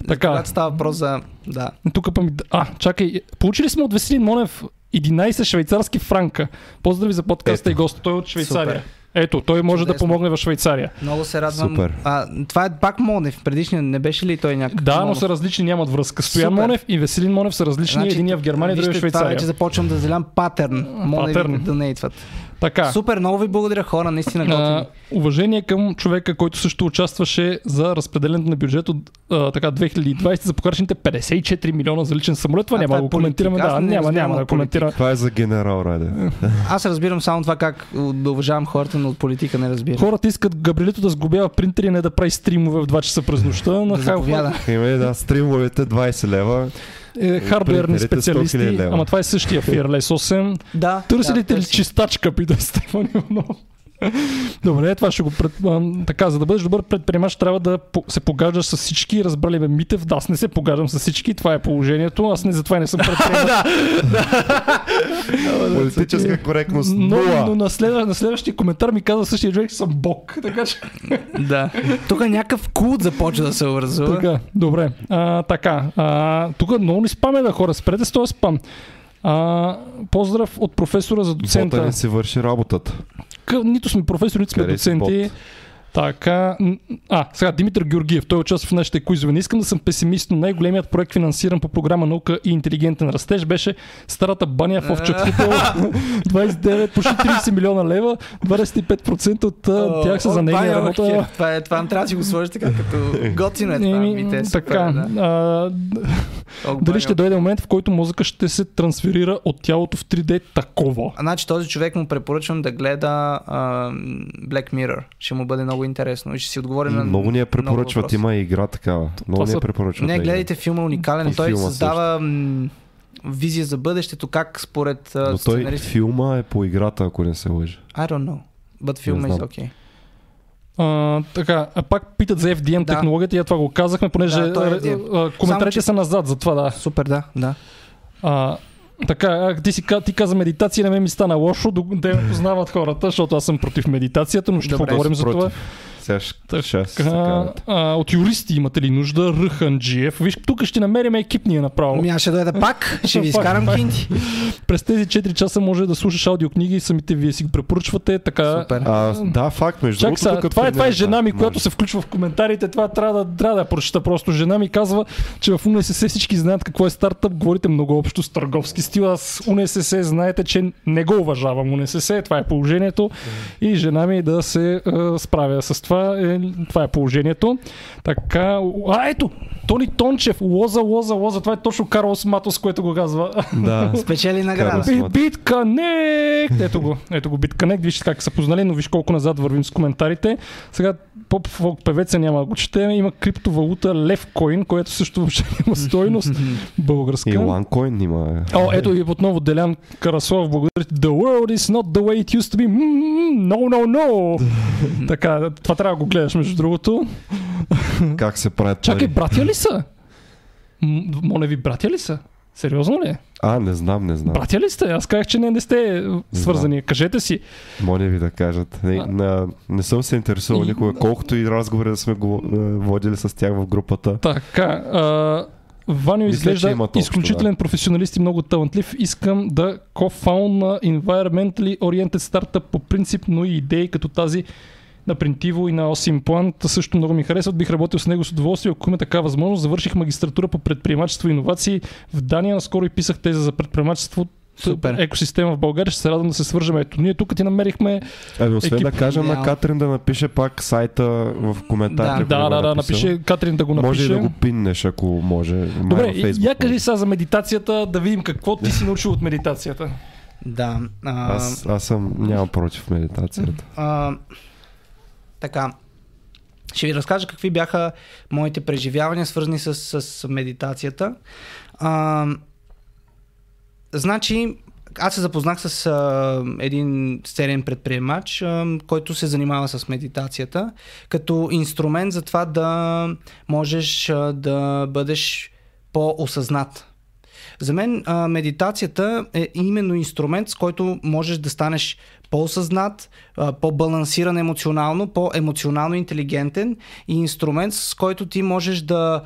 D: Да.
B: Така.
D: Когато става въпрос за... Да.
B: Тук па ми... А, чакай. Получили сме от Веселин Монев 11 швейцарски франка. Поздрави за подкаста
A: Ето.
B: и гост. Той е от Швейцария.
D: Супер.
B: Ето, той може да
D: Чудесно.
B: помогне в Швейцария.
D: Много се радвам.
A: Супер.
D: А, това е пак Монев. Предишния не беше ли той някакъв?
B: Да, но
D: Монов?
B: са различни, нямат връзка. Стоян
D: Супер.
B: Монев и Веселин Монев са различни. Единия в Германия, другия в
D: вижте, Това
B: Швейцария.
D: вече започвам да залям патърн. Монев
B: Патърн.
D: да нейтват.
B: Така.
D: Супер, много ви благодаря хора, наистина готини.
B: уважение към човека, който също участваше за разпределението на бюджет от а, така 2020 за похарчените 54 милиона за личен самолет. Това
D: А,
B: няма да
D: е
B: го коментираме. Да,
D: не
B: няма, няма да коментираме.
A: Това е за генерал Раде. [LAUGHS]
D: Аз разбирам само това как да уважавам хората, но от политика не разбирам.
B: Хората искат Габрилито да сглобява принтери, не да прави стримове в 2 часа през нощта. На
D: Да
A: да, стримовете 20 лева.
B: Е,
A: 100 000
B: специалисти. Ама това е същия Fearless 8.
D: Да.
B: Търсилите
D: да,
B: ли чистачка, пита Стефан Иванов. Добре, това ще го пред... така, за да бъдеш добър предприемач, трябва да се погаждаш с всички. Разбрали ме Митев, да, аз не се погаждам с всички, това е положението. Аз не затова не съм предприемач. [LAUGHS]
A: Политическа коректност
B: но, но на, следва, на следващия коментар ми каза същия човек, че съм бог. [LAUGHS] Така че.
D: Да. Тук някакъв култ започва да се образува.
B: Така, добре. А, така, а, тук много ни спаме да хора. Спрете с този спам. А, поздрав от професора за
A: Бота
B: доцента.
A: не си върши работата.
B: Нито сме професори, нито сме
A: си
B: доценти. Така, а, сега Димитър Георгиев, той участва в нашите куизове. Не искам да съм песимист, но най-големият проект финансиран по програма наука и интелигентен растеж беше старата баня в Овчет хотел. 29, почти 30 милиона лева, 25% от а, тях са за нейния работа.
D: Това, е, това трябва да си го сложиш така, като готино е това. Ми, те, супер,
B: така,
D: да.
B: а, дали ще дойде момент, в който мозъка ще се трансферира от тялото в 3D такова?
D: А, Значи този човек му препоръчвам да гледа а, Black Mirror. Ще му бъде много интересно и ще си отговори на
A: Много ни я препоръчват. Има и игра такава. Много ни я препоръчват.
D: Не, гледайте филма, уникален. е.
A: И
D: Той
A: филма
D: създава м, визия за бъдещето, как според
A: Но той
D: сценарист...
A: филма е по играта, ако не се лъжа.
D: I don't know. But is
A: знам.
D: okay.
B: А, така, а пак питат за FDM
D: Да.
B: технологията, и това го казахме, понеже
D: Да, е
B: а, коментарите
D: Само, че-
B: са назад, затова да.
D: Супер, да, да.
B: А, така, ти, си, ти каза медитация, на мен ми стана лошо, да ме познават хората, защото аз съм против медитацията, но ще
D: Добре,
B: поговорим за това.
A: Сега ще,
B: Така,
A: ще
B: А, а, от юристи имате ли нужда? Ръханджиев. Виж, тук ще намерим екипния направо.
D: Ами аз ще дойда [LAUGHS] пак, ще ви изкарам
B: пак.
D: кинти.
B: През тези 4 часа може да слушаш аудиокниги и самите вие си го препоръчвате. Така,
D: Супер.
A: А, да, факт, между
B: Чак
A: другото.
B: това е, това е
A: тренирах,
B: жена ми,
A: да,
B: която
A: може.
B: се включва в коментарите. Това трябва да, трябва да я прочета просто. Жена ми казва, че в УНСС всички знаят какво е стартъп. Говорите много общо с търговски стил. Аз УНСС знаете, че не го уважавам УНСС. Това е положението. И жена ми да се е, справя с това. Е, това е положението. Така, а ето, Тони Тончев, лоза, лоза, лоза. Това е точно Карлос Матос, което го казва.
A: Да.
D: Спечели награда.
A: Карлос.
B: Би- BitConnect! Ето го, ето го BitConnect. Вижте как са познали, но виж колко назад вървим с коментарите. Сега поп фолк певеца няма го четем. Има криптовалута Levcoin, което също въобще няма стойност. [LAUGHS] Българска.
A: И OneCoin има.
B: О, ето и отново Делян Караслав, благодаря. The world is not the way it used to be. No, no, no. [LAUGHS] така, това трябва да го гледаш, между другото.
A: Как се правят
B: Чакай, братя ли са? Моля ви, братя ли са? Сериозно ли?
A: А, не знам, не знам.
B: Братя ли сте? Аз казах, че не, не сте свързани. Кажете си.
A: Моля ви да кажат. Не,
B: А.
A: на, не съм се интересувал
B: И-
A: никога, колкото и разговори да сме го е, водили с тях в групата.
B: Така, а, Ваню
A: Мисля,
B: изглежда
A: общо,
B: изключителен професионалист и много талантлив. Искам да co-found на environmentally oriented startup по принцип, но и идеи като тази на Принтиво и на Осим План също много ми харесват. Бих работил с него с удоволствие, ако има така възможност. Завърших магистратура по предприемачество и иновации в Дания. Наскоро и писах теза за предприемачество.
D: Супер.
B: Екосистема в България. Ще се радвам да се свържем. Ето, ние тук ти намерихме.
A: Ами, освен
B: Екип.
A: да кажем на. Катрин да напише пак сайта в коментарите.
D: Да,
B: Да, да, напише Катрин да го напише.
A: Може и да го пиннеш, ако може. Май
B: Добре, я кажи сега за медитацията, да видим какво ти си научил от медитацията.
D: Да. А,
A: Аз, аз съм, нямам против медитацията.
D: а, така. Ще ви разкажа какви бяха моите преживявания, свързани с, с медитацията. А, значи, аз се запознах с а, един сериен предприемач, а, който се занимава с медитацията, като инструмент за това да можеш а, да бъдеш по-осъзнат. За мен а, медитацията е именно инструмент, с който можеш да станеш по-осъзнат, по-балансиран емоционално, по-емоционално интелигентен и инструмент, с който ти можеш да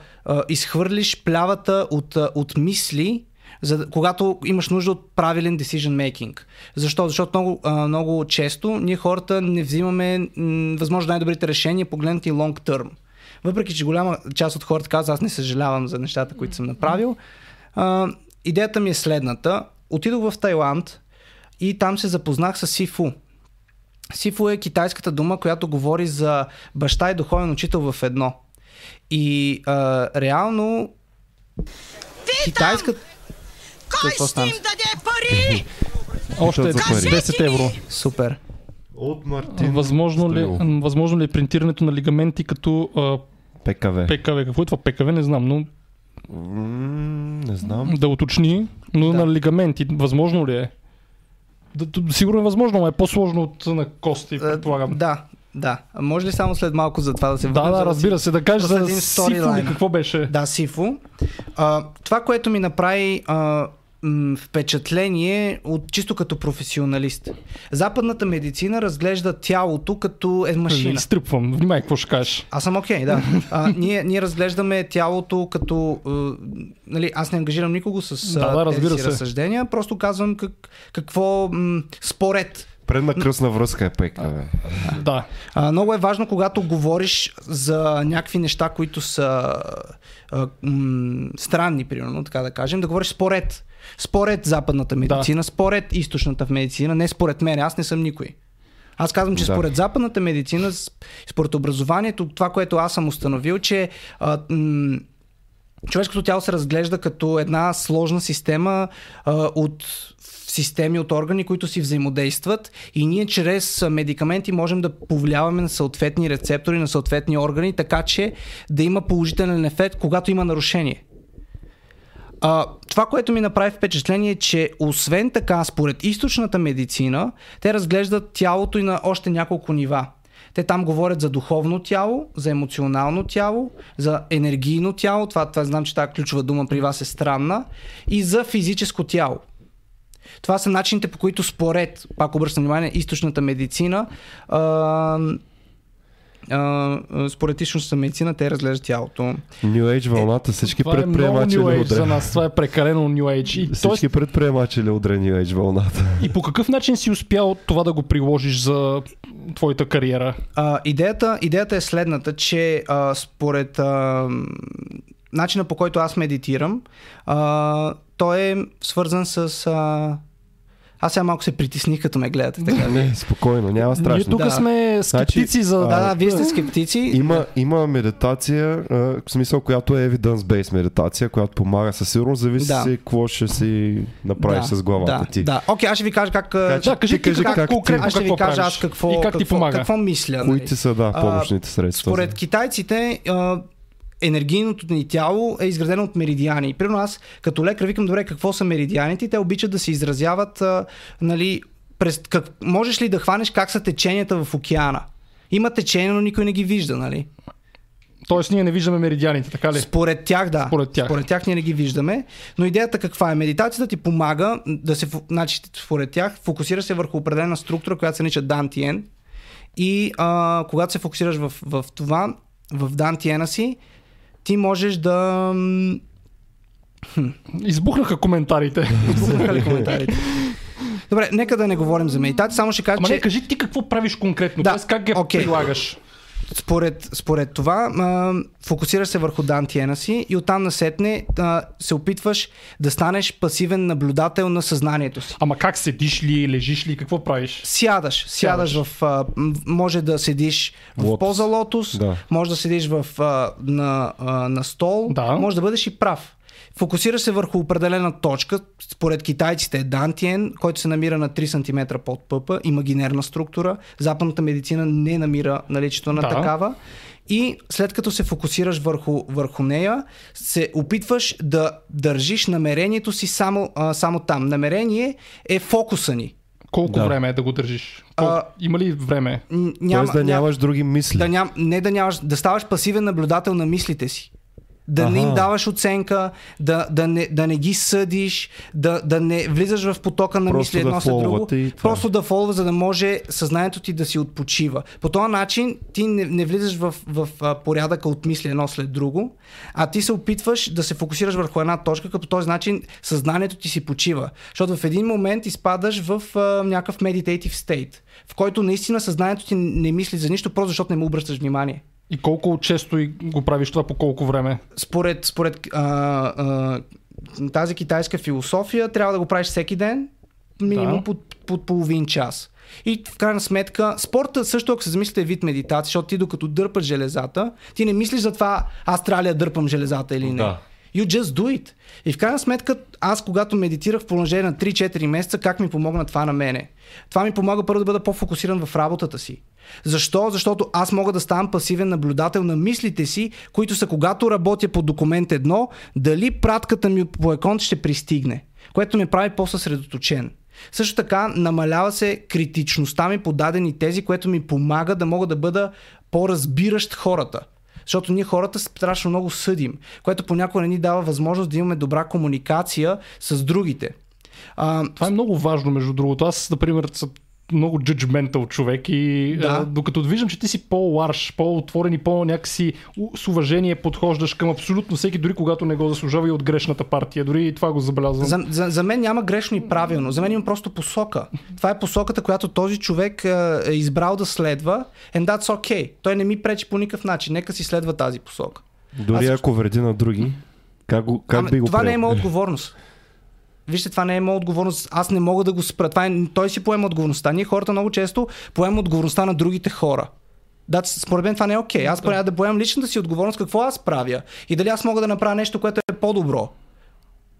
D: изхвърлиш плявата от, от мисли, за, когато имаш нужда от правилен decision making. Защо? Защото много, много често ние хората не взимаме възможно най-добрите решения, погледнати long term. Въпреки, че голяма част от хората казват, аз не съжалявам за нещата, които съм направил, идеята ми е следната. Отидох в Тайланд и там се запознах с Сифу. Сифу е китайската дума, която говори за баща и духовен учител в едно. И а, реално китайската...
F: Кой
D: Какво
F: ще им даде пари? [LAUGHS]
B: Още
A: за пари.
B: 10 евро.
D: Супер.
A: От Мартин.
B: Възможно ли,
A: Стоилов.
B: възможно ли е принтирането на лигаменти като а,
A: ПКВ.
B: ПКВ? Какво е това ПКВ? Не знам, но
A: М, Не знам.
B: да уточни. Но
D: Да.
B: на лигаменти, възможно ли е? Да, да, сигурно е възможно, но е по-сложно от на кости,
D: Е,
B: предполагам.
D: Да, да. Може ли само след малко за това да се
B: Да,
D: върнем, за
B: да, разбира се. Да кажеш за Сифу ли какво беше?
D: Да, Сифу. А, това, което ми направи а, м, впечатление от чисто като професионалист. Западната медицина разглежда тялото като е машина.
B: Изтръпвам. Внимай какво ще кажеш.
D: Аз съм окей, okay, да. А, ние, ние разглеждаме тялото като... А, нали, аз не ангажирам никого с
B: Да, да, разбира
D: тези
B: се.
D: разсъждения, просто казвам как, какво м, според
A: Предна кръсна връзка е ПКВ.
B: Да.
D: А, много е важно, когато говориш за някакви неща, които са а, м- странни, примерно, така да кажем, да говориш според. Според западната медицина, да. според източната медицина, не според мен, аз не съм никой. Аз казвам, че
A: Да.
D: според западната медицина, според образованието, това, което аз съм установил, че а, м- човешкото тяло се разглежда като една сложна система а, от системи от органи, които си взаимодействат и ние чрез медикаменти можем да повлияваме на съответни рецептори, на съответни органи, така че да има положителен ефект, когато има нарушение. А, това, което ми направи впечатление е, че освен така, според източната медицина, те разглеждат тялото и на още няколко нива. Те там говорят за духовно тяло, за емоционално тяло, за енергийно тяло, това, това знам, че тази ключова дума при вас е странна, и за физическо тяло. Това са начините по които според, пак обръщам внимание, източната медицина, а, а, според източната медицина те разглеждат тялото.
A: New Age вълната, всички
B: Това е
A: предприемачи
B: New
A: ли
B: Age за нас. Това е прекалено New Age. И, тоест,
A: Всички предприемачи ли удря New Age вълната?
B: и по какъв начин си успял това да го приложиш за твоята кариера?
D: А, идеята, идеята е следната, че а, според а, начина по който аз медитирам, а, той е свързан с... А, аз сега малко се притесних, като ме гледате. Така.
A: Не, спокойно, няма
B: Ние
A: страшно.
B: тук
D: Да.
B: сме скептици за...
D: Да, да, вие сте скептици.
A: Има, има медитация, в смисъл, която е evidence-based медитация, която помага със сигурност, зависи
D: Да.
A: си какво ще си направиш
D: да,
A: с главата
D: да,
A: ти.
D: Да, окей, аз ще ви кажа как...
B: Да, кажи
A: ти
B: ти
A: кажи
B: как,
A: как
B: конкретно
D: аз ще ви кажа аз какво,
B: и как ти помага.
D: какво мисля. нали?
A: Кои ти са, да, помощните средства?
D: Според китайците, а, енергийното ни тяло е изградено от меридиани. И Примерно аз като лекар викам, добре, какво са меридианите? Те обичат да се изразяват, а, нали, през, как, можеш ли да хванеш как са теченията в океана? Има течения, но никой не ги вижда, нали?
B: Тоест ние не виждаме меридианите, така ли?
D: Според тях, да.
B: Според тях.
D: Според тях ние не ги виждаме. Но идеята каква е? Медитацията ти помага да се, значи, според тях, фокусира се върху определена структура, която се нарича Дантиен. И а, когато се фокусираш в, в това, в Дантиена си, ти можеш да... [LAUGHS]
B: Избухнаха коментарите.
D: Избухнаха коментарите? Добре, нека да не говорим за медитация, само ще кажа,
B: Ама
D: че...
B: не, кажи ти какво правиш конкретно,
D: Да,
B: как ги
D: окей.
B: прилагаш.
D: Според, според това, а, фокусираш се върху дантиена си и оттам насетне а, се опитваш да станеш пасивен наблюдател на съзнанието си.
B: Ама как седиш ли, лежиш ли, какво правиш?
D: Сядаш, сядаш,
B: Сядаш.
D: в. А, може да седиш в
A: Лотос.
D: поза лотос,
A: Да.
D: може да седиш в, а, на, а, на стол,
B: Да.
D: може да бъдеш и прав. Фокусираш се върху определена точка, според китайците е Дантиен, който се намира на 3 см под пъпа, имагинерна структура. Западната медицина не намира наличието на
B: Да.
D: такава. и след като се фокусираш върху, върху нея, се опитваш да държиш намерението си само, а, само там. Намерение е фокуса ни.
B: Колко
A: Да.
B: време е да го държиш? Кол...
D: А,
B: Има ли време?
D: Няма,
A: Тоест да
D: ня-
A: нямаш други мисли.
D: да ням, не да нямаш, да ставаш пасивен наблюдател на мислите си. Да не им даваш оценка, да, да, не, да не ги съдиш, да, да не влизаш в потока на мисли
A: да
D: едно след друго. Просто да фолва, за да може съзнанието ти да си отпочива. По този начин ти не, не влизаш в, в а, порядъка от мисли едно след друго, а ти се опитваш да се фокусираш върху една точка, като по този начин съзнанието ти си почива. Защото в един момент изпадаш в а, някакъв meditative state, в който наистина съзнанието ти не мисли за нищо, просто защото не му обръщаш внимание.
B: И колко често и го правиш това по колко време?
D: Според, според а, а, тази китайска философия трябва да го правиш всеки ден, минимум
B: Да.
D: под, под половин час. И в крайна сметка, спорта също, ако се замислите, е вид медитация, защото ти докато дърпаш железата, ти не мислиш за това, аз трябва ли да дърпам железата или не.
A: Да.
D: You just do it. И в крайна сметка, аз когато медитирах в продължение на 3-4 месеца, как ми помогна това на мене? Това ми помага първо да бъда по-фокусиран в работата си. Защо? Защото аз мога да ставам пасивен наблюдател на мислите си, които са когато работя по документ едно, дали пратката ми по екон ще пристигне, което ме прави по-съсредоточен. Също така намалява се критичността ми по дадени тези, което ми помага да мога да бъда по-разбиращ хората. Защото ние хората страшно много съдим, което понякога не ни дава възможност да имаме добра комуникация с другите. А,
B: Това е много важно, между другото. Аз, например, много judgmental човек и
D: Да.
B: а, докато виждам, че ти си по-ларш, по-отворен и по-някакси с уважение подхождаш към абсолютно всеки, дори когато не го заслужава и от грешната партия. Дори и това го забелязвам.
D: За, за, за мен няма грешно и правилно. За мен има просто посока. Това е посоката, която този човек е, е избрал да следва. And that's okay. Той не ми пречи по никакъв начин. Нека си следва тази посока.
A: Дори
D: Аз-
A: ако вреди на други, как, го, как
D: Ами,
A: би го
D: това не е моя отговорност. Вижте, това не е моя отговорност. Аз не мога да го спра. Това е, той си поема отговорността. Ние хората много често поемаме отговорността на другите хора. Да, според мен това не е окей. Аз трябва да поемам личната си отговорност какво аз правя. И дали аз мога да направя нещо, което е по-добро.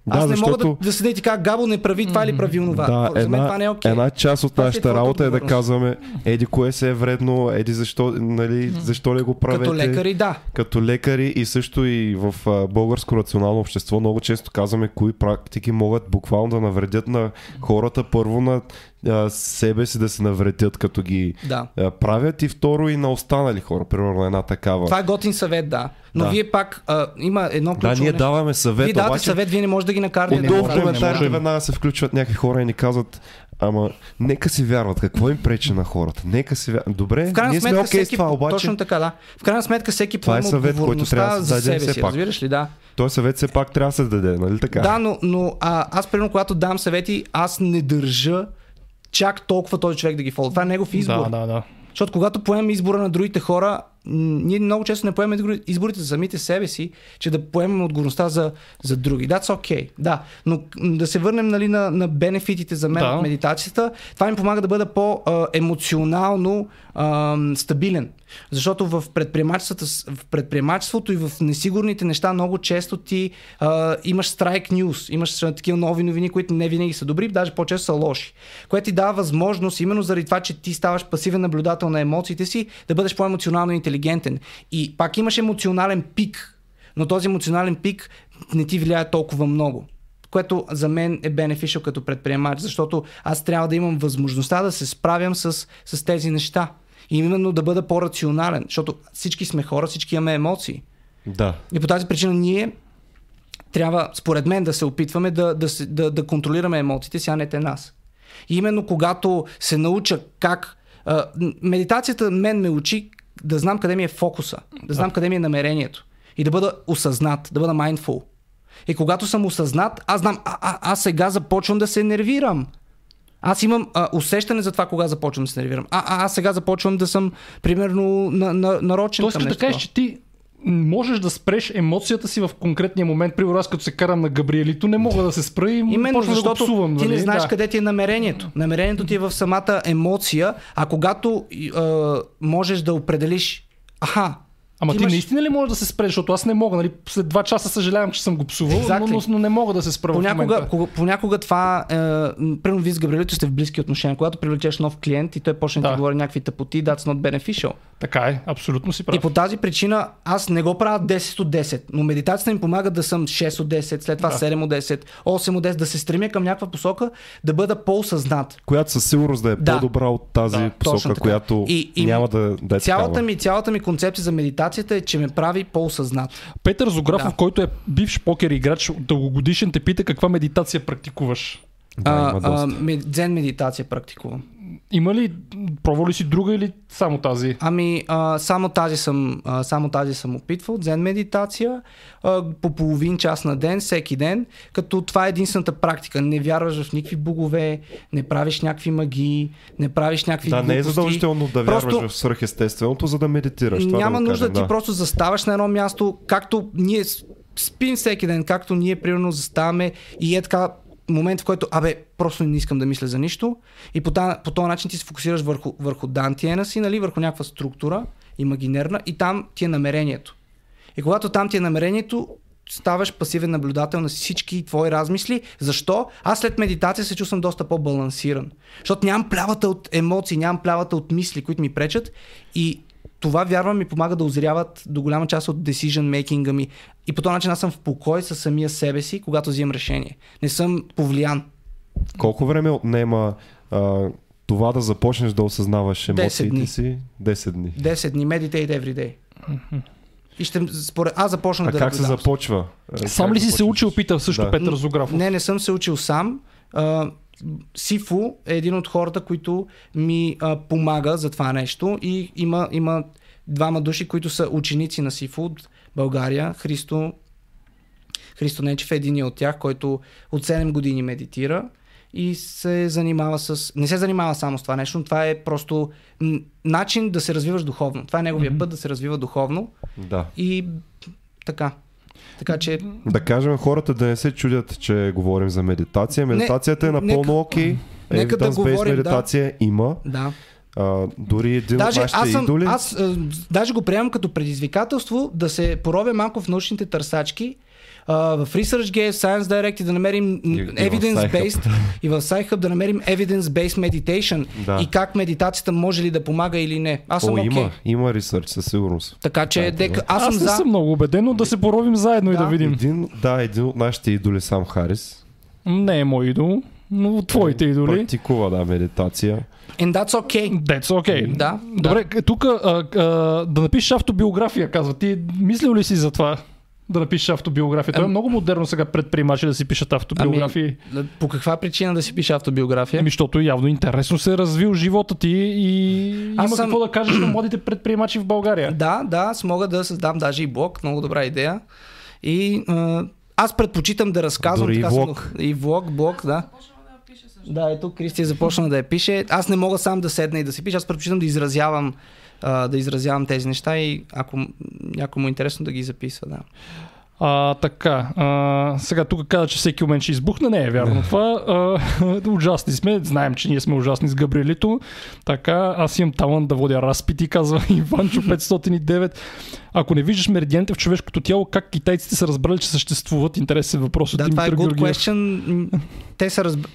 A: Да,
D: аз не мога
A: защото-
D: да, да седя и ти кажа, Габо не прави това или прави онова.
A: Да,
D: За мен
A: една,
D: това не е окей.
A: една част от
D: е
A: нашата работа е да казваме, еди кое се е вредно, еди защо, нали, защо ли го правите.
D: Като лекари, да.
A: Като лекари и също и в а, българско рационално общество много често казваме кои практики могат буквално да навредят на хората. Първо на а, себе си да се навредят като ги
D: Да.
A: а, правят и второ и на останали хора. Примерно една такава.
D: Това е готин съвет, да. Но
A: Да.
D: вие пак а, има едно ключово
A: да, ние
D: нещо.
A: даваме съвет,
D: Вие давате
A: обаче
D: съвет, вие не можете да ги накарате.
B: не
A: Отдолу в
B: можем, не
A: коментарите веднага се включват някакви хора и ни казват Ама, нека си вярват. Какво им пречи на хората? Нека си вярват. Добре,
D: В крайна
A: ние сме
D: сметка,
A: окей
D: всеки,
A: с това, обаче
D: точно така, да. В крайна сметка всеки
A: Това е съвет, който трябва да се
D: за
A: даде
D: себе
A: все
D: си,
A: пак.
D: разбираш ли, да.
A: този съвет все пак трябва да се даде, нали така?
D: Да, но, но а, аз примерно, когато дам съвети, аз не държа чак толкова този човек да ги фолва. Това е негов избор.
B: Да, да, да.
D: Защото когато поемем избора на другите хора, ние много често не поемем избори- изборите за самите себе си, че да поемем отговорността за, за други. That's okay. Да, но да се върнем нали, на, на бенефитите за мен
B: Да.
D: от медитацията, това ми помага да бъда по-емоционално стабилен. Защото в предприемачеството, в предприемачеството и в несигурните неща много често ти а, имаш страйк нюз, имаш такива нови новини, които не винаги са добри, даже по-често са лоши. Което ти дава възможност, именно заради това, че ти ставаш пасивен наблюдател на емоциите си, да бъдеш по-емоционално интелигентен. И пак имаш емоционален пик, но този емоционален пик не ти влияе толкова много което за мен е бенефишъл като предприемач, защото аз трябва да имам възможността да се справям с, с тези неща. И именно да бъда по-рационален, защото всички сме хора, всички имаме емоции.
A: Да.
D: И по тази причина ние трябва, според мен, да се опитваме да, да, да, да контролираме емоциите си, а не те нас. И именно когато се науча как... А, медитацията мен ме учи да знам къде ми е фокуса, да знам къде ми е намерението и да бъда осъзнат, да бъда mindful. И когато съм осъзнат, аз знам, а, а, аз сега започвам да се нервирам. Аз имам а, усещане за това, кога започвам да се нервирам. А, а аз сега започвам да съм, примерно, на, на, нарочен
B: Тоест,
D: към нещо.
B: кажеш, че ти можеш да спреш емоцията си в конкретния момент. Примерно аз като се карам на Габриелито, не мога да се спра и
D: Именно
B: почвам да го
D: защото
B: псувам.
D: ти не
B: нали?
D: знаеш
B: да.
D: къде ти е намерението. Намерението ти е в самата емоция, а когато е, можеш да определиш, аха,
B: Ама
D: Ти
B: ти
D: имаш-
B: наистина ли можеш да се спреш, защото аз не мога, нали? След два часа съжалявам, че съм го псувал, но,
D: Exactly.
B: но, но, не мога да се спра в
D: Понякога,
B: момента.
D: кога, понякога това, е, примерно вие с Габриелито сте в близки отношения, когато привлечеш нов клиент и той почне да
B: Да.
D: ти говори някакви тъпоти, that's not beneficial.
B: Така е, абсолютно си прав.
D: И по тази причина аз не го правя 10 от 10, но медитацията ми помага да съм 6 от 10, след това
B: Да.
D: 7 от 10, 8 от 10, да се стремя към някаква посока, да бъда по-осъзнат.
A: Която със сигурност да е
D: Да.
A: по-добра от тази
B: Да,
A: посока, която
D: И- и
A: няма да, да е
D: Цялата
A: такава.
D: ми, цялата ми концепция за медитацията е, че ме прави по-осъзнат.
B: Петър Зографов,
D: Да.
B: който е бивш покер играч, дългогодишен, те пита каква медитация практикуваш.
A: Да, има
D: а,
A: доста.
D: мед- дзен медитация практикувам.
B: Има ли, пробва ли си друга или само тази?
D: Ами, а, само, тази съм, а, само тази съм опитвал. Дзен медитация а, по половин час на ден, всеки ден, като това е единствената практика. Не вярваш в никакви богове, не правиш някакви магии, не правиш някакви
A: Да, не е
D: глупости.
A: задължително да вярваш
D: Просто-
A: в свръхестественото, за да медитираш. Това
D: Няма
A: да
D: нужда
A: кажем,
D: ти
A: да.
D: просто заставаш на едно място, както ние спим всеки ден, както ние примерно заставаме и е така момент, в който, абе, просто не искам да мисля за нищо. И по, та, по този начин ти се фокусираш върху, върху дантиена си, нали, върху някаква структура, имагинерна, и там ти е намерението. И когато там ти е намерението, ставаш пасивен наблюдател на всички твои размисли. Защо? Аз след медитация се чувствам доста по-балансиран. Защото нямам плявата от емоции, нямам плявата от мисли, които ми пречат. И това, вярвам, ми помага да озряват до голяма част от decision making ми. И по този начин аз съм в покой със самия себе си, когато взимам решение. Не съм повлиян.
A: Колко време отнема а, това да започнеш да осъзнаваш
D: 10
A: емоциите
D: дни.
A: си? 10 дни.
D: 10 дни, meditate every day. И ще, според, аз започнах
A: А
D: да
A: как се започва?
B: Сам
A: как
B: ли си се учил, пита също
A: Да.
B: Петър Зографов.
D: Не, не съм се учил сам. А, Сифу е един от хората, които ми а, помага за това нещо и има, има двама души, които са ученици на Сифу от България. Христо, Христо Нечев е един от тях, който от 7 години медитира и се занимава с... Не се занимава само с това нещо, но това е просто начин да се развиваш духовно. Това е неговия
B: Мгм.
D: път да се развива духовно
A: Да.
D: и така. Така че
A: Да кажем хората да не се чудят, че говорим за медитация. Медитацията е напълно
D: нека-
A: окей.
D: нека да говорим, да.
A: медитация има.
D: да.
A: А, дори един
D: Даже
A: от
D: аз, съм,
A: идоли.
D: аз а, даже го приемам като предизвикателство да се поровя малко в научните търсачки, а, в ResearchGate, Science Direct и да намерим evidence-based и в SciHub да намерим evidence-based meditation
A: Да.
D: и как медитацията може ли да помага или не. Аз съм
A: О,
D: окей.
A: има, има ресърч със сигурност.
D: Така че,
A: Да,
D: дека,
A: да.
D: аз съм
B: Аз не
D: за...
B: съм много убеден, но да се поровим заедно и
D: Да.
B: да видим.
A: Един, да, един от нашите идоли, сам Харис,
B: Не е мой идол, но твоите идоли.
A: практикува да, медитация.
D: And that's okay.
B: That's okay.
D: Да,
B: Добре, тук да напишеш автобиография, казва. Ти мислил ли си за това? Да напишеш автобиография. Това е много модерно сега предприемачи да си пишат автобиографии.
D: Ами, по каква причина да си пише автобиография?
B: Ами, защото явно интересно се е развил живота ти и
D: Аз
B: има
D: съм-
B: какво да кажеш на младите предприемачи в България.
D: Да, да, аз мога да създам даже и блог, много добра идея. И а, аз предпочитам да разказвам.
A: Дори и
D: така съм-
A: влог.
D: И влог, блог, да. Да, ето Кристи е започна да я пише. Аз не мога сам да седна и да си пиша, аз предпочитам да изразявам а, да изразявам тези неща и ако някой му е интересно да ги записва, да.
B: А, така, а, сега тук каза, че всеки момент ще избухне. Не е вярно това. А, [LAUGHS] ужасни сме. Знаем, че ние сме ужасни с Габриелито. Така, аз имам талант да водя разпити, казва [LAUGHS] Иванчо [LAUGHS] 509. Ако не виждаш меридианите в човешкото тяло, как китайците са разбрали, че съществуват? Интересен въпрос от
D: Да, това е
B: Димитър
D: good
B: Георгиев.
D: question. Те са разб...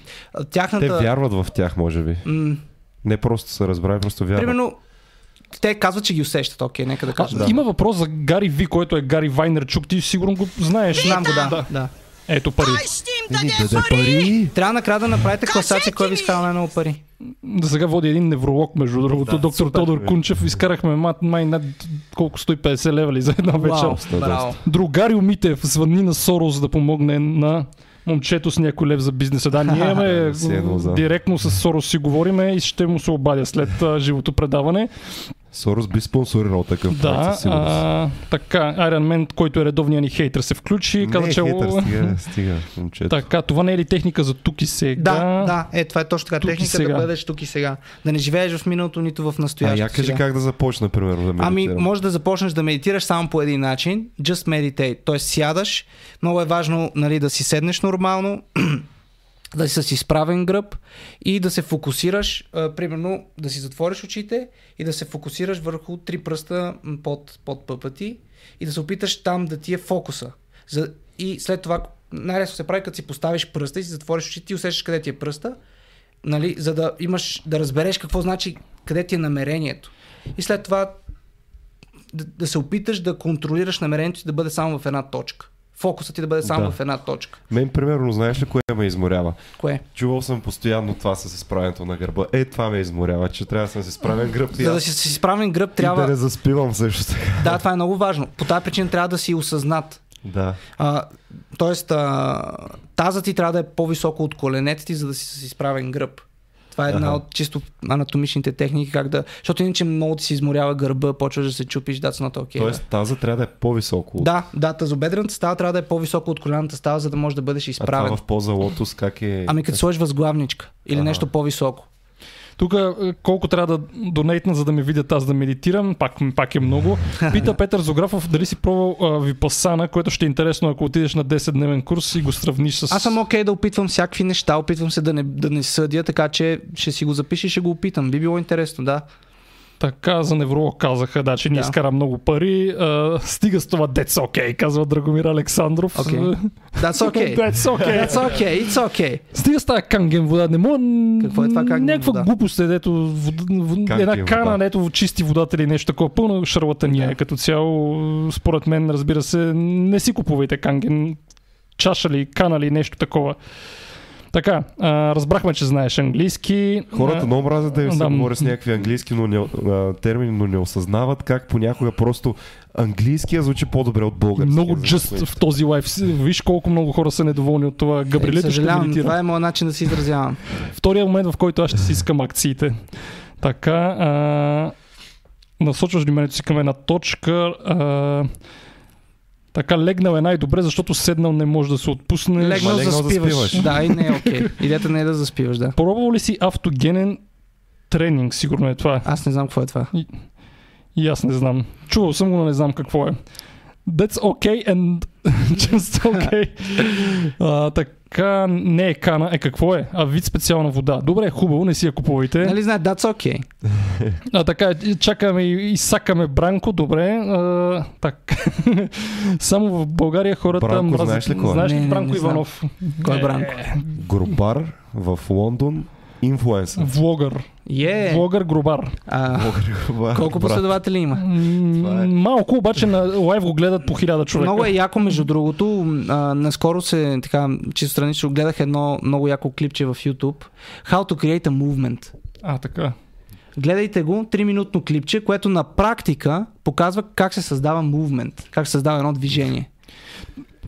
D: Тяхната...
A: Те вярват в тях, може би.
D: М,
A: Не просто са разбрали, просто вярват.
D: примерно, те казват, че ги усещат. Окей, нека да
B: А,
D: кажа.
B: да. Има въпрос за Гари Ви, който е Гари Вайнерчук. Ти сигурно го знаеш.
D: Знам го, да.
B: да.
D: да.
B: Ето пари.
F: Ай, ще им
A: Еми,
F: даде
A: даде
F: пари!
A: пари!
D: Трябва накрая да направите класация, кой ви изкара най-много пари.
B: Да сега води един невролог, между другото,
A: Да,
B: доктор
A: супер.
B: Тодор Кунчев. Изкарахме май, май над колко 150 лева ли за една вечер.
D: Браво.
B: Другарио Митев звъни на Сорос да помогне на момчето с някой лев за бизнеса. Да, ние имаме [LAUGHS]
A: за.
B: директно с Сорос си говориме и ще му се обадя след а, живото предаване.
A: Сорос би спонсорирал такъв проект
B: Да,
A: със сигурност.
B: а, така, Iron Man, който е редовният ни хейтър, се включи. Каза,
A: не,
B: че...
A: хейтър, стига, стига, момчето.
B: Така, това не е ли техника за тук и сега?
D: Да, да, е, това е точно така.
B: Тук
D: Техника
B: сега.
D: да бъдеш тук и сега. Да не живееш в миналото, нито в
A: А
D: настоящето.
A: я кажи
D: сега.
A: как да започна, примерно, да
D: Ами,
A: медитирам.
D: може да започнеш да медитираш само по един начин. Just meditate. Тоест сядаш. Много е важно нали, да си седнеш нормално. [CLEARS THROAT] да си с изправен гръб и да се фокусираш, а, примерно да си затвориш очите и да се фокусираш върху три пръста под, под пъпа ти и да се опиташ там да ти е фокуса. За, и след това най-лесно се прави, като си поставиш пръста и си затвориш очите и усещаш къде ти е пръста, нали, за да имаш, да разбереш какво значи, къде ти е намерението. И след това да, да се опиташ да контролираш намерението си да бъде само в една точка. Фокусът ти да бъде само
A: Да.
D: в една точка.
A: Мен, примерно, знаеш ли кое ме изморява?
D: Кое?
A: Чувал съм постоянно това с изправенето на гърба. Е, това ме изморява, че трябва да съм с изправен гръб и,
D: За да си с изправен гръб
A: и
D: трябва...
A: да не заспивам също така.
D: Да, това е много важно. По тази причина трябва да си осъзнат.
A: Да.
D: А, тоест, а, таза ти трябва да е по-високо от коленете ти, за да си с изправен гръб. Това е една
A: Аха.
D: от чисто анатомичните техники, как да... Защото иначе много ти се изморява гърба, почваш да се чупиш, that's not okay.
A: Тоест таза трябва да е по-високо. от-
D: Да, да, тазобедрената става трябва да е по-високо от коленната става, за да можеш да бъдеш
A: а
D: изправен.
A: това в поза лотос как е?
D: Ами като сложиш възглавничка или
A: Ага.
D: нещо по-високо.
B: Тук е, колко трябва да донейтна, за да ме видят аз да медитирам, пак, пак е много. [LAUGHS] Пита Петър Зографов дали си пробвал а, Випасана, което ще е интересно, ако отидеш на 10-дневен курс и го сравниш с...
D: Аз съм окей да опитвам всякакви неща, опитвам се да не, да не съдя, така че ще си го запиша и ще го опитам. Би било интересно, да.
B: Така за невролог казаха, да, че ни
D: Да.
B: изкара много пари. А, стига с това That's okay, казва Драгомир Александров.
D: Окей. That's okay. [LAUGHS]
B: That's okay.
D: That's okay, it's okay.
B: Стига с тази канген вода. Не мога...
D: Какво е това канген
B: Някаква
D: вода?
B: глупост е, дето вод... вод...
A: Канген
B: една кана,
A: вода.
B: дето чисти водата или нещо такова. Пълна шарлатания
D: Да.
B: е като цяло. Според мен, разбира се, не си купувайте канген чаша ли, кана ли, нещо такова. Така, а, разбрахме, че знаеш английски.
A: Хората много мразят да им се
B: да,
A: говори с някакви английски но не, а, термини, но не осъзнават как понякога просто английския звучи по-добре от български.
B: Много just в този лайф. Виж колко много хора са недоволни от това.
D: Е,
B: Габрилето ще
D: съжалявам,
B: медитира.
D: това е моят начин да се изразявам.
B: Втория момент, в който аз ще си искам акциите. Така, а, насочваш вниманието си към една точка. А, така, легнал е най-добре, защото седнал не може да се отпусне.
D: Легнал
A: легнал да
D: заспиваш.
A: спиваш.
D: Да, и не е окей. [LAUGHS] Идеята не е да заспиваш, да.
B: Пробвал ли си автогенен тренинг? Сигурно е това.
D: Аз не знам какво е това.
B: И аз не знам. Чувал съм го, но не знам какво е. That's okay and [LAUGHS] just okay. [LAUGHS] а, така, не е кана. Е, какво е? А вид специална вода. Добре, хубаво, не си я купувайте.
D: Нали знаят, that's okay. [LAUGHS]
B: А, така, и чакаме и, и сакаме Бранко, добре. А, так. [LAUGHS] Само в България хората
A: Бранко,
B: мразят.
A: знаеш ли кой е?
B: Знаеш ли
D: Не, не,
B: Бранко
D: не знам.
B: Иванов?
D: Кой е Бранко?
A: Грубар в Лондон, инфлуенсър.
B: Влогър.
D: Е,
B: Влогър Грубар.
D: а,
A: Грубар,
D: колко
A: брат.
D: последователи има?
A: Е.
B: Малко, обаче на лайв го гледат по хиляда човека.
D: Много е яко, между другото. А, наскоро се, така, чисто странично, гледах едно много яко клипче в YouTube. How to create a movement.
B: А, така.
D: Гледайте го, 3-минутно клипче, което на практика показва как се създава мувмент, как се създава едно движение.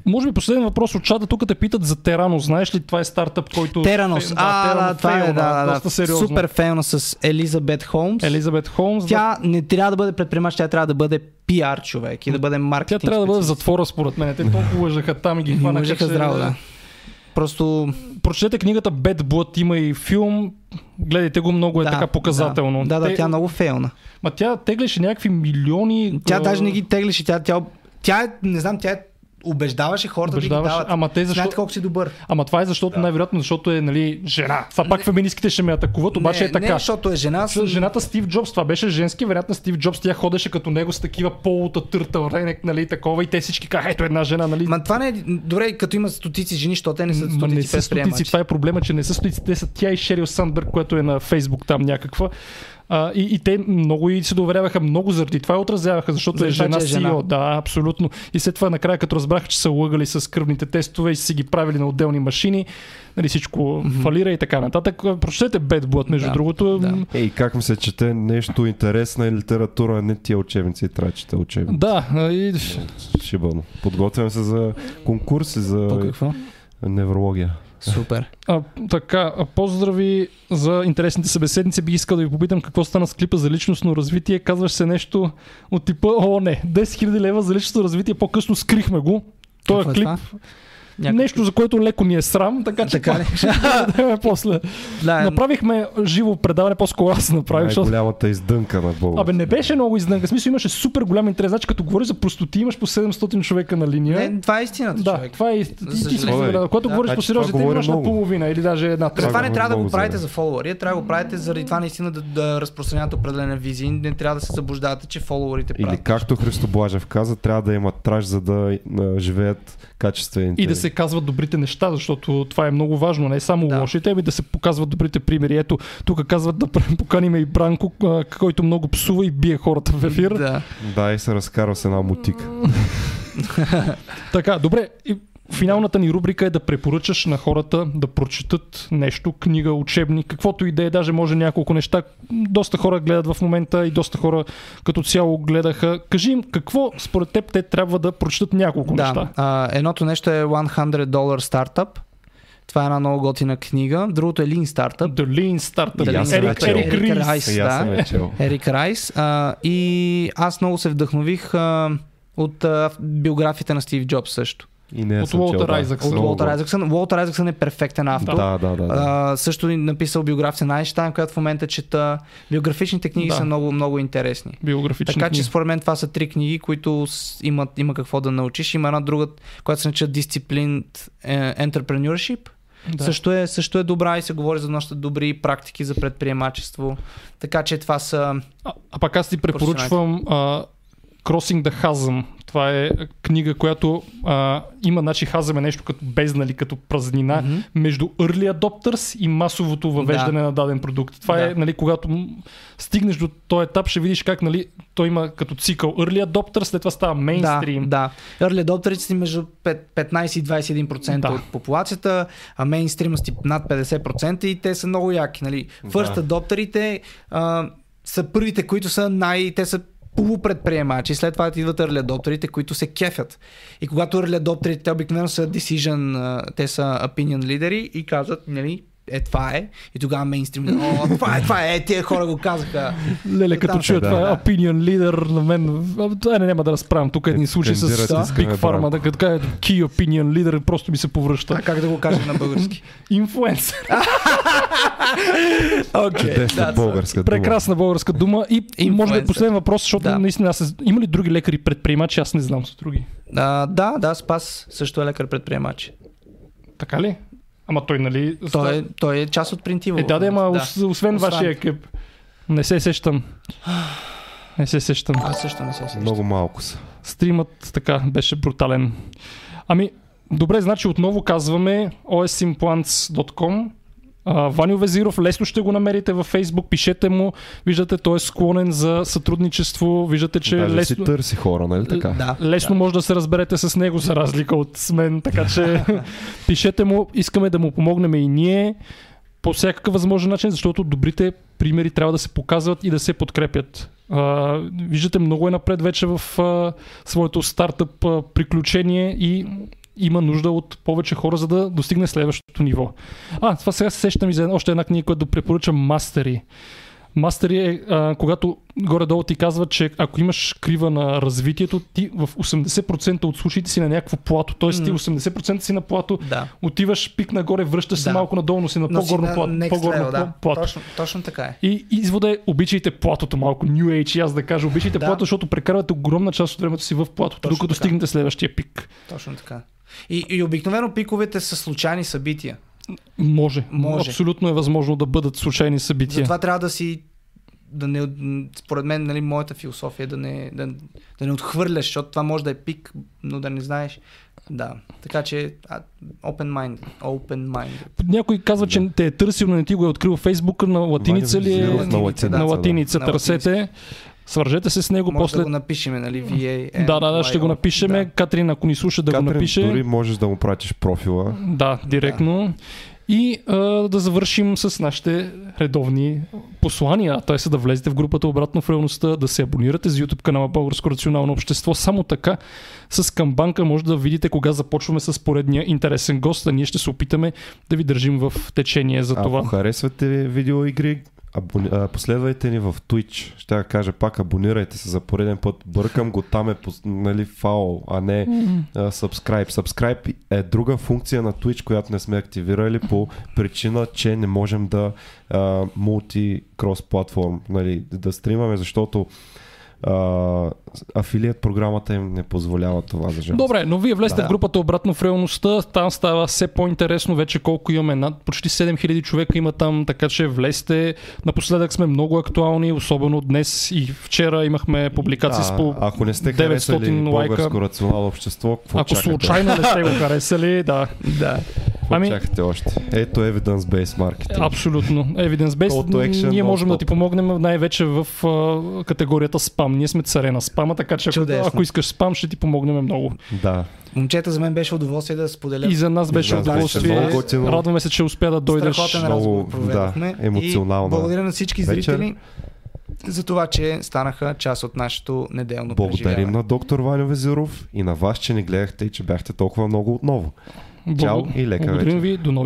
B: Може би последен въпрос от чата. Тук те питат за Терано. Знаеш ли, това е стартъп, който...
D: Теранос.
B: Е,
D: а,
B: Терано
D: да, това е, да, да,
B: Доста
D: да.
B: сериозно.
D: Супер фейлна с Елизабет Холмс.
B: Елизабет Холмс.
D: Тя не трябва да бъде предприемач, тя трябва да бъде пиар човек и да бъде
B: Тя
D: маркетинг.
B: трябва да бъде в затвора, според мен. Те толкова лъжаха там и ги [LAUGHS] хванаха. че-
D: здраво, да. Просто
B: Прочетете книгата Bad Blood, има и филм. Гледайте го, много е
D: да,
B: така показателно.
D: Да, да,
B: Те-
D: тя много фейлна.
B: Ма тя теглеше някакви милиони.
D: Тя даже не ги теглеше, тя, тя, тя, е, не знам, тя е убеждаваше хората да
B: убеждаваше.
D: ги дават.
B: Ама те защо...
D: Знаете колко си добър.
B: Ама това е защото, най-вероятно, защото е нали, жена. Това пак феминистките ще ме атакуват, обаче
D: не,
B: е така.
D: Не, защото е жена.
B: С Жената Стив Джобс, това беше женски вариант на Стив Джобс, тя ходеше като него с такива полута търтъл, ренек, нали, такова и те всички казаха, ето една жена, нали.
D: Ма това не е... Добре, като има стотици жени, що те не са
B: Ма
D: стотици
B: не са стотици, това е проблема, че не са стотици, те са тя и Шерил Сандбърг, което е на Фейсбук там някаква. А, и, и те много и се доверяваха много заради това и отразяваха, защото
D: Заради
B: е жена
D: е жена.
B: CEO. Да, абсолютно. И след това накрая, като разбраха, че са лъгали с кръвните тестове и са си ги правили на отделни машини, нали, всичко mm-hmm. фалира и така нататък. Прочетете Bad Blood, между
D: Да,
B: другото.
D: да.
A: Ей, как ми се чете нещо интересна литература, а не тия учебници и трябва да чета учебници.
B: Да, и,
A: Шибано. Подготвям се за конкурси за
D: какво?
A: неврология.
D: Супер.
B: А, така, а, поздрави за интересните събеседници. Бих искал да ви попитам какво стана с клипа за личностно развитие. Казваш се нещо от типа, о не, 10 000 лева за личностно развитие, по-късно скрихме го. Този
D: Какво е
B: клип,
D: това? Някакъв-
B: Нещо, за което леко ни е срам, така че
D: Така ли? [LAUGHS]
B: това- [LAUGHS] после.
D: Да,
B: Направихме живо предаване, по-скоро аз направих, защото
A: Най-голямата издънка на Бога.
B: Абе, не беше много изнънка. В смисъл имаше супер голям интерес. Значи, като говориш за простоти, имаш по 700 човека на линия.
D: не, това е истината,
B: да,
D: човек.
B: това е. ист- Ти, ти си
D: съжаление.
B: споделя. Когато
D: Да.
B: говориш по
A: Значи
B: сериозни
A: това
B: теми, имаш на половина или даже една трета.
D: това не трябва да го правите за фолуари, трябва да го правите заради това наистина да, да разпространявате определена визия. Не трябва да се заблуждавате, че фолуарите
A: Или
D: правят.
A: както Христо Блажев каза, трябва да има траж, за да живеят качествените.
B: И да се казват добрите неща, защото това е много важно. Не само
D: Да.
B: лошите, ами да се показват добрите примери. Ето, тук казват да поканим и Бранко, който много псува и бие хората в ефир.
D: Да.
A: Да, и се разкарва с една мутика.
B: Така, добре. И финалната ни рубрика е да препоръчаш на хората да прочетат нещо, книга, учебник, каквото и да е, даже може няколко неща. Доста хора гледат в момента и доста хора като цяло гледаха. Кажи им какво според теб те трябва да прочетат няколко
D: Да,
B: неща.
D: а, едното нещо е 100 Dollar Startup. Това е една много готина книга. Другото е Lean Startup.
B: The Lean Startup.
A: Съм
B: Ерик, Ерик
D: Ерик
B: Рис.
D: Райс. Да. Ерик Райс. А, и аз много се вдъхнових а, от а, биографията на Стив Джобс също.
A: И не
B: От
A: чел,
B: Уолтер
A: да.
B: Айзаксън.
D: От
B: Много.
D: Айзаксън. Уолтер Айзаксън е перфектен автор.
A: Да, да, да. да.
D: А, също е написал биография на Айнштайн, която в момента чета. Биографичните книги
B: Да.
D: са много, много интересни.
B: Биографични
D: Така че
B: книги.
D: според мен това са три книги, които имат, има какво да научиш. Има една друга, която се нарича Disciplined е, Entrepreneurship.
B: Да.
D: Също, е, също е добра и се говори за доста добри практики за предприемачество. Така че това са...
B: А, а пак аз ти препоръчвам а, Crossing the Chasm. Това е книга, която а, има, значи хазъм е нещо като бездна или като празнина
D: Мгм.
B: между early adopters и масовото въвеждане
D: Да.
B: на даден продукт. Това
D: Да.
B: е, нали, когато стигнеш до този етап, ще видиш как нали, той има като цикъл early adopters, след това става мейнстрим.
D: Да, да. Early adopterите си между пет- 15 и 21%
B: Да.
D: от популацията, а мейнстрима си над 50% и те са много яки. Нали? First
A: Да.
D: adopterите а, са първите, които са най... Те са полупредприемачи, след това идват adopterите, които се кефят. И когато adopterите, те обикновено са decision, те са opinion лидери и казват, нали, е това е. И тогава мейнстрим, о, това е, това е, е, тия хора го казаха.
B: Леле, като чуя
D: са,
B: това
D: да.
B: opinion leader на мен, а, това не, няма да разправям. Тук един
A: Е,
B: случай с Big Pharma, да като кажа key opinion leader, просто ми се повръща.
D: А как да го кажем на български? [LAUGHS]
B: Инфлуенсър. [LAUGHS]
D: Окей.
A: Чудесна българска дума.
B: Прекрасна българска дума. И може е последен въпрос, защото
D: Да.
B: наистина аз има ли други лекари предприемачи? Аз не знам с други.
D: А, да, да, Спас също е лекар предприемач.
B: Така ли? Ама той, нали...
D: Той е, той е част от принтиво.
B: Е, да, да, ама
D: да.
B: ос- освен
D: Освен-
B: вашия екип. Не се сещам. Не се сещам.
D: Аз също не се сещам.
A: Много малко са.
B: Стримът така беше брутален. Ами, добре, значи отново казваме osimplants.com А, Ваню Везиров, лесно ще го намерите във Facebook, пишете му, виждате, той е склонен за сътрудничество, виждате, че
A: Даже
B: лесно,
A: си търси хора, нали така?
D: Да.
B: лесно може да се разберете с него, за разлика от с мен, така че [LAUGHS] пишете му, искаме да му помогнем и ние по всякакъв възможен начин, защото добрите примери трябва да се показват и да се подкрепят. А, виждате, много е напред вече в а, своето стартъп а, приключение и има нужда от повече хора, за да достигне следващото ниво. А, това сега се сещам и за още една книга, която препоръчам Мастери. Мастери е а, когато горе-долу ти казва, че ако имаш крива на развитието, ти в 80% от случаите си на някакво плато. Тоест ти
D: М.
B: 80% си на плато,
D: Да.
B: отиваш пик нагоре, връщаш се
D: Да.
B: малко надолу, но си на
D: Но си
B: по-горно
D: на
B: плато. По-горно
D: level, да.
B: плато.
D: Точно, точно така е.
B: И извода е, обичайте платото малко, New Age, аз да кажа, обичайте
D: Да.
B: плато, защото прекарвате огромна част от времето си в платото,
D: Точно
B: докато
D: така.
B: стигнете следващия пик.
D: Точно така. И, и обикновено пиковете са случайни събития.
B: Може.
D: Може.
B: Абсолютно е възможно да бъдат случайни събития.
D: Затова трябва да си да не, според мен, нали, моята философия е да не, да, да не отхвърляш, защото това може да е пик, но да не знаеш. Да, така че open mind, open mind.
B: Някой казва, че те е търсил, но не ти го е открил в Фейсбука, на латиница ли е?
A: На латиница,
B: на
A: да.
B: латиница
D: На
B: търсете. Свържете се с него
D: Може
B: после.
D: да го напишеме, нали, VA.
B: Да, да, да, ще го напишеме.
D: Да.
B: Катрин, ако ни слуша, да го
A: Катрин,
B: напише.
A: дори можеш да му пратиш профила.
B: Да, директно. И а, да завършим с нашите редовни послания. Т.е. да влезете в групата обратно в реалността, да се абонирате за YouTube канала Българско рационално общество. Само така с камбанка може да видите кога започваме с поредния интересен гост, а ние ще се опитаме да ви държим в течение за това.
A: Ако харесвате видеоигри, абони... а, последвайте ни в Twitch. Ще я кажа пак, абонирайте се за пореден път. Бъркам го, там е нали, фаул, а не а, subscribe. Subscribe е друга функция на Twitch, която не сме активирали по причина, че не можем да мулти-крос платформ, нали, да стримаме, защото а, афилият програмата им не позволява това за жалост.
B: Добре, но вие влезте
A: Да.
B: в групата обратно в реалността, там става все по-интересно вече колко имаме, над почти 7000 човека има там, така че влезте. Напоследък сме много актуални, особено днес и вчера имахме публикации с по...
A: ако не сте
B: 900
A: харесали
B: лайка.
A: българско рационално общество, какво
B: Ако
A: чакате?
B: случайно не сте го харесали, [LAUGHS] да.
E: Да.
B: Ами-
A: чакате още? Ето Evidence-Based Marketing.
B: Абсолютно. Evidence based. Ние можем да ти помогнем най-вече в а, категорията спам. Ние сме царе на спама, така че ако,
E: Чудесно.
B: ако искаш спам, ще ти помогнем много.
A: Да.
E: Момчета, за мен беше удоволствие да споделя.
B: И за нас беше
A: беше
B: удоволствие.
A: много готино.
B: Радваме се, че успя да дойдеш.
E: Страхотен
A: Много, да, емоционална
E: И благодаря на всички
A: вечер.
E: зрители за това, че станаха част от нашето неделно
A: Благодарим
E: преживяване.
A: на доктор Ваню Везиров и на вас, че ни гледахте и че бяхте толкова много отново. Чао и лека
B: Благодарим
A: вечер.
B: ви. До нови